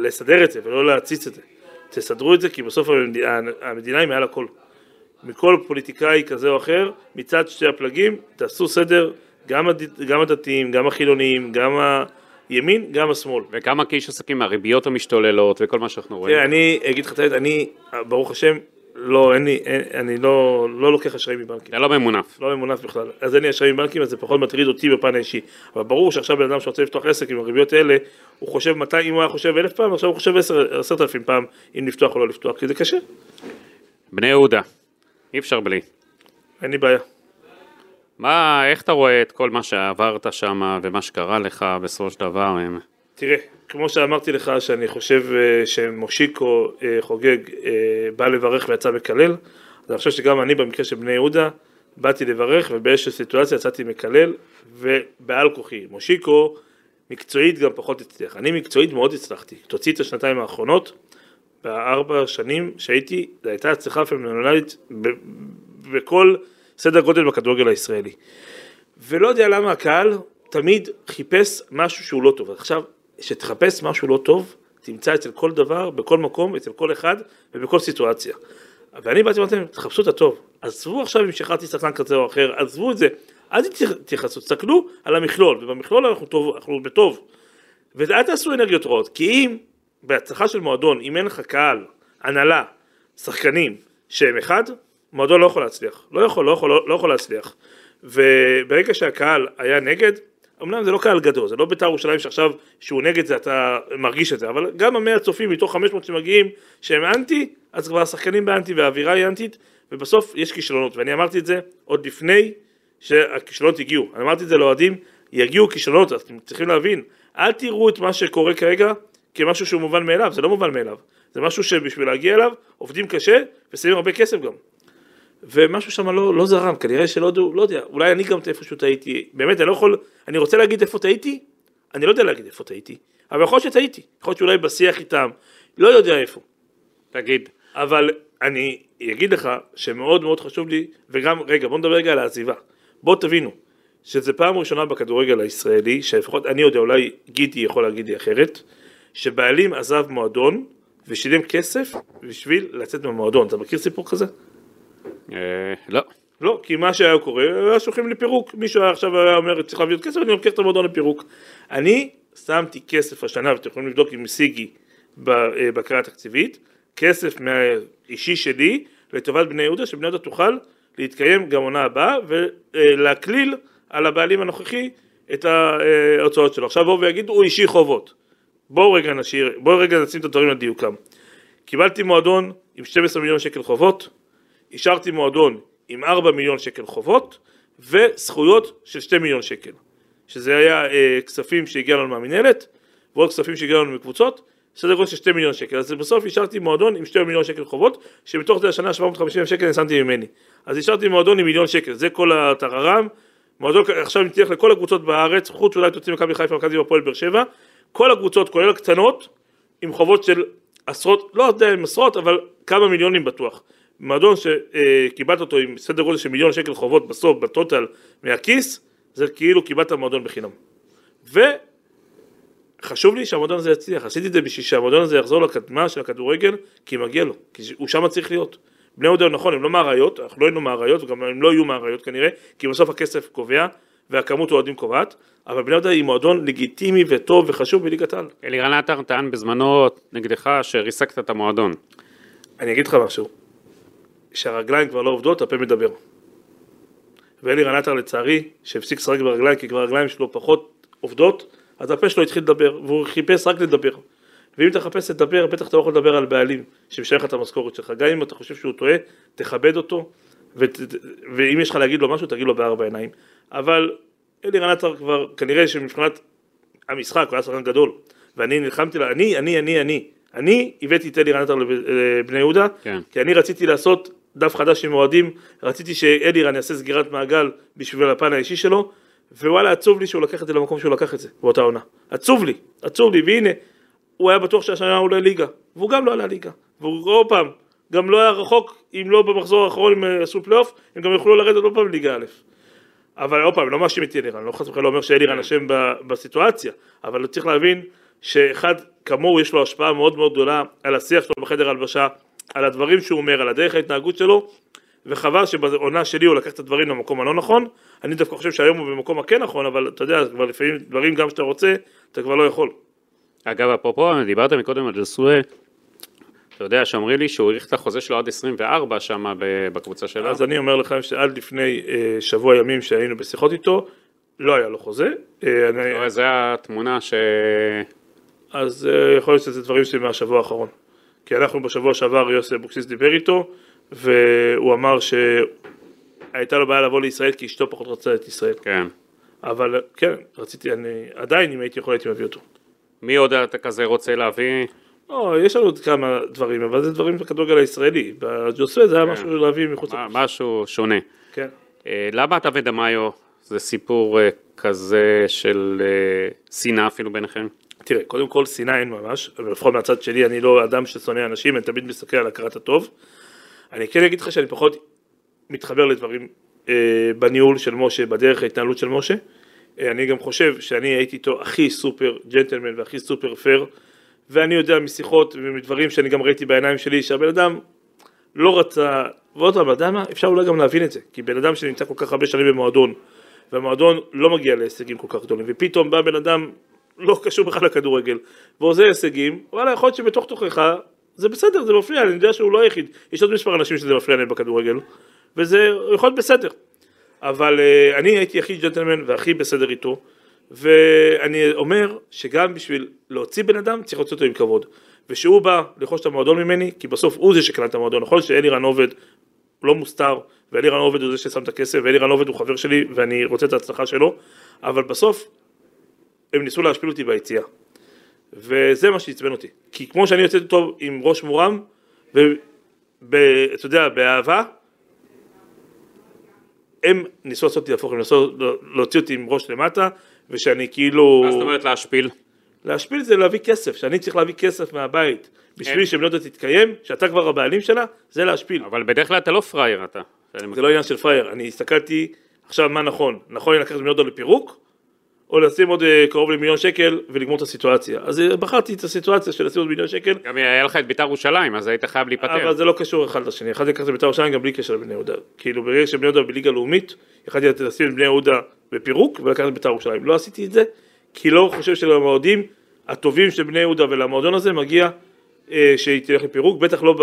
לסדר את זה, ולא להציץ את זה. תסדרו את זה, כי בסוף המדינה, היא מעל הכל. מכל פוליטיקאי כזה או אחר, מצד שתי הפלגים, תעשו סדר, גם, הד... גם הדתיים, גם החילוניים, גם הימין, גם השמאל. וכמה כאיש עסקים מהריביות המשתוללות וכל מה שאנחנו רואים? תראה, אני אגיד לך את האמת, אני, ברוך השם, לא, אין לי, אין, אני לא, לא לוקח אשראי מבנקים, אתה לא ממונף. לא ממונף בכלל. אז אין לי אשראי מבנקים, אז זה פחות מטריד אותי בפן האישי. אבל ברור שעכשיו בן אדם שרוצה לפתוח עסק עם הריביות האלה, הוא חושב מתי, אם הוא היה חושב אלף פעם, עכשיו הוא חושב עשר, עשרת אלפים פעם אם לפתוח או לא לפתוח, כי זה קשה, בני יהודה, אי אפשר בלי. אין לי בעיה. מה, איך אתה רואה את כל מה שעברת שם ומה שקרה לך בסופו של דבר? הם- תראה, כמו שאמרתי לך שאני חושב אה, שמושיקו אה, חוגג אה, בא לברך ויצא מקלל, אז אני חושב שגם אני במקרה של בני יהודה באתי לברך ובאיזושהי סיטואציה יצאתי מקלל ובעל כוחי. מושיקו מקצועית גם פחות הצליח, אני מקצועית מאוד הצלחתי, תוציא את השנתיים האחרונות, בארבע שנים שהייתי, זו הייתה הצלחה פנומנלית ב- בכל סדר גודל בכדורגל הישראלי. ולא יודע למה הקהל תמיד חיפש משהו שהוא לא טוב. עכשיו, שתחפש משהו לא טוב, תמצא אצל כל דבר, בכל מקום, אצל כל אחד ובכל סיטואציה. ואני באתי ואמרתי להם, תחפשו את הטוב. עזבו עכשיו אם שחררתי שחקן כזה או אחר, עזבו את זה. אל תתייחסו, תסתכלו על המכלול, ובמכלול אנחנו, טוב, אנחנו בטוב. ואל תעשו אנרגיות רעות, כי אם בהצלחה של מועדון, אם אין לך קהל, הנהלה, שחקנים, שהם אחד, מועדון לא יכול להצליח. לא יכול, לא יכול, לא, יכול להצליח. וברגע שהקהל היה נגד, אמנם זה לא קהל גדול, זה לא בית"ר ירושלים שעכשיו שהוא נגד זה אתה מרגיש את זה, אבל גם המאה הצופים מתוך 500 שמגיעים שהם אנטי, אז כבר השחקנים באנטי והאווירה היא אנטית, ובסוף יש כישלונות, ואני אמרתי את זה עוד לפני שהכישלונות הגיעו, אני אמרתי את זה לאוהדים, יגיעו כישלונות, אתם צריכים להבין, אל תראו את מה שקורה כרגע כמשהו שהוא מובן מאליו, זה לא מובן מאליו, זה משהו שבשביל להגיע אליו עובדים קשה ושמים הרבה כסף גם. ומשהו שם לא, לא זרם, כנראה שלא יודע, לא יודע, אולי אני גם איפשהו טעיתי, באמת אני לא יכול, אני רוצה להגיד איפה טעיתי, אני לא יודע להגיד איפה טעיתי, אבל יכול להיות שטעיתי, יכול להיות שאולי בשיח איתם, לא יודע איפה, תגיד, אבל אני אגיד לך שמאוד מאוד חשוב לי, וגם, רגע, בוא נדבר רגע על העזיבה, בואו תבינו, שזה פעם ראשונה בכדורגל הישראלי, שלפחות אני יודע, אולי גידי יכול להגיד לי אחרת, שבעלים עזב מועדון ושילם כסף בשביל לצאת מהמועדון, אתה מכיר סיפור כזה? אה, לא. לא, כי מה שהיה קורה, היה שולחים לפירוק. מישהו היה עכשיו היה אומר, צריך להביא עוד כסף, אני לוקח את המועדון לפירוק. אני שמתי כסף השנה, ואתם יכולים לבדוק עם סיגי בבקרה התקציבית, כסף מהאישי שלי לטובת בני יהודה, שבני יהודה תוכל להתקיים גם עונה הבאה, ולהקליל על הבעלים הנוכחי את ההוצאות שלו. עכשיו בואו ויגידו, הוא אישי חובות. בואו רגע נשאיר, בואו רגע נשים את הדברים על דיוקם. קיבלתי מועדון עם 12 מיליון שקל חובות, אישרתי מועדון עם 4 מיליון שקל חובות וזכויות של 2 מיליון שקל שזה היה אה, כספים שהגיע לנו מהמינהלת ועוד כספים שהגיע לנו מקבוצות סדר גודל של 2 מיליון שקל. אז בסוף אישרתי מועדון עם 2 מיליון שקל חובות שמתוך זה השנה 750 אלף שקל אני שמתי ממני. אז אישרתי מועדון עם מיליון שקל זה כל הטררם. מועדון עכשיו נצטרך לכל הקבוצות בארץ חוץ אולי תוציא מכבי חיפה מכבי הפועל באר שבע. כל הקבוצות כולל הקטנות עם חובות של עשרות, לא יודע אם עשרות, אבל כמה מיליונים בטוח. מועדון שקיבלת אותו עם סדר גודל של מיליון שקל חובות בסוף, בטוטל, מהכיס, זה כאילו קיבלת מועדון בחינם. וחשוב לי שהמועדון הזה יצליח, עשיתי את זה בשביל שהמועדון הזה יחזור לקדמה של הכדורגל, כי מגיע לו, כי הוא שם צריך להיות. בני יהודה נכון, הם לא מהאריות, אנחנו לא היינו מהאריות, וגם הם לא יהיו מהאריות כנראה, כי בסוף הכסף קובע, והכמות אוהדים קובעת, אבל בני יהודה היא מועדון לגיטימי וטוב וחשוב בליגת העל. אלירן עטר טען בזמנו נגדך שריסקת את המועדון. אני אגיד לך משהו, כשהרגליים כבר לא עובדות, הפה מדבר. ואלירן עטר לצערי, שהפסיק לשחק ברגליים כי כבר הרגליים שלו פחות עובדות, אז הפה שלו התחיל לדבר, והוא חיפש רק לדבר. ואם אתה מחפש לדבר, בטח אתה לא יכול לדבר על בעלים שמשלם לך את המשכורת שלך. גם אם אתה חושב שהוא טועה, תכבד אותו, ות, ואם יש לך להגיד לו משהו, תגיד לו בארבע עיניים. אבל אלירן עטר כבר, כנראה שמבחינת המשחק, הוא היה שחקן גדול, ואני נלחמתי לה, אני, אני, אני, אני, אני הבאתי את אלירן עטר לב- לבני יהודה, כן. כי אני רציתי לעשות דף חדש עם אוהדים, רציתי שאלירן יעשה סגירת מעגל בשביל הפן האישי שלו, ווואלה עצוב לי שהוא לקח את זה למקום שהוא לקח את זה, באותה עונה. עצוב לי, עצוב לי, והנה, הוא היה בטוח שהשנה הוא עולה ליגה, והוא גם לא עלה ליגה, והוא עוד פעם, גם לא היה רחוק, אם לא במחזור האחרון הם אה, עשו פלייאוף, הם גם יוכלו לרדת עוד פעם לליגה א'. אבל עוד פעם, לא מאשים את אלירן, לא חס וחלילה לא אומר שאלירן אשם בסיטואציה, אבל צריך להבין שאחד כמוהו יש לו השפעה מאוד מאוד גדולה על השיח שלו בחדר הלבשה, על הדברים שהוא אומר, על הדרך ההתנהגות שלו, וחבל שבעונה שלי הוא לקח את הדברים למקום הלא נכון, אני דווקא חושב שהיום הוא במקום הכן נכון, אבל אתה יודע, כבר לפעמים דברים גם שאתה רוצה, אתה כבר לא יכול. אגב, אפרופו, דיברת מקודם על דסואה, אתה יודע שאומרים לי שהוא האריך את החוזה שלו עד 24 שם בקבוצה שלו. אז אני אומר לכם שעד לפני אה, שבוע ימים שהיינו בשיחות איתו, לא היה לו חוזה, אה, אני, אבל זה התמונה ש... אז אה, יכול להיות שזה דברים שלי מהשבוע האחרון. כי אנחנו בשבוע שעבר, יוסי אבוקסיס דיבר איתו, והוא אמר שהייתה לו בעיה לבוא לישראל כי אשתו פחות רצתה את ישראל. כן. אבל כן, רציתי, אני עדיין אם הייתי יכול הייתי מביא אותו. מי עוד אתה כזה רוצה להביא? לא, יש לנו עוד כמה דברים, אבל זה דברים בכדורגל הישראלי. בג'וסווה זה היה משהו להביא מחוץ לקופסה. משהו שונה. כן. אה, למה אתה ודמאיו זה סיפור אה, כזה של אה, שנאה אפילו ביניכם? תראה, קודם כל שנאה אין ממש, לפחות מהצד שלי אני לא אדם ששונא אנשים, אני תמיד מסתכל על הכרת הטוב. אני כן אגיד לך שאני פחות מתחבר לדברים אה, בניהול של משה, בדרך ההתנהלות של משה. אה, אני גם חושב שאני הייתי איתו הכי סופר ג'נטלמן והכי סופר פייר, ואני יודע משיחות ומדברים שאני גם ראיתי בעיניים שלי, שהבן אדם לא רצה, ועוד פעם, אתה יודע מה, אפשר אולי גם להבין את זה, כי בן אדם שנמצא כל כך הרבה שנים במועדון, והמועדון לא מגיע להישגים כל כך גדולים, ופתאום בא בן אדם לא קשור בכלל לכדורגל, ועושה הישגים, וואלה, יכול להיות שבתוך תוכך, זה בסדר, זה מפריע, אני יודע שהוא לא היחיד, יש עוד מספר אנשים שזה מפריע להם בכדורגל, וזה יכול להיות בסדר, אבל uh, אני הייתי הכי ג'נטלמן והכי בסדר איתו, ואני אומר שגם בשביל להוציא בן אדם צריך להוציא אותו עם כבוד, ושהוא בא לרכוש את המועדון ממני, כי בסוף הוא זה שקנה את המועדון, נכון שאלירן עובד לא מוסתר, ואלירן עובד הוא זה ששם את הכסף, ואלירן עובד הוא חבר שלי, ואני רוצה את ההצלחה שלו, אבל בסוף הם ניסו להשפיל אותי ביציאה. וזה מה שעצבן אותי. כי כמו שאני יוצא טוב עם ראש מורם, ואתה יודע, באהבה, הם ניסו לעשות אותי להפוך, הם ניסו להוציא אותי עם ראש למטה, ושאני כאילו... מה זאת אומרת להשפיל? להשפיל זה להביא כסף, שאני צריך להביא כסף מהבית בשביל. שבני יהודה תתקיים, שאתה כבר הבעלים שלה, זה להשפיל. אבל בדרך כלל אתה לא פראייר אתה. זה לא עניין של פראייר, אני הסתכלתי עכשיו מה נכון, נכון לי לקחת בני יהודה לפירוק, או לשים עוד אה, קרוב למיליון שקל ולגמור את הסיטואציה. אז אה, בחרתי את הסיטואציה של לשים עוד מיליון שקל, גם היה לך את ביתר ירושלים, אז היית חייב להיפטר. אבל זה לא קשור אחד לשני, יכלתי לקחת את בית"ר ירושלים גם בלי קשר לבני יהודה. כאילו ברגע שבני יהודה בליגה לאומית, יכלתי לשים את בני יהודה בפירוק ולקחת את בית"ר ירושלים. לא עשיתי את זה, כי לא חושב שלמועדים הטובים של בני יהודה ולמועדון הזה מגיע אה, שהיא תלך לפירוק, בטח לא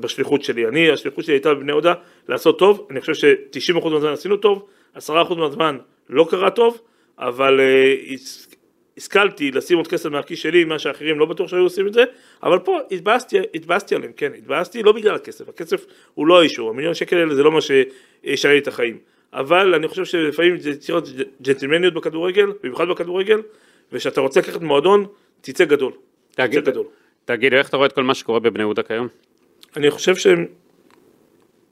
בשליחות שלי. אני, השליחות שלי הייתה בבני יהודה לעשות טוב, אני חושב ש-90% מהזמן עשינו טוב, 10% מהזמן לא קרה טוב, אבל אה, השכלתי לשים עוד כסף מהכיס שלי, מה שאחרים לא בטוח שהיו עושים את זה, אבל פה התבאסתי, התבאסתי עליהם, כן, התבאסתי לא בגלל הכסף, הכסף הוא לא האישור, המיליון שקל האלה זה לא מה שישנה לי את החיים, אבל אני חושב שלפעמים זה צריך להיות ג'נטלמניות בכדורגל, במיוחד בכדורגל, וכשאתה רוצה לקחת מועדון, תצא גדול, תצא תגיד, גדול. תגיד, איך אתה רואה את כל מה שקורה בבני יהודה כיום? אני חושב שהם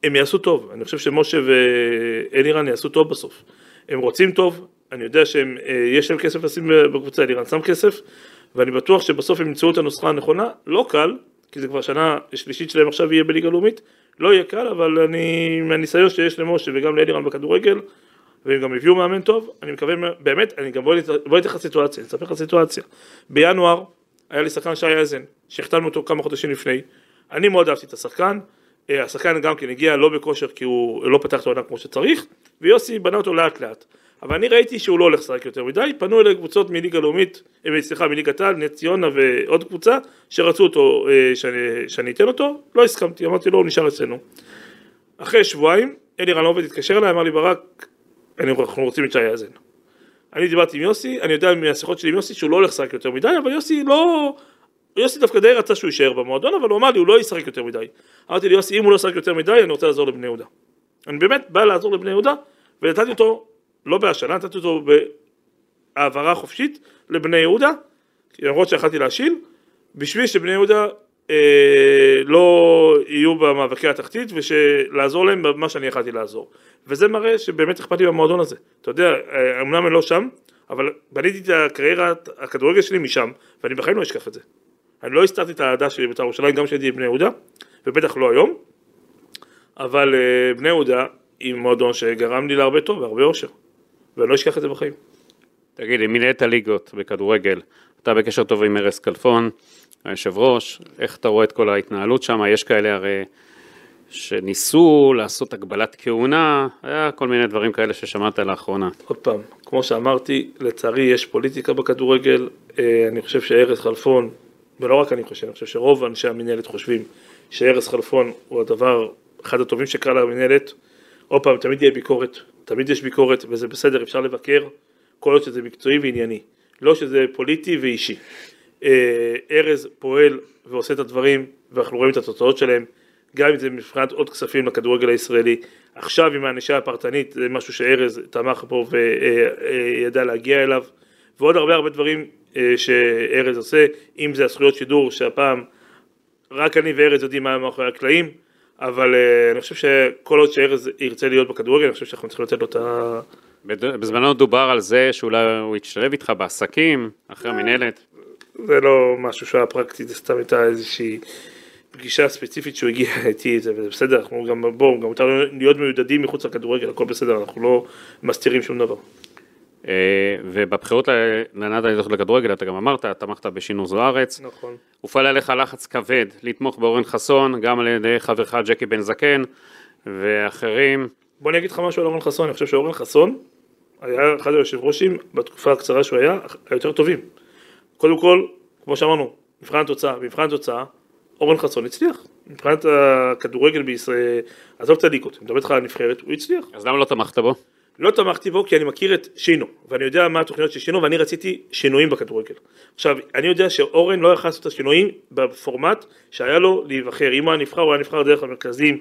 הם יעשו טוב, אני חושב שמשה ואלירן יעשו טוב בסוף. הם רוצים טוב, אני יודע שיש להם כסף לשים בקבוצה, אלירן שם כסף, ואני בטוח שבסוף הם ימצאו את הנוסחה הנכונה, לא קל, כי זה כבר שנה שלישית שלהם עכשיו יהיה בליגה לאומית, לא יהיה קל, אבל אני, מהניסיון שיש למשה וגם לאלירן בכדורגל, והם גם הביאו מאמן טוב, אני מקווה, באמת, אני גם בוא ניתן לך סיטואציה, אני אספר לך סיטואציה. בינואר היה לי שחקן שי אייזן, שהחתמנו אותו כמה חודשים לפני, אני מאוד אהבתי את השחקן, אה, השחקן גם כן הגיע לא בכושר כי הוא לא פתח את העונה כמו שצריך, ויוסי בנה אותו לאט לאט. אבל אני ראיתי שהוא לא הולך לשחק יותר מדי, פנו אליי קבוצות מליגה לאומית, אה, סליחה, מליגת העל, נס ציונה ועוד קבוצה, שרצו אותו, אה, שאני, שאני אתן אותו, לא הסכמתי, אמרתי לו, הוא נשאר אצלנו. אחרי שבועיים, אלי רנוביץ התקשר אליי, אמר לי, ברק, אנחנו רוצים את שי יאזן. אני דיברתי עם יוסי, אני יודע מהשיחות שלי עם יוסי שהוא לא הולך לשחק יותר מדי, אבל יוסי לא... יוסי דווקא די רצה שהוא יישאר במועדון, אבל הוא אמר לי, הוא לא ישחק יותר מדי. אמרתי לי, יוסי, אם הוא לא ישחק יותר מדי, אני רוצה לעזור לבני יהודה. אני באמת בא לעזור לבני יהודה, ונתתי אותו, לא בהשאלה, נתתי אותו בהעברה חופשית לבני יהודה, למרות שיכלתי להשיל, בשביל שבני יהודה אה, לא יהיו במאבקי התחתית ולעזור להם במה שאני יכלתי לעזור. וזה מראה שבאמת אכפת לי במועדון הזה. אתה יודע, אה, אמנם אני לא שם, אבל בניתי את הקריירת הכדורגל שלי משם, ואני בחיים לא אשכח את זה. אני לא הסתרתי את האהדה שלי בבית"ר ירושלים, גם כשהייתי בבני יהודה, ובטח לא היום, אבל אה, בני יהודה היא מועדון שגרם לי להרבה טוב והרבה אושר, ואני לא אשכח את זה בחיים. תגיד, אם מנהלת הליגות בכדורגל, אתה בקשר טוב עם ארז כלפון, היושב ראש, איך אתה רואה את כל ההתנהלות שם? יש כאלה הרי שניסו לעשות הגבלת כהונה, היה כל מיני דברים כאלה ששמעת לאחרונה. עוד פעם, כמו שאמרתי, לצערי יש פוליטיקה בכדורגל, אה, אני חושב שארז כלפון, ולא רק אני חושב, אני חושב שרוב אנשי המנהלת חושבים שארז כלפון הוא הדבר, אחד הטובים שקרה למנהלת. עוד פעם, תמיד יהיה ביקורת, תמיד יש ביקורת, וזה בסדר, אפשר לבקר, כל עוד שזה מקצועי וענייני, לא שזה פוליטי ואישי. אה, ארז פועל ועושה את הדברים, ואנחנו רואים את התוצאות שלהם, גם אם זה מבחינת עוד כספים לכדורגל הישראלי. עכשיו עם הענישה הפרטנית, זה משהו שארז תמך בו וידע להגיע אליו, ועוד הרבה הרבה דברים אה, שארז עושה, אם זה הזכויות שידור, שהפעם רק אני וארז יודעים מה מאחורי הקלעים, אבל אה, אני חושב שכל עוד שארז ירצה להיות בכדורגל, אני חושב שאנחנו צריכים לתת לו את ה... בזמנו דובר על זה שאולי הוא ישתלב איתך בעסקים, אחרי המנהלת. זה לא משהו שהיה פרקטי, זה סתם הייתה איזושהי פגישה ספציפית שהוא הגיע איתי, זה בסדר, אנחנו גם, בואו, גם מותר להיות מיודדים מחוץ לכדורגל, הכל בסדר, אנחנו לא מסתירים שום דבר. אה, ובבחירות להנהלת ההתאחדות לכדורגל, אתה גם אמרת, תמכת בשינוי זוארץ. נכון. הופעל עליך לחץ כבד לתמוך באורן חסון, גם על ידי חברך ג'קי בן זקן ואחרים. בוא אני אגיד לך משהו על אורן חסון, אני חושב שאורן חסון היה אחד היושב ראשים בתקופה הקצרה שהוא היה, היותר טובים. קודם כל, כמו שאמרנו, מבחן התוצאה, מבחן התוצאה, אורן חסון הצליח. מבחינת הכדורגל בישראל, עזוב את הליגות, אני מדבר איתך על הנבחרת, הוא הצליח. אז למה לא תמכת בו? לא תמכתי בו כי אני מכיר את שינו, ואני יודע מה התוכניות של שינו, ואני רציתי שינויים בכדורגל. עכשיו, אני יודע שאורן לא יכול לעשות את השינויים בפורמט שהיה לו להיבחר. אם הוא היה נבחר, הוא היה נבחר דרך המרכזים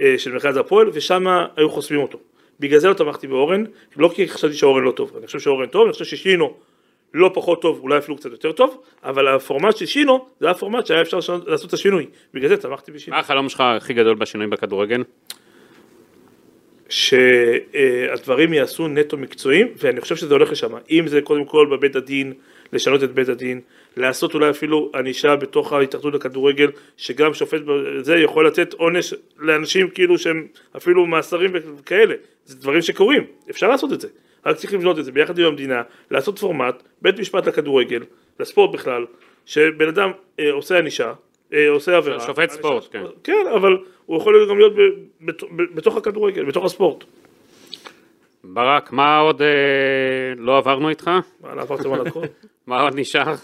אה, של מרכז הפועל, ושם היו חוסמים אותו. בגלל זה לא תמכתי באורן, לא כי חשבתי שאורן לא טוב, אני חושב שאורן טוב, אני חושב ששינו לא פחות טוב, אולי אפילו קצת יותר טוב, אבל הפורמט של שינו, זה היה פורמט שהיה אפשר לעשות את השינוי, בגלל זה תמכתי בשינו. מה החלום שלך הכי גדול בשינויים בכדורגל? שהדברים ייעשו נטו מקצועיים, ואני חושב שזה הולך לשם. אם זה קודם כל בבית הדין, לשנות את בית הדין, לעשות אולי אפילו ענישה בתוך ההתאחדות לכדורגל, שגם שופט בזה יכול לתת עונש לאנשים כאילו שהם אפילו מאסרים וכאלה. זה דברים שקורים, אפשר לעשות את זה. רק צריך לבנות את זה ביחד עם המדינה, לעשות פורמט, בית משפט לכדורגל, לספורט בכלל, שבן אדם אה, עושה ענישה, אה, עושה עבירה. שופט ספורט, כן. כן, אבל הוא יכול גם להיות בתוך הכדורגל, בתוך הספורט. ברק, מה עוד אה, לא עברנו איתך? מה, לא עברתם על הכל? מה עוד נשאר?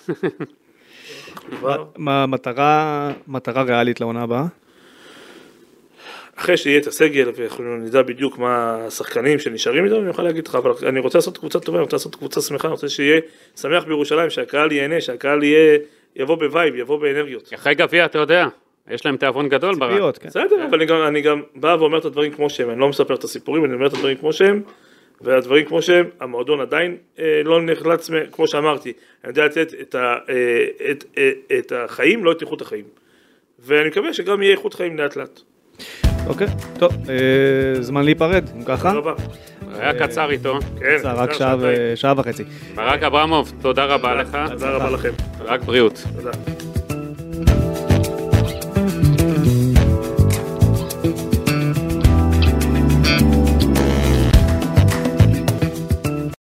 מה מטרה, מטרה ריאלית לעונה הבאה? אחרי שיהיה את הסגל ואנחנו נדע בדיוק מה השחקנים שנשארים איתנו, אני יכול להגיד לך, אבל אני רוצה לעשות קבוצה טובה, אני רוצה לעשות קבוצה שמחה, אני רוצה שיהיה שמח בירושלים, שהקהל ייהנה, שהקהל יהיה, יבוא ב vibe, יבוא באנרגיות. אחרי גביע, אתה יודע, יש להם תיאבון גדול ברק. ציפיות, כן. בסדר, אבל אני גם, אני גם בא ואומר את הדברים כמו שהם, אני לא מספר את הסיפורים, אני אומר את הדברים כמו שהם, והדברים כמו שהם, המועדון עדיין אה, לא נחלץ, כמו שאמרתי, אני יודע לתת את, ה, אה, את, אה, את החיים, לא את איכות החיים. ואני מקווה שגם יהיה איכות חיים לאט לאט. אוקיי, טוב, אה, זמן להיפרד, אם ככה. תודה רבה. היה קצר איתו. כן, זה רק שעה וחצי. ברק אברמוב, תודה רבה לך. תודה רבה לכם. רק בריאות. תודה.